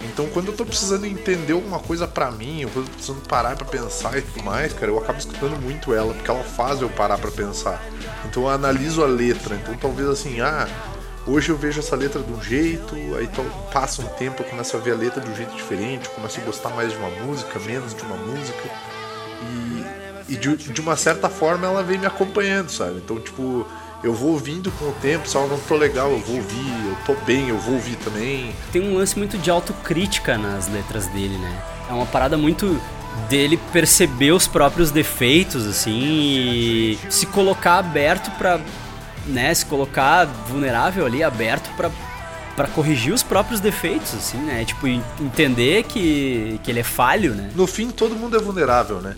Então quando eu tô precisando entender alguma coisa pra mim, eu tô precisando parar pra pensar e tudo mais, cara, eu acabo escutando muito ela, porque ela faz eu parar pra pensar. Então eu analiso a letra. Então talvez assim, ah, Hoje eu vejo essa letra de um jeito, aí passa um tempo eu começo a ver a letra de um jeito diferente, começo a gostar mais de uma música, menos de uma música. E, e de, de uma certa forma ela vem me acompanhando, sabe? Então, tipo, eu vou ouvindo com o tempo, se eu não tô legal, eu vou ouvir, eu tô bem, eu vou ouvir também. Tem um lance muito de autocrítica nas letras dele, né? É uma parada muito dele perceber os próprios defeitos, assim, e se colocar aberto pra, né, se colocar vulnerável ali, aberto pra, pra corrigir os próprios defeitos, assim, né? Tipo, en- entender que, que ele é falho, né? No fim, todo mundo é vulnerável, né?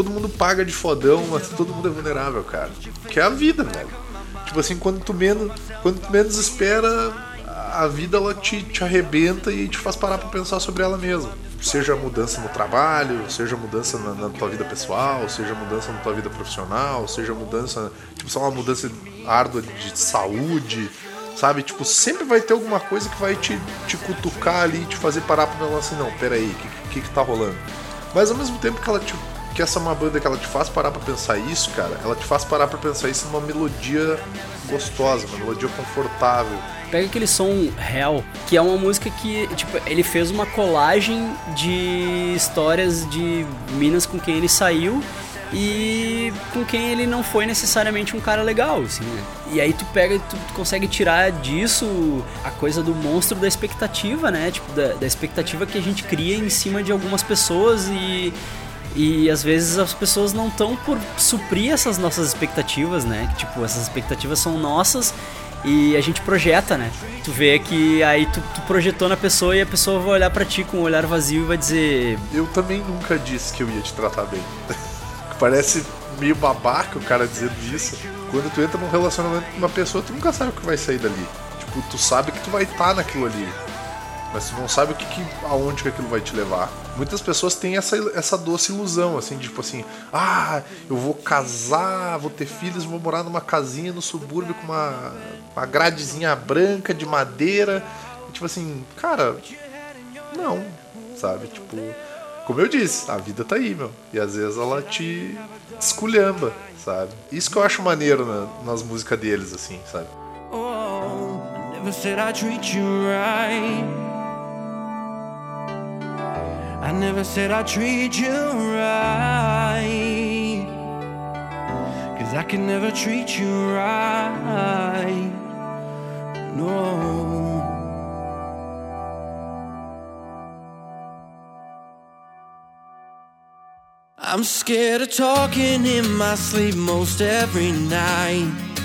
Todo mundo paga de fodão, mas todo mundo é vulnerável, cara. Que é a vida, velho. Tipo assim, quando tu menos, quando tu menos espera, a vida ela te, te arrebenta e te faz parar pra pensar sobre ela mesma. Seja mudança no trabalho, seja mudança na, na tua vida pessoal, seja mudança na tua vida profissional, seja mudança, tipo, só uma mudança árdua de saúde, sabe? Tipo, sempre vai ter alguma coisa que vai te, te cutucar ali, te fazer parar pra falar assim, não, peraí, o que, que que tá rolando? Mas ao mesmo tempo que ela te, que essa é uma banda que ela te faz parar pra pensar isso, cara, ela te faz parar pra pensar isso numa melodia gostosa, uma melodia confortável. Pega aquele som Hell, que é uma música que, tipo, ele fez uma colagem de histórias de minas com quem ele saiu e com quem ele não foi necessariamente um cara legal, assim, né? E aí tu pega e tu consegue tirar disso a coisa do monstro da expectativa, né? Tipo, da, da expectativa que a gente cria em cima de algumas pessoas e e às vezes as pessoas não estão por suprir essas nossas expectativas, né? Tipo, essas expectativas são nossas e a gente projeta, né? Tu vê que aí tu, tu projetou na pessoa e a pessoa vai olhar pra ti com um olhar vazio e vai dizer: Eu também nunca disse que eu ia te tratar bem. (laughs) Parece meio babaca o cara dizendo isso. Quando tu entra num relacionamento com uma pessoa, tu nunca sabe o que vai sair dali. Tipo, tu sabe que tu vai estar naquilo ali. Mas tu não sabe o que, que aonde que aquilo vai te levar. Muitas pessoas têm essa, essa doce ilusão, assim, tipo assim, ah, eu vou casar, vou ter filhos, vou morar numa casinha no subúrbio com uma, uma gradezinha branca de madeira. E, tipo assim, cara, não, sabe? Tipo, como eu disse, a vida tá aí, meu. E às vezes ela te esculhamba, sabe? Isso que eu acho maneiro na- nas músicas deles, assim, sabe? Oh, I never said I'd treat you right. I never said I'd treat you right. Cause I can never treat you right. No. I'm scared of talking in my sleep most every night.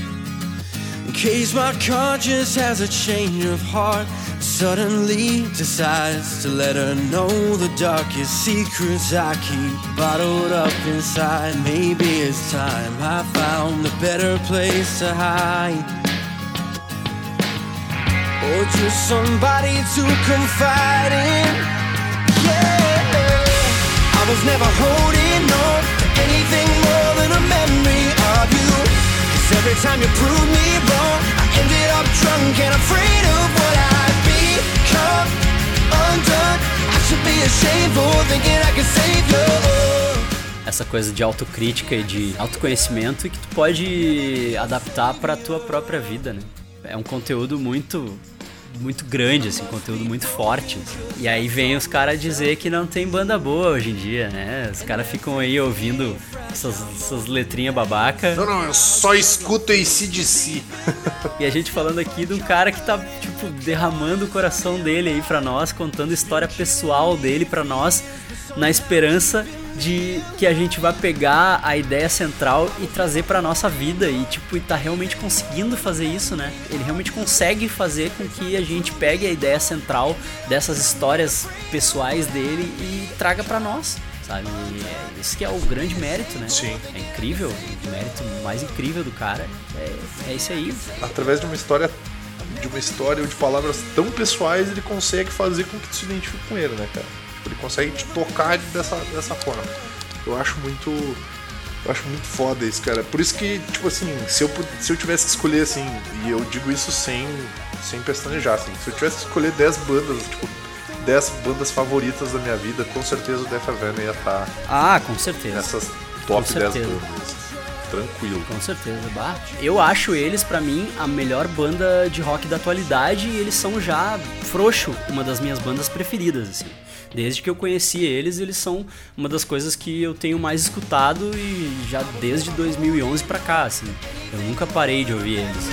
Case my conscience has a change of heart, suddenly decides to let her know the darkest secrets I keep bottled up inside. Maybe it's time I found a better place to hide. Or just somebody to confide in. Yeah, I was never holding on to anything more than a memory of you. Essa coisa de autocrítica e de autoconhecimento que tu pode adaptar pra tua própria vida, né? É um conteúdo muito muito grande, assim, conteúdo muito forte. assim. E aí vem os caras dizer que não tem banda boa hoje em dia, né? Os caras ficam aí ouvindo essas, essas letrinhas babaca. Não, não, eu só escuto ACDC. (laughs) E a gente falando aqui de um cara que tá, tipo, derramando o coração dele aí pra nós, contando história pessoal dele pra nós, na esperança de que a gente vai pegar a ideia central e trazer pra nossa vida e, tipo, e tá realmente conseguindo fazer isso, né? Ele realmente consegue fazer com que a gente pegue a ideia central dessas histórias pessoais dele e traga pra nós. Sabe? E é isso que é o grande mérito, né? Sim. É incrível. O mérito mais incrível do cara é, é isso aí. Através de uma história de uma história ou de palavras tão pessoais, ele consegue fazer com que tu se identifique com ele, né, cara? Tipo, ele consegue te tocar dessa, dessa forma. Eu acho muito. Eu acho muito foda isso, cara. Por isso que, tipo assim, se eu, se eu tivesse que escolher, assim, e eu digo isso sem, sem pestanejar, assim, se eu tivesse que escolher 10 bandas, tipo, 10 bandas favoritas da minha vida, com certeza o Death Havana ia estar Ah, com certeza. nessas top 10 certeza. bandas. Tranquilo. Com certeza, bah. Eu acho eles, pra mim, a melhor banda de rock da atualidade e eles são já, frouxo, uma das minhas bandas preferidas, assim. Desde que eu conheci eles, eles são uma das coisas que eu tenho mais escutado e já desde 2011 pra cá, assim. Eu nunca parei de ouvir eles.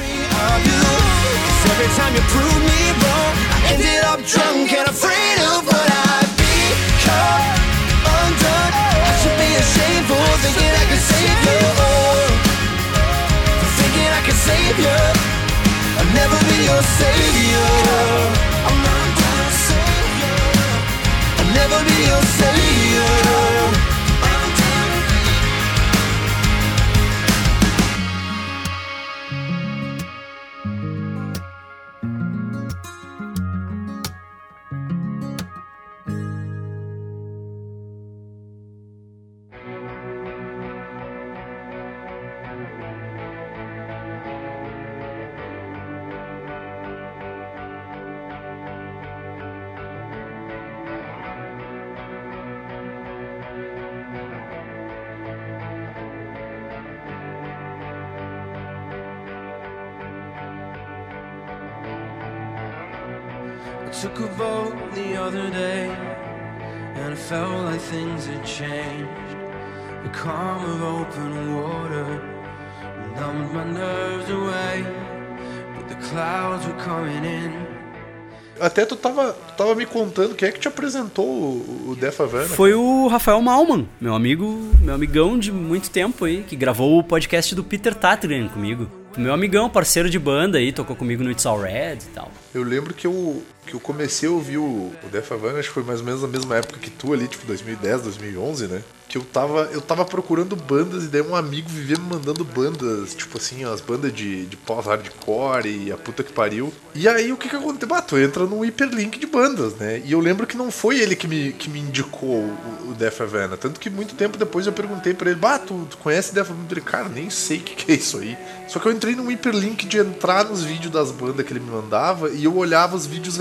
I'll never be your savior. Never be your savior. Other day, and I felt like things had changed. The calm of open water numbed my nerves away, but the clouds were coming in. Até tu tava, tu tava me contando quem é que te apresentou o, o Death Havana. Foi o Rafael Malman, meu amigo, meu amigão de muito tempo aí, que gravou o podcast do Peter Tatrin comigo. Meu amigão, parceiro de banda aí, tocou comigo no It's All Red e tal. Eu lembro que eu, que eu comecei a ouvir o, Death Havana, acho que foi mais ou menos na mesma época que tu ali, tipo 2010, 2011, né? Que eu tava, eu tava procurando bandas e daí um amigo vivia me mandando bandas, tipo assim, as bandas de, de pós-hardcore e a puta que pariu. E aí o que que aconteceu? Bah, tu entra num hiperlink de bandas, né? E eu lembro que não foi ele que me, que me indicou o, o Havana. Tanto que muito tempo depois eu perguntei pra ele, bah, tu, tu conhece Death Havana? Cara, nem sei o que, que é isso aí. Só que eu entrei num hiperlink de entrar nos vídeos das bandas que ele me mandava e eu olhava os vídeos.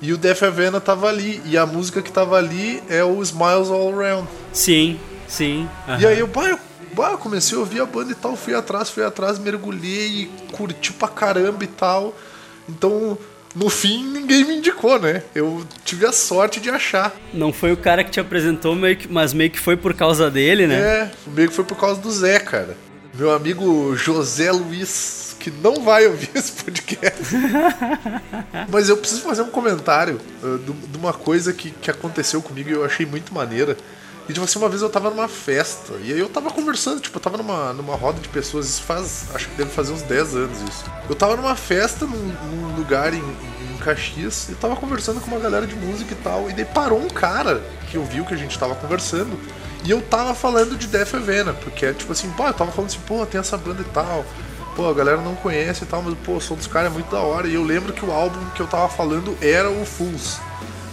E o Death Havana tava ali. E a música que tava ali é o Smiles All Around. Sim, sim. E aí eu, bah, eu, bah, eu comecei a ouvir a banda e tal, fui atrás, fui atrás, mergulhei e curti pra caramba e tal. Então, no fim, ninguém me indicou, né? Eu tive a sorte de achar. Não foi o cara que te apresentou, meio que- mas meio que foi por causa dele, né? É, meio que foi por causa do Zé, cara. Meu amigo José Luiz, que não vai ouvir esse podcast. (laughs) Mas eu preciso fazer um comentário uh, de uma coisa que, que aconteceu comigo e eu achei muito maneira. E tipo assim, uma vez eu tava numa festa, e aí eu tava conversando, tipo, eu tava numa, numa roda de pessoas, isso faz, acho que deve fazer uns 10 anos isso. Eu tava numa festa num, num lugar em, em Caxias, e tava conversando com uma galera de música e tal, e daí parou um cara que ouviu que a gente tava conversando, e eu tava falando de Death Havana, porque é tipo assim, pô, eu tava falando assim, pô, tem essa banda e tal, pô, a galera não conhece e tal, mas pô, o som dos caras é muito da hora, e eu lembro que o álbum que eu tava falando era o Fools.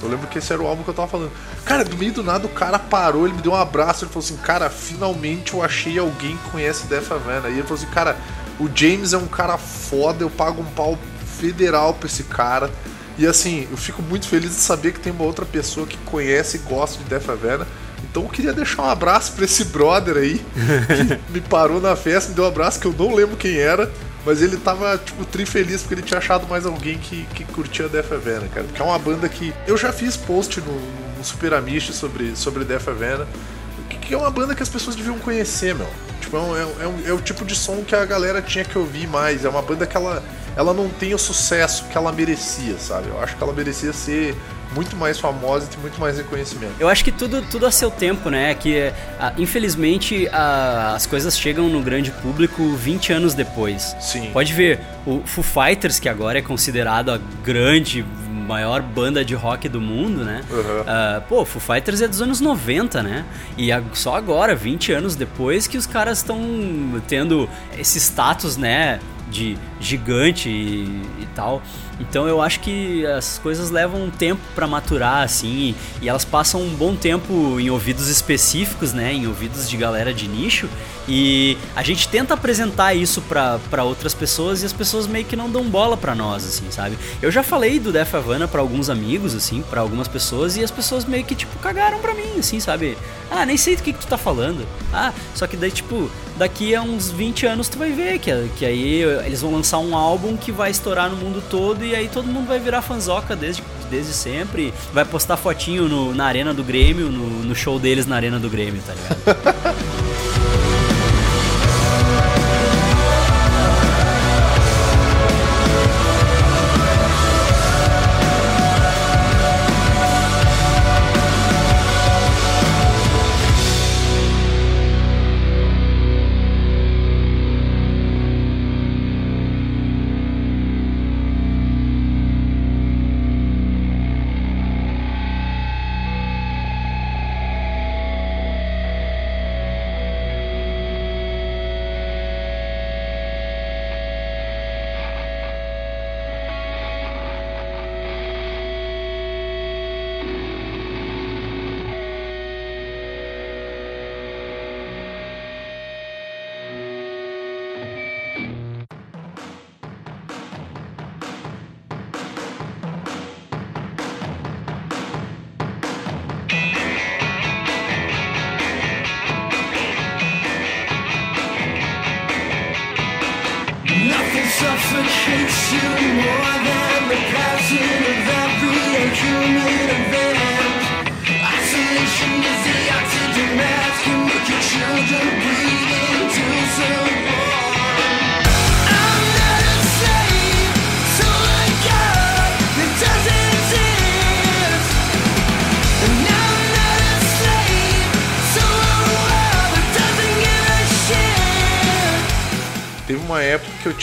Eu lembro que esse era o álbum que eu tava falando. Cara, do meio do nada o cara parou, ele me deu um abraço, ele falou assim, cara, finalmente eu achei alguém que conhece Death Havana. E ele falou assim, cara, o James é um cara foda, eu pago um pau federal pra esse cara. E assim, eu fico muito feliz de saber que tem uma outra pessoa que conhece e gosta de Death Havana. Então eu queria deixar um abraço pra esse brother aí, que (laughs) me parou na festa, me deu um abraço, que eu não lembro quem era. Mas ele tava, tipo, tri feliz porque ele tinha achado mais alguém que, que curtia Death Havana, cara. Porque é uma banda que. Eu já fiz post no, no Super Amish sobre, sobre Death. Que, que é uma banda que as pessoas deviam conhecer, meu. Tipo, é, um- é, um- é, um- é o tipo de som que a galera tinha que ouvir mais. É uma banda que ela, ela não tem o sucesso que ela merecia, sabe? Eu acho que ela merecia ser muito mais famosa e ter muito mais reconhecimento. Eu acho que tudo, tudo a seu tempo, né? Que ah, infelizmente ah, as coisas chegam no grande público 20 anos depois. Sim. Pode ver, o Foo Fighters, que agora é considerado a grande, maior banda de rock do mundo, né? Uhum. Ah, pô, Foo Fighters é dos anos 90, né? E a- só agora, 20 anos depois, que os caras estão tendo esse status, né? De gigante e, e tal. Então eu acho que as coisas levam um tempo pra maturar, assim, e, e elas passam um bom tempo em ouvidos específicos, né? Em ouvidos de galera de nicho. E a gente tenta apresentar isso pra outras pessoas e as pessoas meio que não dão bola pra nós, assim, sabe? Eu já falei do Def Havana pra alguns amigos, assim, pra algumas pessoas, e as pessoas meio que, tipo, cagaram pra mim, assim, sabe? Ah, nem sei do que, que tu tá falando. Ah, só que daí, tipo, daqui a uns 20 anos tu vai ver que, que aí eles vão lançar um álbum que vai estourar no mundo todo e aí todo mundo vai virar fanzoca desde, desde sempre. Vai postar fotinho no- na arena do Grêmio, no, no show deles na arena do Grêmio, tá ligado? (laughs)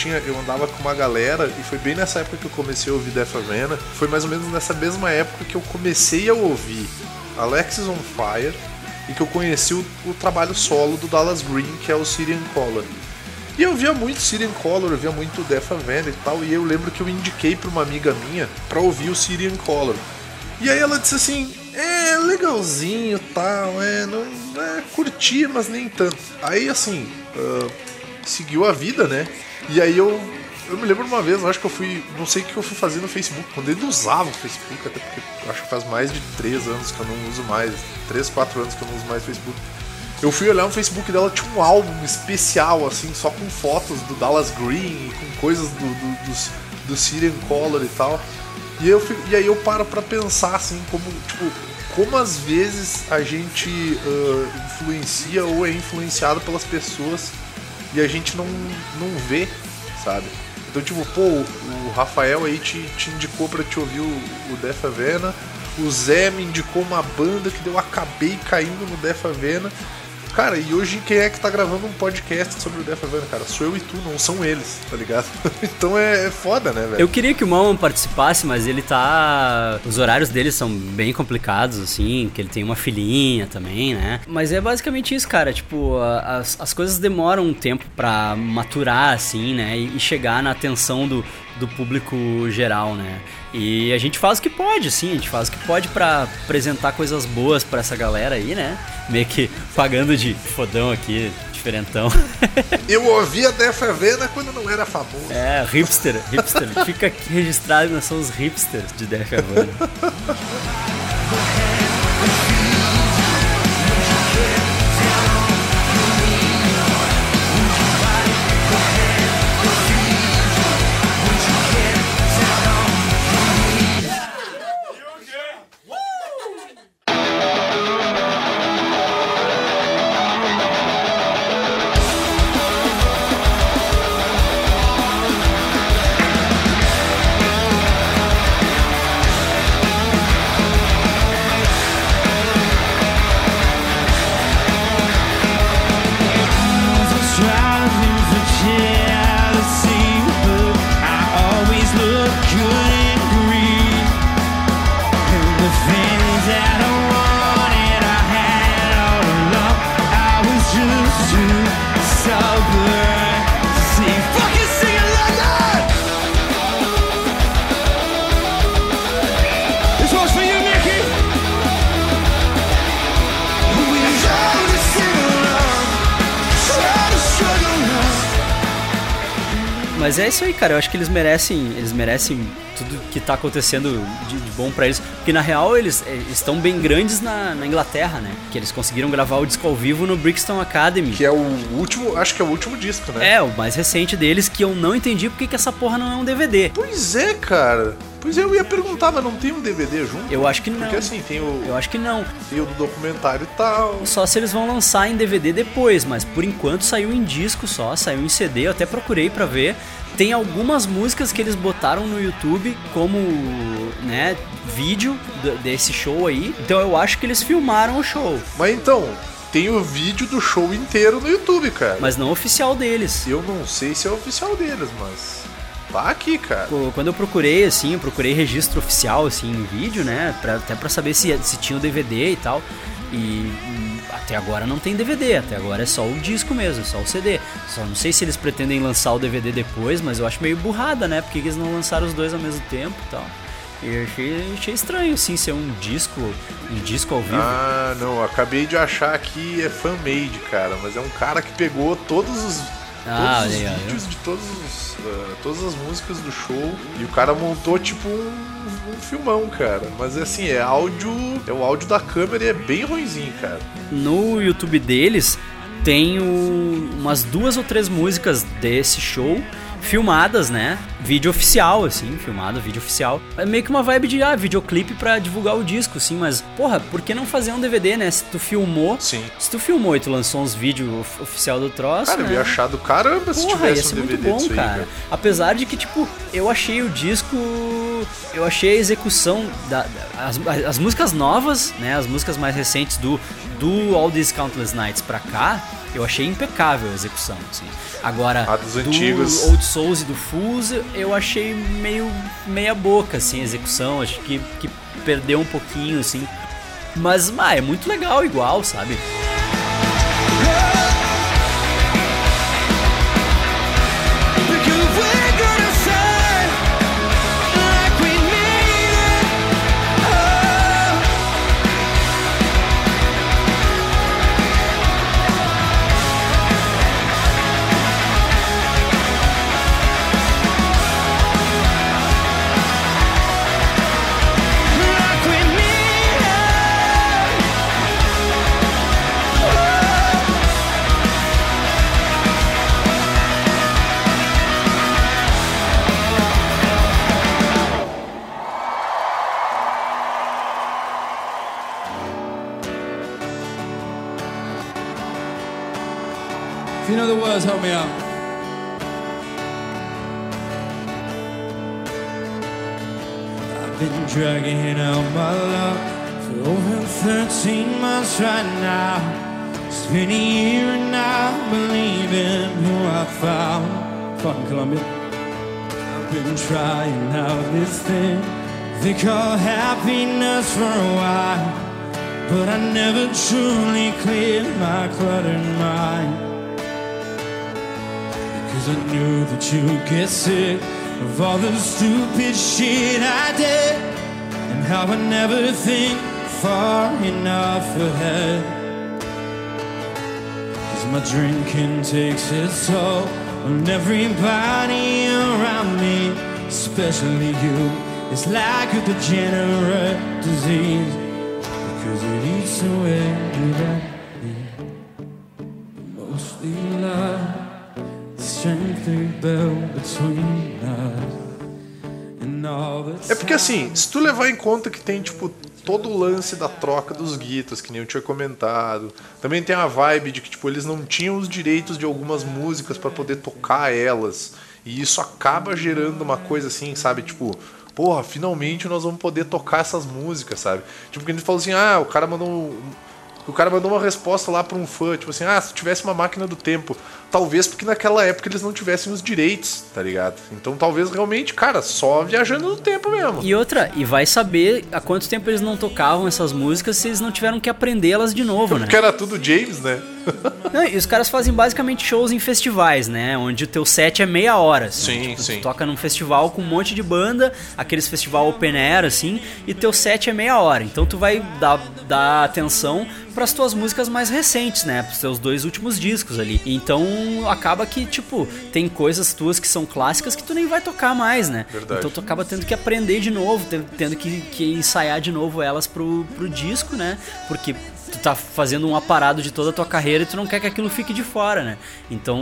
tinha, eu andava com uma galera e foi bem nessa época que eu comecei a ouvir Def Havana. Foi mais ou menos nessa mesma época que eu comecei a ouvir Alexis on Fire e que eu conheci o, o trabalho solo do Dallas Green, que é o Syrian Color. E eu via muito Syrian Color, eu via muito Def Havana e tal, e eu lembro que eu indiquei pra uma amiga minha pra ouvir o Syrian Color. E aí ela disse assim, é legalzinho tal, é, não é curti, mas nem tanto. Aí assim, ah, seguiu a vida, né? E aí eu. Eu me lembro uma vez, eu acho que eu fui. Não sei o que eu fui fazer no Facebook, quando ele usava o Facebook, até porque eu acho que faz mais de 3 anos que eu não uso mais. 3, 4 anos que eu não uso mais Facebook. Eu fui olhar no Facebook dela, tinha um álbum especial, assim, só com fotos do Dallas Green, com coisas do, do, dos- do Syrian Color e tal. E, eu, e aí eu paro pra pensar, assim, como, tipo, como às vezes a gente ah, influencia ou é influenciado pelas pessoas e a gente não, não vê, sabe? Então, tipo, pô, o Rafael aí te, te indicou pra te ouvir o, o Def Havana, o Zé me indicou uma banda que eu acabei caindo no Def Havana. Cara, e hoje quem é que tá gravando um podcast sobre o Def Havana, cara? Sou eu e tu, não são eles, tá ligado? (laughs) então é, é foda, né, velho? Eu queria que o Malman participasse, mas ele tá. Os horários dele são bem complicados, assim, que ele tem uma filhinha também, né? Mas é basicamente isso, cara. Tipo, as, as coisas demoram um tempo pra maturar, assim, né? E chegar na atenção do, do público geral, né? E a gente faz o que pode, sim, a gente faz o que pode pra apresentar coisas boas pra essa galera aí, né? Meio que pagando de fodão aqui, diferentão. (laughs) Eu ouvia Def Havana quando não era famoso. É, hipster, hipster. Fica aqui registrado, nós somos hipsters de Def Havana. (laughs) é isso aí, cara. Eu acho que eles merecem, eles merecem tudo que tá acontecendo de, de bom pra eles. Porque na real eles eh, estão bem grandes na, na Inglaterra, né? Que eles conseguiram gravar o disco ao vivo no Brixton Academy. Que é o último, acho que é o último disco, né? É, o mais recente deles, que eu não entendi porque que essa porra não é um DVD. Pois é, cara. Pois é, eu ia perguntar, mas não tem um DVD junto? Eu acho que não. Porque assim, tem o, Eu acho que não. tem o do documentário e tal. Só se eles vão lançar em DVD depois, mas por enquanto saiu em disco só, saiu em CD, eu até procurei pra ver. Tem algumas músicas que eles botaram no YouTube como, né, vídeo desse show aí. Então eu acho que eles filmaram o show, Mas então, tem o vídeo do show inteiro no YouTube, cara. mas não oficial deles. Eu não sei se é oficial deles, mas tá aqui, cara. Quando eu procurei, assim, eu procurei registro oficial, assim, em vídeo, né? Pra, até pra saber se, se tinha o DVD e tal. E até agora não tem DVD, até agora é só o disco mesmo, só o CD. Só não sei se eles pretendem lançar o DVD depois, mas eu acho meio burrada, né? Porque eles não lançaram os dois ao mesmo tempo e tal. E eu achei, achei estranho, assim, ser um disco, um disco ao vivo. Ah, não, acabei de achar aqui é fan-made, cara, mas é um cara que pegou todos os Ah, todos os olha aí, ó, vídeos de todos os, ah, todas as músicas do show e o cara montou tipo um, um filmão, cara. Mas assim, é áudio, é o áudio da câmera e é bem ruimzinho, cara. no YouTube deles tem o- umas duas ou três músicas desse show filmadas, né? Vídeo oficial, assim, filmado, vídeo oficial. É meio que uma vibe de, ah, videoclipe pra divulgar o disco, assim, mas, porra, por que não fazer um DVD, né? Se tu filmou, Sim. se tu filmou e tu lançou uns vídeos of- oficial do troço, Cara, eu né? ia achar do caramba se Porra, ia tivesse ser um muito DVD bom, disso aí, cara. cara. Apesar de que, tipo, eu achei o disco. Eu achei a execução. Da, da- as, as músicas novas, né? As músicas mais recentes do, do All These Countless Nights pra cá, eu achei impecável a execução, assim. Agora, A dos do antigos. Old Souls e do Fools, eu achei meio meia boca, assim, a execução. Acho que, que perdeu um pouquinho, assim. Mas, ah, é muito legal igual, sabe? Help me out. I've been dragging out my love for over 13 months right now. It's been a year and I believe believing who I found. Fucking Columbia. I've been trying out this thing they call happiness for a while, but I never truly cleared my cluttered mind. Because I knew that you'd get sick of all the stupid shit I did, and how I never think far enough ahead. Cause my drinking takes its toll on everybody around me, especially you. It's like a degenerate disease because it eats away at É porque assim, se tu levar em conta que tem, tipo, todo o lance da troca dos guitas, que nem eu tinha comentado. Também tem a vibe de que, tipo, eles não tinham os direitos de algumas músicas pra poder tocar elas. E isso acaba gerando uma coisa assim, sabe? Tipo, porra, finalmente nós vamos poder tocar essas músicas, sabe? Tipo, que a gente falou assim, ah, o cara mandou o cara mandou uma resposta lá pra um fã, tipo assim, ah, se tivesse uma máquina do tempo. Talvez porque naquela época eles não tivessem os direitos, tá ligado? Então talvez realmente, cara, só viajando no tempo mesmo. E outra, e vai saber há quanto tempo eles não tocavam essas músicas se eles não tiveram que aprendê-las de novo, né? Porque era tudo James, né? (laughs) Não, e os caras fazem basicamente shows em festivais, né? Onde o teu set é meia hora. Assim. Sim, Tipo, sim. Tu toca num festival com um monte de banda, aqueles festival open air, assim, e teu set é meia hora. Então tu vai dar, dar atenção pras tuas músicas mais recentes, né? Pros teus dois últimos discos ali. Então Então acaba que, tipo, tem coisas tuas que são clássicas que tu nem vai tocar mais, né? Verdade. Então tu acaba tendo que aprender de novo, te- tendo que, que ensaiar de novo elas pro, pro disco, né? Porque tu tá fazendo um aparado de toda a tua carreira e tu não quer que aquilo fique de fora, né? Então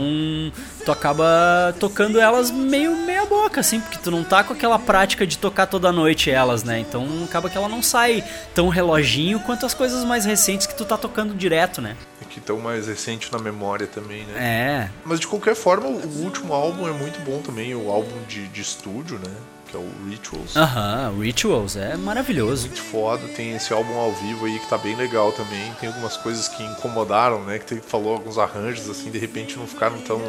tu acaba tocando elas meio meia boca, assim, porque tu não tá com aquela prática de tocar toda noite elas, né? Então acaba que ela não sai tão reloginho quanto as coisas mais recentes que tu tá tocando direto, né? Que tão mais recente na memória também, né? É, Mas de qualquer forma, o último álbum é muito bom também, o álbum de, de estúdio, né? Que é o Rituals. aham, Rituals é maravilhoso. Muito foda, tem esse álbum ao vivo aí que tá bem legal também. Tem algumas coisas que incomodaram, né? Que tu falou alguns arranjos assim, de repente não ficaram tão,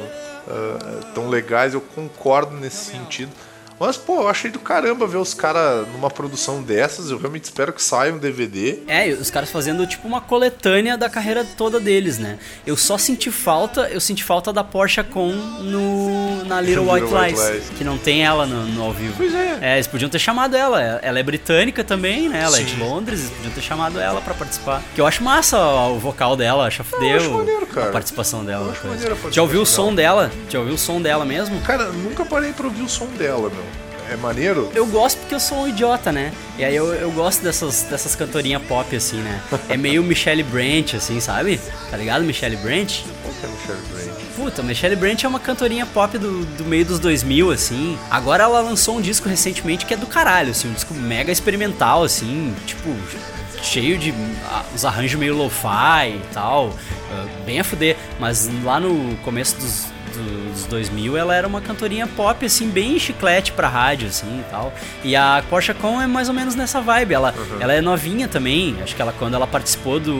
ah, tão legais. Eu concordo nesse sentido. Mas, pô, eu achei do caramba ver os caras numa produção dessas. Eu realmente espero que saia um DVD. É, os caras fazendo tipo uma coletânea da carreira toda deles, né? Eu só senti falta, eu senti falta da Porsche Com no na (laughs) Little White Little White Lies, Lies. que não tem ela no, no ao vivo. Pois é. É, eles podiam ter chamado ela. Ela é britânica também, né? Ela é de Sim. Londres, eles podiam ter chamado ela pra participar. Que eu acho massa o vocal dela, acho maneiro, cara. a participação dela. Eu acho maneiro Já ouviu o som dela? Já ouviu o som dela mesmo? Cara, nunca parei pra ouvir o som dela, meu. É maneiro? Eu gosto porque eu sou um idiota, né? E aí eu, eu gosto dessas, dessas cantorinhas pop, assim, né? É meio (laughs) Michelle Branch, assim, sabe? Tá ligado, Michelle Branch? Qual que é Michelle Branch? Puta, Michelle Branch é uma cantorinha pop do, do meio dos 2000, assim. Agora ela lançou um disco recentemente que é do caralho, assim, um disco mega experimental, assim, tipo, cheio de ah, uns arranjos meio lo-fi e tal, ah, bem a fuder. Mas lá no começo dos, dos 2000 ela era uma cantorinha pop, assim, bem chiclete pra rádio, assim e tal. E a Porsche Com é mais ou menos nessa vibe. Ela, ela é novinha também. Acho que ela, quando ela participou do,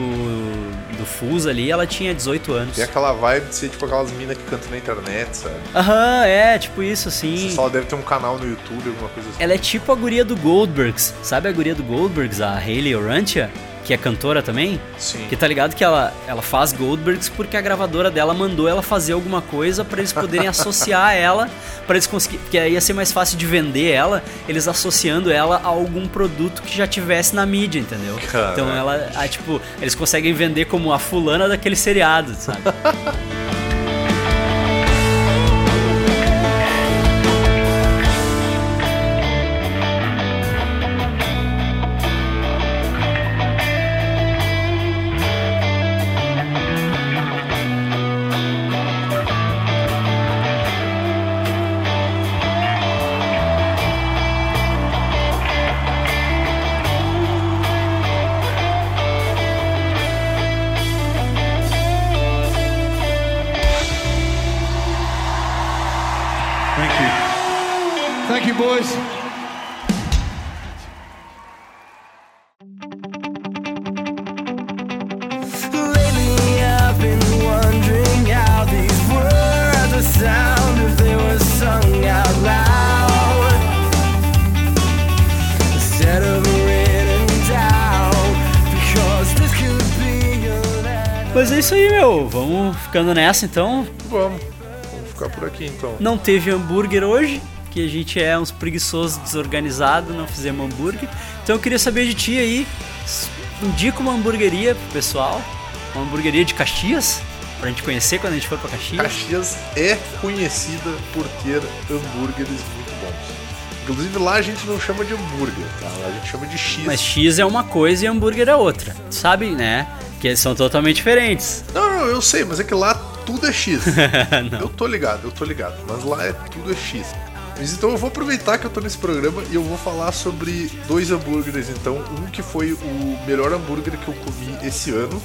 do Fuse ali, ela tinha 18 anos. Tem aquela vibe de ser tipo aquelas minas que cantam na internet, sabe? Aham, é, tipo isso, assim. Você só deve ter um canal no YouTube, alguma coisa assim. Ela é tipo a guria do Goldbergs. Sabe a guria do Goldbergs, a Hayley Orantia? Que é cantora também? Sim. Que tá ligado que ela, ela faz Goldbergs porque a gravadora dela mandou ela fazer alguma coisa pra eles poderem associar (laughs) ela, pra eles conseguirem. Porque aí ia ser mais fácil de vender ela, eles associando ela a algum produto que já tivesse na mídia, entendeu? Caraca. Então ela, ah, tipo, eles conseguem vender como a fulana daquele seriado, sabe? (laughs) ficando nessa então. Vamos. Vamos ficar por aqui então. Não teve hambúrguer hoje, que a gente é uns preguiçosos desorganizados, não fizemos hambúrguer. Então eu queria saber de ti aí, indica uma hamburgueria pro pessoal, uma hamburgueria de Caxias, pra gente conhecer quando a gente for pra Caxias. Caxias é conhecida por ter hambúrgueres muito bons. Inclusive lá a gente não chama de hambúrguer, tá? Lá a gente chama de X. Mas X é uma coisa e hambúrguer é outra. Sabe, né? Que eles são totalmente diferentes. Não, não, eu sei, mas é que lá tudo é X. (laughs) Eu tô ligado, eu tô ligado. Mas lá é tudo é X. Mas então eu vou aproveitar que eu tô nesse programa e eu vou falar sobre dois hambúrgueres. Então, um que foi o melhor hambúrguer que eu comi esse ano.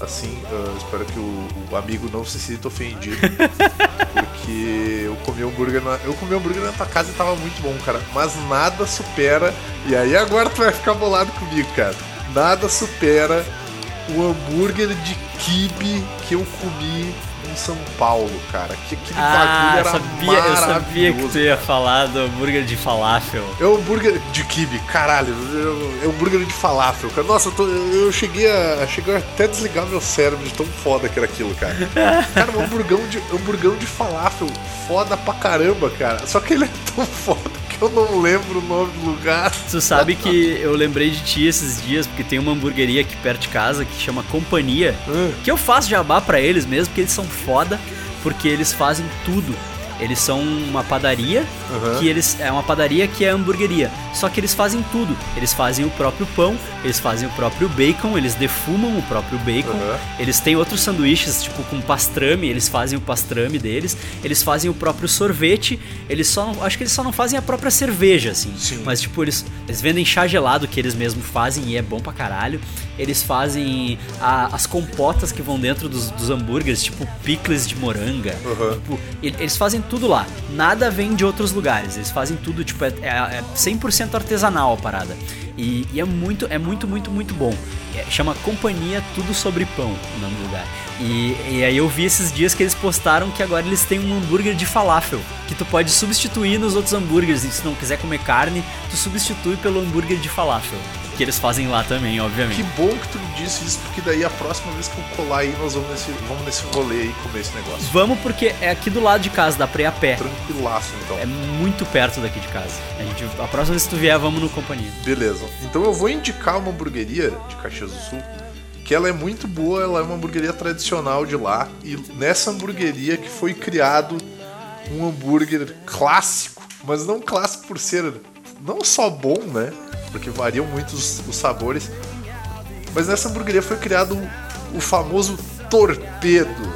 Assim, ah, espero que o, o amigo não se sinta ofendido. (laughs) porque eu comi hambúrguer na. Eu comi hambúrguer na tua casa e tava muito bom, cara. Mas nada supera. E aí agora tu vai ficar bolado comigo, cara. Nada supera o hambúrguer de kibe que eu comi em São Paulo, cara. Que aquele Ah, bagulho era sabia, eu sabia que tu maravilhoso. ia falar do hambúrguer de falafel. É o hambúrguer de kibe, caralho. É o hambúrguer de falafel, cara. Nossa, eu, tô- eu cheguei a. Cheguei a até desligar meu cérebro de tão foda que era aquilo, cara. Cara, um hamburgão de, hamburgão de falafel, foda pra caramba, cara. Só que ele é tão foda que eu não lembro o nome do lugar. Tu sabe que eu lembrei de ti esses dias, porque tem uma hamburgueria aqui perto de casa que chama Companhia, Hum. que eu faço jabá pra eles mesmo, porque eles são foda. porque eles fazem tudo. Eles são uma padaria Aham. que eles é uma padaria que é hamburgueria. Só que eles fazem tudo. Eles fazem o próprio pão, eles fazem o próprio bacon, eles defumam o próprio bacon. Aham. Eles têm outros sanduíches, tipo com pastrame, eles fazem o pastrame deles. Eles fazem o próprio sorvete. Eles só não, acho que eles só não fazem a própria cerveja assim. Sim. Mas tipo, eles, eles vendem chá gelado que eles mesmos fazem e é bom pra caralho. Eles fazem a- as compotas que vão dentro dos, dos hambúrgueres, tipo picles de moranga. Aham. Tipo, eles fazem tudo lá. Nada vem de outros lugares. Eles fazem tudo, tipo, é, é, é 100% artesanal a parada. E, e é muito, é muito, muito, muito bom. É, chama Companhia Tudo Sobre Pão, o nome do lugar. E, e aí eu vi esses dias que eles postaram que agora eles têm um hambúrguer de falafel, que tu pode substituir nos outros hambúrgueres. E se não quiser comer carne, tu substitui pelo hambúrguer de falafel. Que eles fazem lá também, obviamente. Que bom que tu disse isso, porque daí a próxima vez que eu colar aí, nós vamos nesse, vamos nesse rolê aí comer esse negócio. Vamos porque é aqui do lado de casa, dá pra ir a pé. Tranquilaço, então. É muito perto daqui de casa. A, gente, a próxima vez que tu vier, vamos no companhia. Beleza. Então eu vou indicar uma hamburgueria de Caxias do Sul, que ela é muito boa, ela é uma hamburgueria tradicional de lá. E nessa hamburgueria que foi criado um hambúrguer clássico, mas não clássico por ser não só bom, né? Porque variam muito os, os sabores. Mas nessa hamburgueria foi criado o, o famoso torpedo,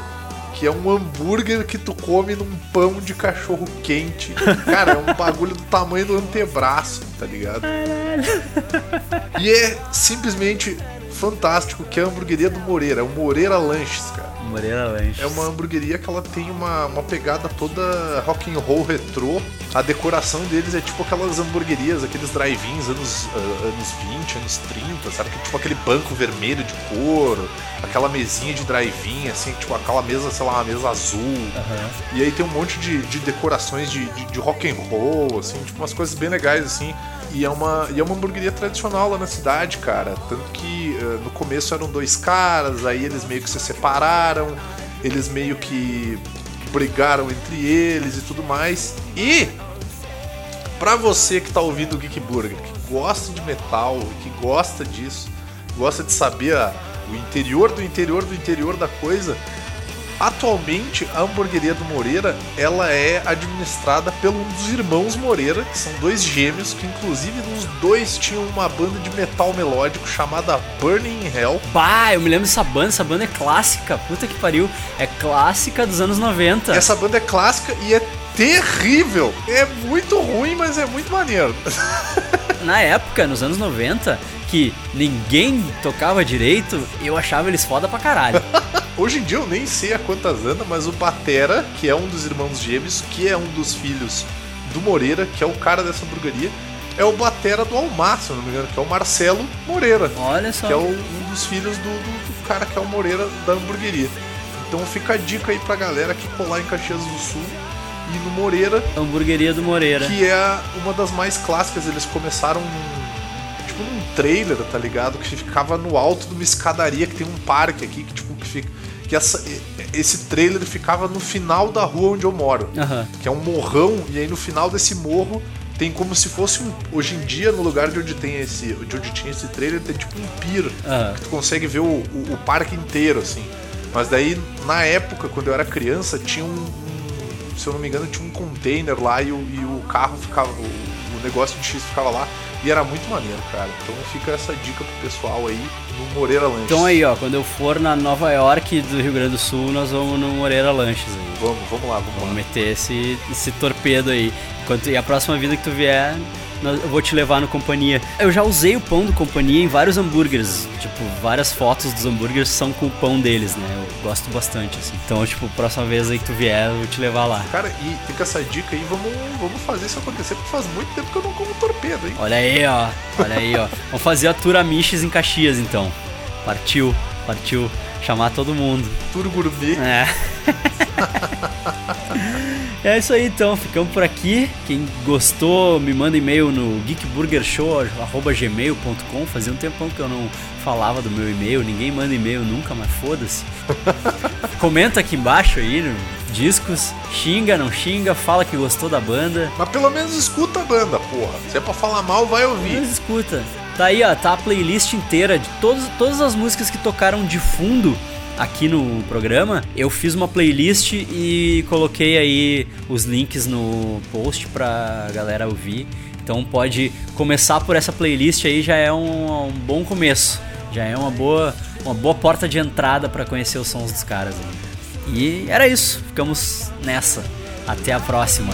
que é um hambúrguer que tu come num pão de cachorro quente. Cara, é um bagulho do tamanho do antebraço, tá ligado? E é simplesmente fantástico, que é a hamburgueria do Moreira, é o Moreira Lanches, cara. Moreira Lanche. É uma hamburgueria que ela tem uma, uma pegada toda rock and roll retrô. A decoração deles é tipo aquelas hamburguerias, aqueles drive-ins anos, ah, anos 20, anos 30, sabe? Que, tipo aquele banco vermelho de couro, aquela mesinha de drive-in, assim, tipo aquela mesa, sei lá, uma mesa azul. E aí tem um monte de, de decorações de, de, de rock and roll, assim, tipo umas coisas bem legais, assim. E é uma, e é uma hamburgueria tradicional lá na cidade, cara. Tanto que eh, no começo eram dois caras, aí eles meio que se separaram, eles meio que brigaram entre eles e tudo mais. E pra você que tá ouvindo o Geek Burger, que gosta de metal, que gosta disso, gosta de saber a- o interior do interior do interior da coisa, atualmente a hamburgueria do Moreira, ela é administrada pelo um dos irmãos Moreira, que são dois gêmeos, que inclusive os dois tinham uma banda de metal melódico chamada Burning in Hell. Bah, eu me lembro dessa banda, essa banda é clássica, puta que pariu. É clássica dos anos 90. Essa banda é clássica e é terrível. É muito ruim, mas é muito maneiro. (laughs) Na época, nos anos 90, que ninguém tocava direito, eu achava eles foda pra caralho. (laughs) Hoje em dia eu nem sei a quantas anda, mas o Batera, que é um dos irmãos gêmeos, que é um dos filhos do Moreira, que é o cara dessa hamburgueria, é o Batera do Almar, se não me engano, que é o Marcelo Moreira. Olha só. Que é o- um dos filhos do, do- do cara que é o Moreira da hamburgueria. Então fica a dica aí pra galera que colar em Caxias do Sul e no Moreira, Hamburgueria do Moreira. que é uma das mais clássicas. Eles começaram tipo num trailer, tá ligado? Que ficava no alto de uma escadaria que tem um parque aqui, que tipo que fica que essa, esse trailer ficava no final da rua onde eu moro, Aham. que é um morrão e aí no final desse morro tem como se fosse um hoje em dia no lugar de onde tem esse de onde tinha esse trailer tem tipo um pier Aham. que tu consegue ver o, o, o parque inteiro assim. Mas daí na época quando eu era criança tinha um, um- se eu não me engano tinha um container lá e o, e o carro ficava o, o negócio de X ficava lá e era muito maneiro, cara. Então fica essa dica pro pessoal aí no Moreira Lanches. Então aí, ó, quando eu for na Nova York do Rio Grande do Sul, nós vamos no Moreira Lanches aí. Vamos, vamos lá, vamos Vamos lá. meter esse, esse torpedo aí. Enquanto, e a próxima vida que tu vier, eu vou te levar no companhia. Eu já usei o pão do companhia em vários hambúrgueres. Tipo, várias fotos dos hambúrgueres são com o pão deles, né? Eu gosto bastante, assim. Então, tipo, próxima vez aí que tu vier, eu vou te levar lá. Cara, e fica essa dica aí, vamos, vamos fazer isso acontecer, porque faz muito tempo que eu não como torpedo, hein? Olha aí, ó. Olha aí, ó. Vamos fazer a Tura Miches em Caxias, então. Partiu, partiu. Chamar todo mundo. Turo gourmet. É. (laughs) É isso aí então, ficamos por aqui. Quem gostou, me manda e-mail no geekburgershow.gmail.com. Fazia um tempão que eu não falava do meu e-mail, ninguém manda e-mail nunca, mas foda-se. (laughs) Comenta aqui embaixo aí no discos, xinga, não xinga, fala que gostou da banda. Mas pelo menos escuta a banda, porra. Se é pra falar mal, vai ouvir. Mas escuta. Tá aí, ó, tá a playlist inteira de todos, todas as músicas que tocaram de fundo aqui no programa, eu fiz uma playlist e coloquei aí os links no post pra galera ouvir. Então pode começar por essa playlist aí, já é um, um bom começo. Já é uma boa, uma boa porta de entrada para conhecer os sons dos caras. E era isso, ficamos nessa. Até a próxima.